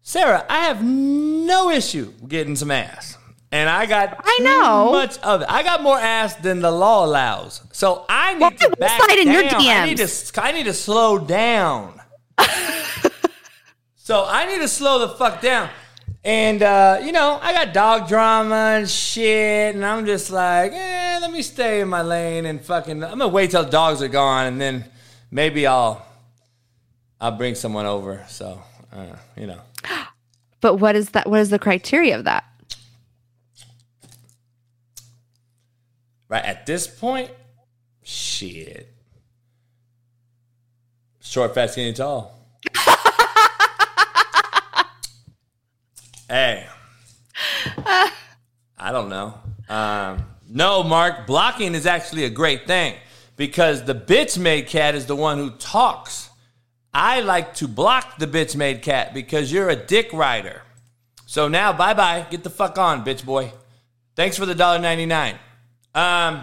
Sara, I have no issue getting some ass. And I got I know. much of it. I got more ass than the law allows. So I need to back slide in your down. I need DMs. to I need to slow down. so I need to slow the fuck down. And uh, you know, I got dog drama and shit, and I'm just like, eh, let me stay in my lane and fucking. I'm gonna wait till the dogs are gone, and then maybe I'll I'll bring someone over. So uh, you know. But what is that? What is the criteria of that? Right at this point, shit. Short, fat, skinny, tall. hey. I don't know. Um, no, Mark, blocking is actually a great thing because the bitch made cat is the one who talks. I like to block the bitch made cat because you're a dick rider. So now, bye bye. Get the fuck on, bitch boy. Thanks for the $1.99. Um,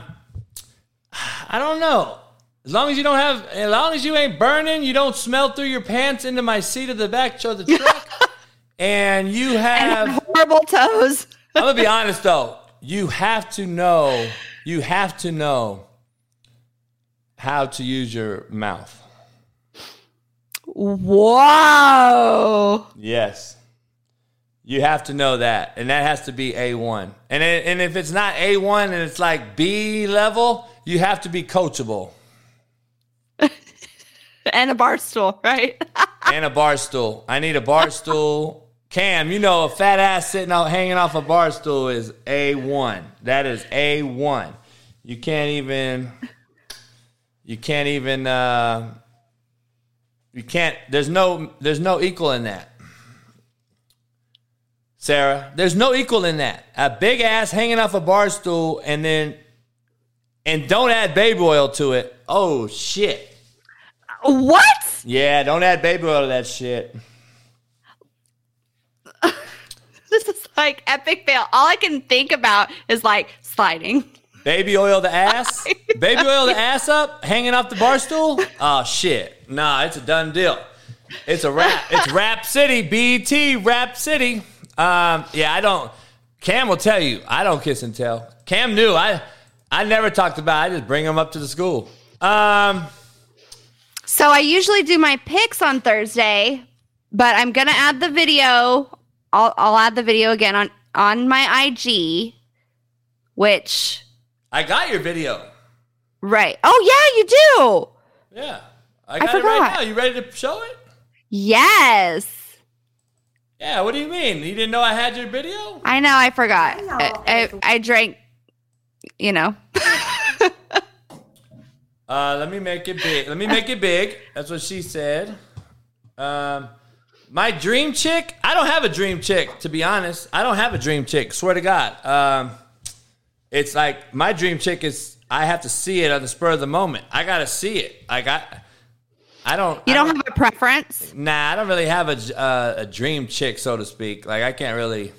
I don't know. As long as you don't have, as long as you ain't burning, you don't smell through your pants into my seat of the back of the truck, and you have Horrible toes. I'm gonna be honest though. You have to know. You have to know how to use your mouth. Whoa. Yes. You have to know that, and that has to be A1. And it, and if it's not A1 and it's like B level, you have to be coachable And a bar stool, right? and a bar stool. I need a bar stool. Cam, you know, a fat ass sitting out hanging off a bar stool is A1. That is A1. You can't even. You can't even. Uh, you can't. There's no. There's no equal in that. Sara, there's no equal in that. A big ass hanging off a bar stool and then, and don't add baby oil to it. Oh shit. what? Yeah, don't add baby oil to that shit. This is like epic fail. All I can think about is like sliding. Baby oil the ass? Baby oil the ass up? Hanging off the bar stool? Oh shit. Nah, it's a done deal. It's a rap. It's Rap City, BT, Rap City. Um, yeah, I don't Cam will tell you, I don't kiss and tell. Cam knew. I I never talked about it. I just bring him up to the school. Um So I usually do my picks on Thursday, but I'm gonna add the video. I'll I'll add the video again on on my IG, which I got your video. right. Oh yeah, you do. Yeah. I got it right now. You ready to show it? Yes. Yeah, what do you mean? You didn't know I had your video? I know. I forgot. I, I, I drank. You know. Uh, let me make it big. Let me make it big. That's what she said. Um, my dream chick. I don't have a dream chick, to be honest. I don't have a dream chick. Swear to God. Um, it's like my dream chick is. I have to see it on the spur of the moment. I gotta see it. I got. I don't. You I don't have a preference. Nah, I don't really have a uh, a dream chick, so to speak. Like I can't really.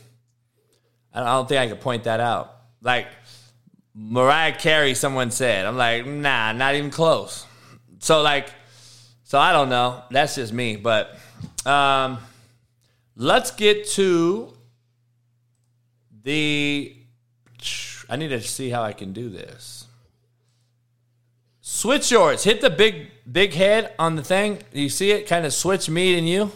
I don't, I don't think I can point that out. Like Mariah Carey, someone said. I'm like, nah, not even close. So like, so I don't know. That's just me. But um, let's get to the. I need to see how I can do this. Switch yours. Hit the big big head on the thing. You see it? Kind of switch me and you.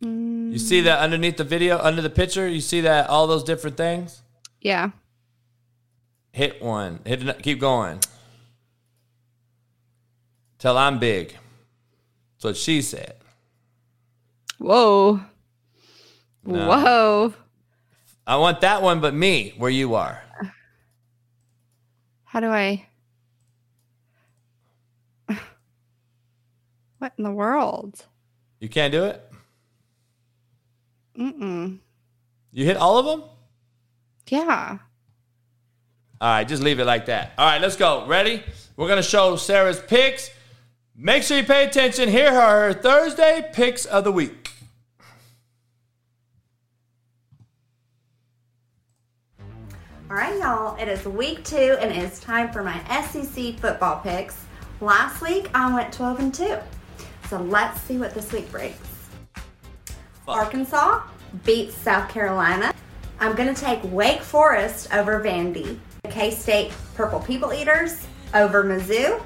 You see that underneath the video, under the picture? You see that all those different things? Yeah. Hit one. Hit keep going. Till I'm big. That's what she said. Whoa. No. Whoa. I want that one, but me, where you are. How do I? What in the world? You can't do it? Mm-mm. You hit all of them? Yeah. All right, just leave it like that. All right, let's go. Ready? We're going to show Sara's picks. Make sure you pay attention. Here are her Thursday picks of the week. All right, y'all. It is week two, and it's time for my SEC football picks. Last week, I went 12 and 2. So let's see what this week brings. Arkansas beats South Carolina. I'm going to take Wake Forest over Vandy. K State Purple People Eaters over Mizzou.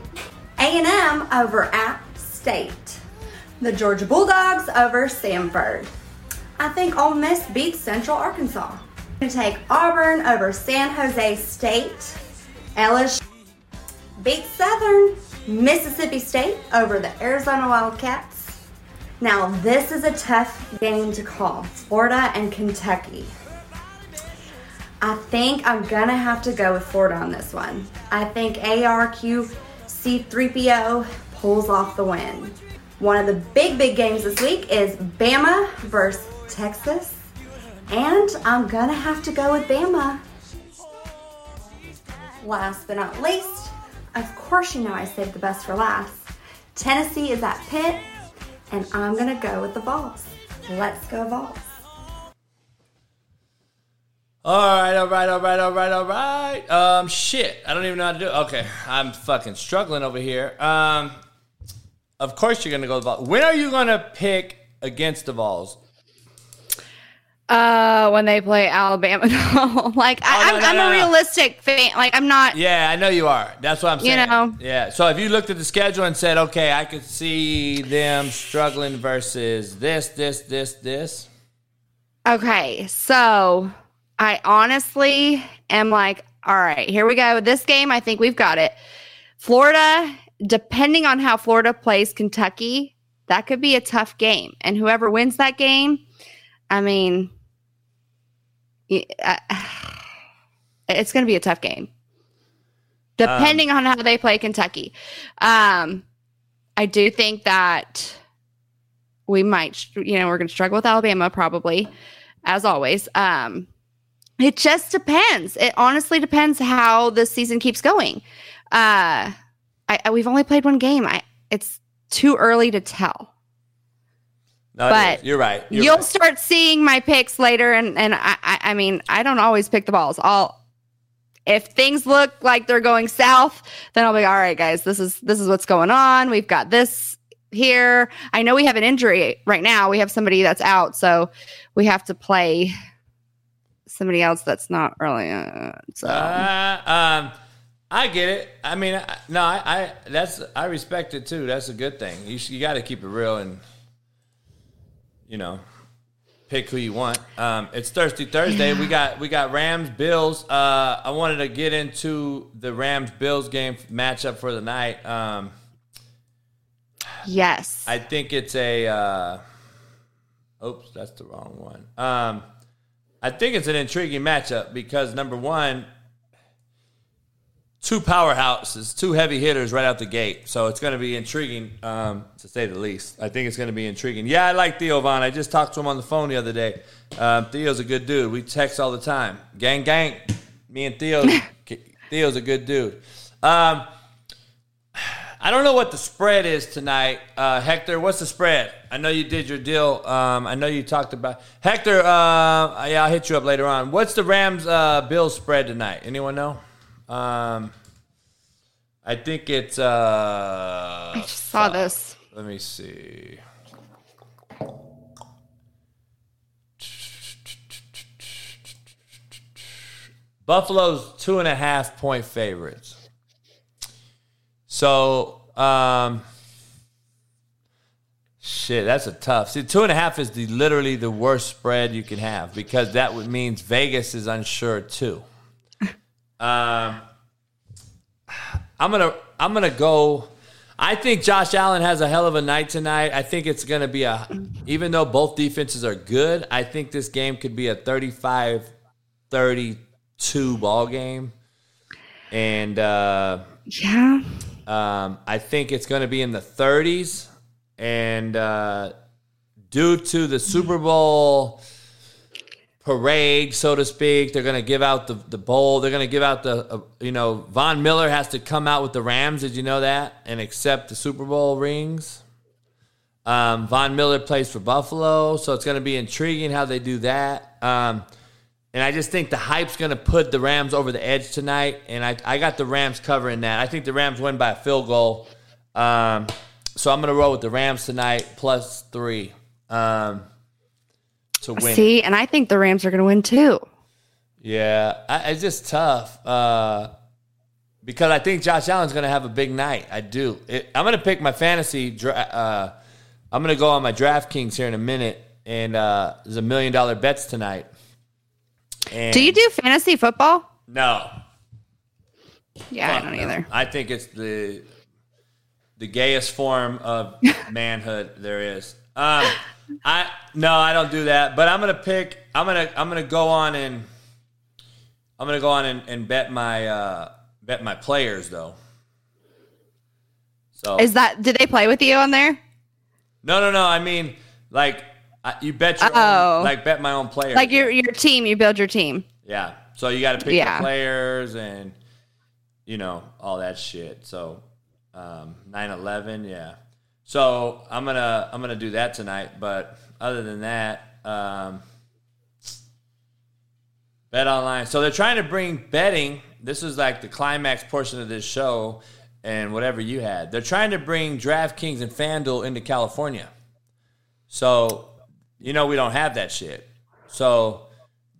A&M over App State. The Georgia Bulldogs over Samford. I think Ole Miss beats Central Arkansas. Going to take Auburn over San Jose State. LSU beats Southern. Mississippi State over the Arizona Wildcats. Now, this is a tough game to call Florida and Kentucky. I think I'm gonna have to go with Florida on this one. I think ARQC3PO pulls off the win. One of the big, big games this week is Bama versus Texas. And I'm gonna have to go with Bama. Last but not least, of course, you know I saved the best for last. Tennessee is at Pitt, and I'm gonna go with the Vols. Let's go Vols. All right, all right, all right, all right, all right. Um, shit, I don't even know how to do. It. Okay, I'm fucking struggling over here. Um, of course you're gonna go the Vols. When are you gonna pick against the Vols? Uh, when they play Alabama, no. like I, Oh, no, I'm, no, I'm a realistic fan. Like I'm not. Yeah, I know you are. That's what I'm saying. You know. Yeah. So if you looked at the schedule and said, okay, I could see them struggling versus this, this, this, this. Okay, so I honestly am like, all right, here we go. This game, I think we've got it. Florida, depending on how Florida plays Kentucky, that could be a tough game. And whoever wins that game, I mean, it's going to be a tough game. Depending on how they play Kentucky. Um, I do think that we might, you know, we're going to struggle with Alabama probably, as always. Um, it just depends. It honestly depends how the season keeps going. Uh, I, I we've only played one game. I it's too early to tell. No, But you're right. You're You'll right. start seeing my picks later, and and I, I I mean I don't always pick the balls. I'll if things look like they're going south, then I'll be all right, guys. This is this is what's going on. We've got this here. I know we have an injury right now. We have somebody that's out, so we have to play somebody else that's not really. Uh, so Uh, um, I get it. I mean, I, no, I, I that's I respect it too. That's a good thing. You you got to keep it real and you know pick who you want. Um, it's Thirsty Thursday. We got we got Rams Bills. Uh, I wanted to get into the Rams Bills game matchup for the night. Um, yes, I think it's a. Uh, oops, that's the wrong one. Um, I think it's an intriguing matchup because number one, two powerhouses, two heavy hitters right out the gate. So it's going to be intriguing, um, to say the least. I think it's going to be intriguing. Yeah, I like Theo Von. I just talked to him on the phone the other day. Um, Theo's a good dude. We text all the time. Gang, gang. Me and Theo. Theo's a good dude. Um, I don't know what the spread is tonight. Uh, Hector, what's the spread? I know you did your deal. Um, I know you talked about Hector. Uh, yeah, I'll hit you up later on. What's the Rams uh, Bills spread tonight? Anyone know? Um, I think it's. Uh, I just saw this. let me see. Buffalo's two and a half point favorites. So, um, shit, that's a tough. See, two and a half is the literally the worst spread you can have because that would means Vegas is unsure too. Um, I'm gonna I'm gonna go. I think Josh Allen has a hell of a night tonight. I think it's gonna be a even though both defenses are good, I think this game could be a 35-32 ball game. And uh Yeah. um, I think it's going to be in the 30s. And uh, due to the Super Bowl parade, so to speak, they're going to give out the, the bowl. They're going to give out the, uh, you know, Von Miller has to come out with the Rams. Did you know that? And accept the Super Bowl rings. Um, Von Miller plays for Buffalo. So it's going to be intriguing how they do that. Um, and I just think the hype's going to put the Rams over the edge tonight. And I, I got the Rams covering that. I think the Rams win by a field goal. Um, so I'm going to roll with the Rams tonight plus three um, to win. See, and I think the Rams are going to win too. Yeah, I, it's just tough uh, because I think Josh Allen's going to have a big night. I do. It, I'm going to pick my fantasy. dra- Uh, I'm going to go on my DraftKings here in a minute, and uh, there's a million dollar bets tonight. And Do you do fantasy football? No, Yeah, I don't no. either. I think it's the the gayest form of manhood there is. Um, I no, I don't do that. But I'm gonna pick. I'm gonna I'm gonna go on and I'm gonna go on and, and bet my uh, bet my players though. So Is that did they play with you on there? no, no, no. I mean, like I, you bet your Oh. own, like bet my own players. Like your your team, you build your team. Yeah. So you got to pick Yeah. the players and you know all that shit. So um 9/11, yeah. So I'm going to I'm to do that tonight, but other than that, um Bet online. So they're trying to bring betting. This is like the climax portion of this show and whatever you had. They're trying to bring DraftKings and FanDuel into California. So, you know, we don't have that shit. So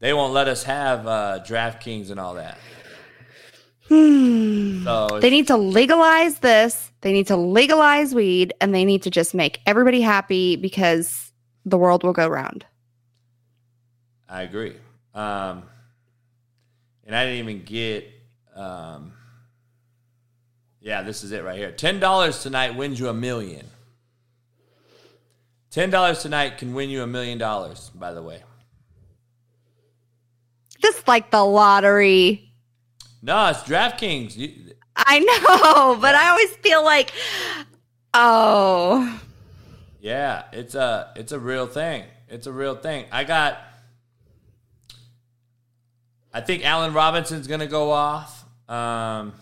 they won't let us have uh, DraftKings and all that. So They need to legalize this. They need to legalize weed and they need to just make everybody happy because the world will go round. I agree. Um, and I didn't even get. Um, yeah, this is it right here. Ten dollars tonight wins you a million. Ten dollars tonight can win you a million dollars. By the way, Just like the lottery. no, it's DraftKings. You, I know, but I always feel like, oh, yeah, it's a it's a real thing. It's a real thing. I got. I think Allen Robinson's gonna go off. Um,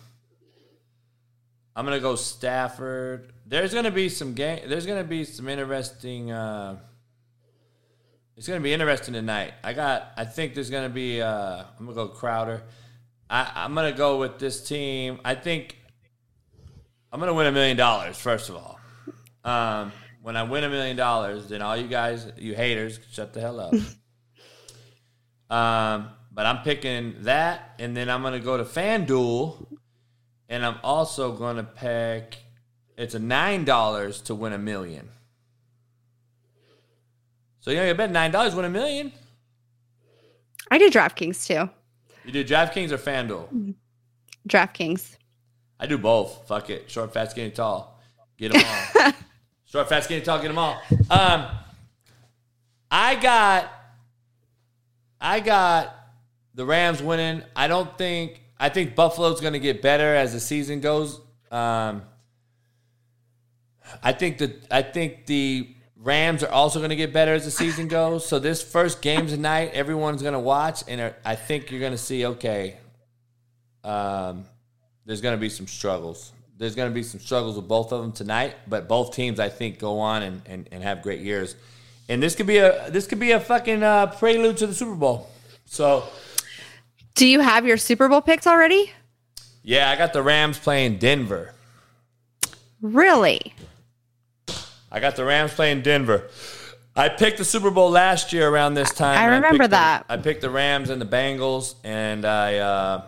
I'm gonna go Stafford. There's gonna be some game. There's gonna be some interesting. Uh, it's gonna be interesting tonight. I got. I think there's gonna be. Uh, I'm gonna go Crowder. I, I'm gonna go with this team. I think I'm gonna win a million dollars. First of all, um, when I win a million dollars, then all you guys, you haters, shut the hell up. um, but I'm picking that, and then I'm gonna go to FanDuel, and I'm also gonna pick. It's a nine dollars to win a million. So you know you bet nine dollars win a million. I do DraftKings too. You do DraftKings or FanDuel? DraftKings. I do both. Fuck it. Short, fat, skinny, tall. Get them all. Short, fat, skinny, tall. Get them all. Um, I got, I got the Rams winning. I don't think. I think Buffalo's going to get better as the season goes. Um, I think that I think the Rams are also going to get better as the season goes. So this first game tonight, everyone's going to watch, and I think you're going to see okay. Um, there's going to be some struggles. There's going to be some struggles with both of them tonight, but both teams I think go on and, and, and have great years. And this could be a this could be a fucking uh, prelude to the Super Bowl. So Do you have your Super Bowl picks already? yeah, I got the Rams playing Denver. Really? I got the Rams playing Denver. I picked the Super Bowl last year around this time. I remember the- that. I picked the Rams and the Bengals, and I uh,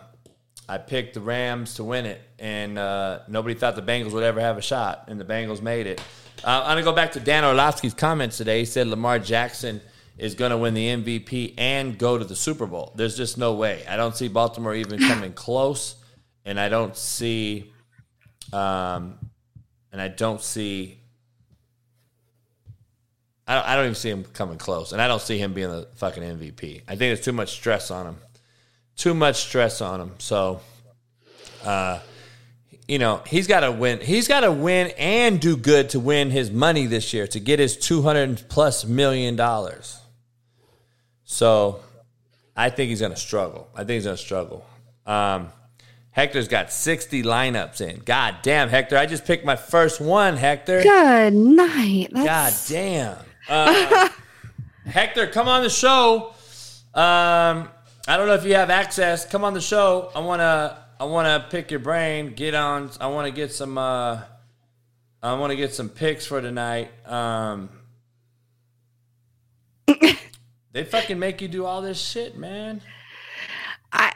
I picked the Rams to win it, and uh, nobody thought the Bengals would ever have a shot, and the Bengals made it. Uh, I'm gonna go back to Dan Orlovsky's comments today. He said Lamar Jackson is gonna win the MVP and go to the Super Bowl. There's just no way. I don't see Baltimore even coming close, and I don't see, um, and I don't see I don't, I don't even see him coming close, and I don't see him being the fucking MVP. I think there's too much stress on him, too much stress on him. So, uh, you know, he's got to win. He's got to win and do good to win his money this year to get his two hundred plus million dollars. So, I think he's going to struggle. I think he's going to struggle. Um, Hector's got sixty lineups in. God damn, Hector! I just picked my first one, Hector. Good night. God damn. Uh, Hector, come on the show. Um, I don't know if you have access. Come on the show. I wanna I wanna pick your brain. Get on. I want to get some. Uh, I want to get some picks for tonight. Um, they fucking make you do all this shit, man. I,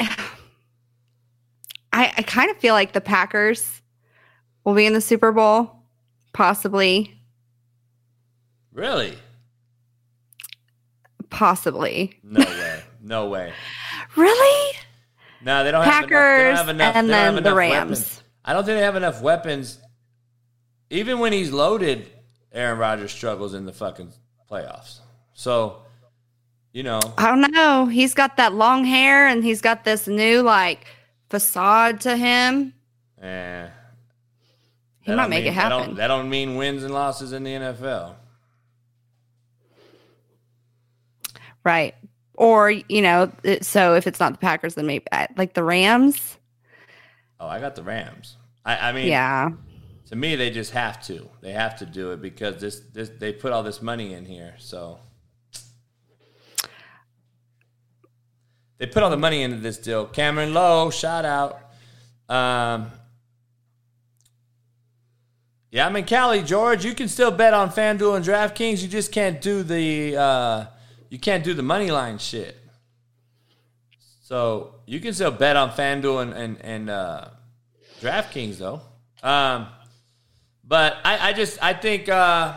I, I kind of feel like the Packers will be in the Super Bowl, possibly, Really? possibly. No way. No way. Really? No, they don't have enough. They Packers don't have enough. and they don't have then the Rams. weapons. I don't think they have enough weapons. Even when he's loaded, Aaron Rodgers struggles in the fucking playoffs. So, you know, I don't know. He's got that long hair and he's got this new like facade to him. eh, He might make mean- it That happen. don't, that don't mean wins and losses in the NFL. Right. Or, you know, it- so if it's not the Packers, then maybe like the Rams. Oh, I got the Rams. I, I mean, Yeah. To me, they just have to. They have to do it because this, this they put all this money in here. So they put all the money into this deal. Cameron Lowe, shout out. Um, yeah, I'm in Cali, George. You can still bet on FanDuel and DraftKings. You just can't do the uh, you can't do the money line shit. So you can still bet on FanDuel and and, and uh, DraftKings though. Um, but I, I just I think uh,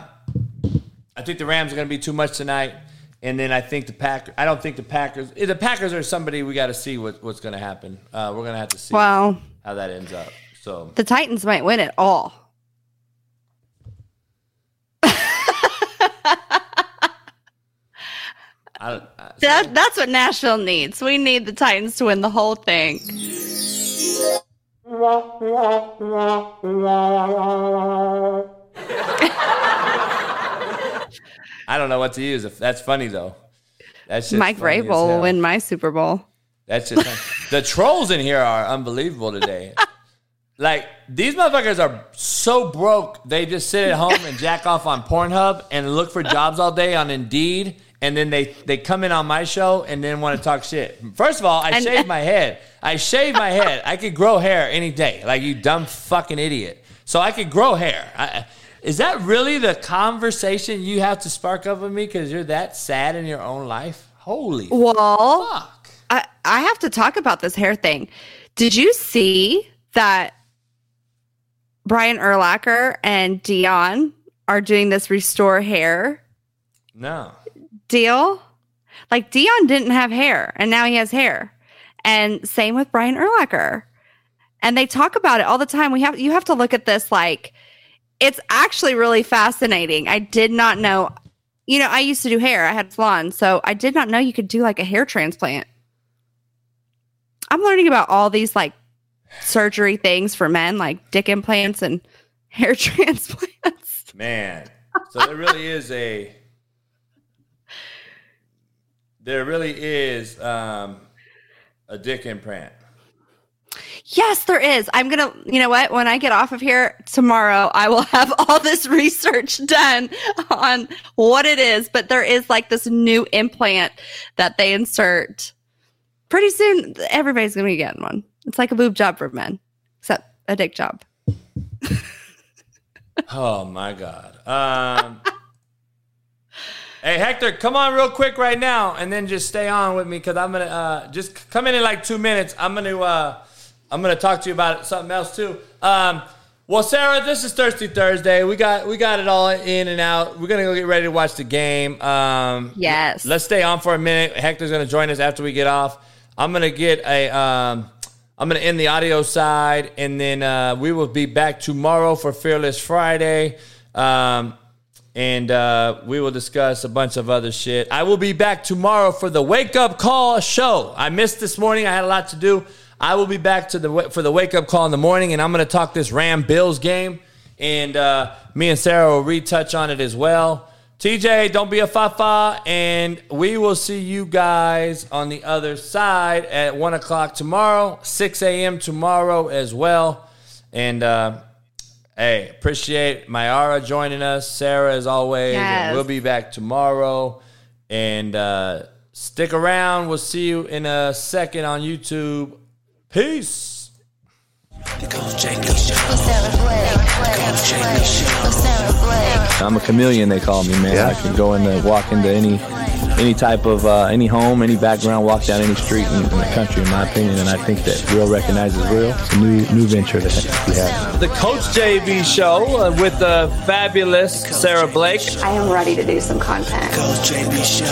I think the Rams are going to be too much tonight, and then I think the Packers. I don't think the Packers. eh, The Packers are somebody we got to see what, what's going to happen. Uh, we're going to have to see Well, how that ends up. So the Titans might win it all. I don't. I, That, that's what Nashville needs. We need the Titans to win the whole thing. I don't know what to use. If that's funny though, that's just Mike Vrabel will win my Super Bowl. That's just the trolls in here are unbelievable today. Like these motherfuckers are so broke, they just sit at home and jack off on Pornhub and look for jobs all day on Indeed, and then they they come in on my show and then want to talk shit. First of all, I And- shave my head. I shave my head. I could grow hair any day, like you dumb fucking idiot. So I could grow hair. I, is that really the conversation you have to spark up with me because you're that sad in your own life? Holy Well, fuck! I, I have to talk about this hair thing. Did you see that Brian Urlacher and Dion are doing this restore hair No. Deal? Like Dion didn't have hair and now he has hair. And same with Brian Urlacher. And they talk about it all the time. We have you have to look at this like it's actually really fascinating. I did not know you know, I used to do hair. I had salon, so I did not know you could do like a hair transplant. I'm learning about all these like surgery things for men, like dick implants and hair transplants. Man, so there really is a there really is um, a dick implant. Yes, there is. I'm going to, you know what? When I get off of here tomorrow, I will have all this research done on what it is. But there is like this new implant that they insert. Pretty soon, everybody's going to be getting one. It's like a boob job for men, except a dick job. Oh my god. Um, hey Hector, come on real quick right now, and then just stay on with me because I'm gonna uh, just come in in like two minutes. I'm gonna uh, I'm gonna talk to you about something else too. Um, well, Sara, this is Thirsty Thursday. We got we got it all in and out. We're gonna go get ready to watch the game. Um, Yes. Let's stay on for a minute. Hector's gonna join us after we get off. I'm gonna get a um, I'm gonna end the audio side, and then uh, we will be back tomorrow for Fearless Friday. Um, and uh, we will discuss a bunch of other shit. I will be back tomorrow for the wake up call show. I missed this morning. I had a lot to do. I will be back to the for the wake up call in the morning, and I'm going to talk this Ram Bills game. And uh, me and Sara will retouch on it as well. TJ, don't be a fa-fa, and we will see you guys on the other side at one o'clock tomorrow, six a.m. tomorrow as well. And uh, Hey, appreciate Mayara joining us. Sara, as always. Yes. And we'll be back tomorrow. And uh, stick around. We'll see you in a second on YouTube. Peace. I'm a chameleon, they call me, man. I can go into, walk into any, any type of, uh, any home, any background, walk down any street in, in the country, in my opinion. And I think that real recognizes real. It's a new, new venture that we have. The Coach JB Show uh, with the fabulous Sara Blake. I am ready to do some content. Coach JB Show.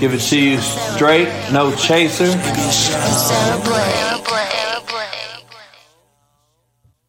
Give it to you straight, no chaser. Sara Blake.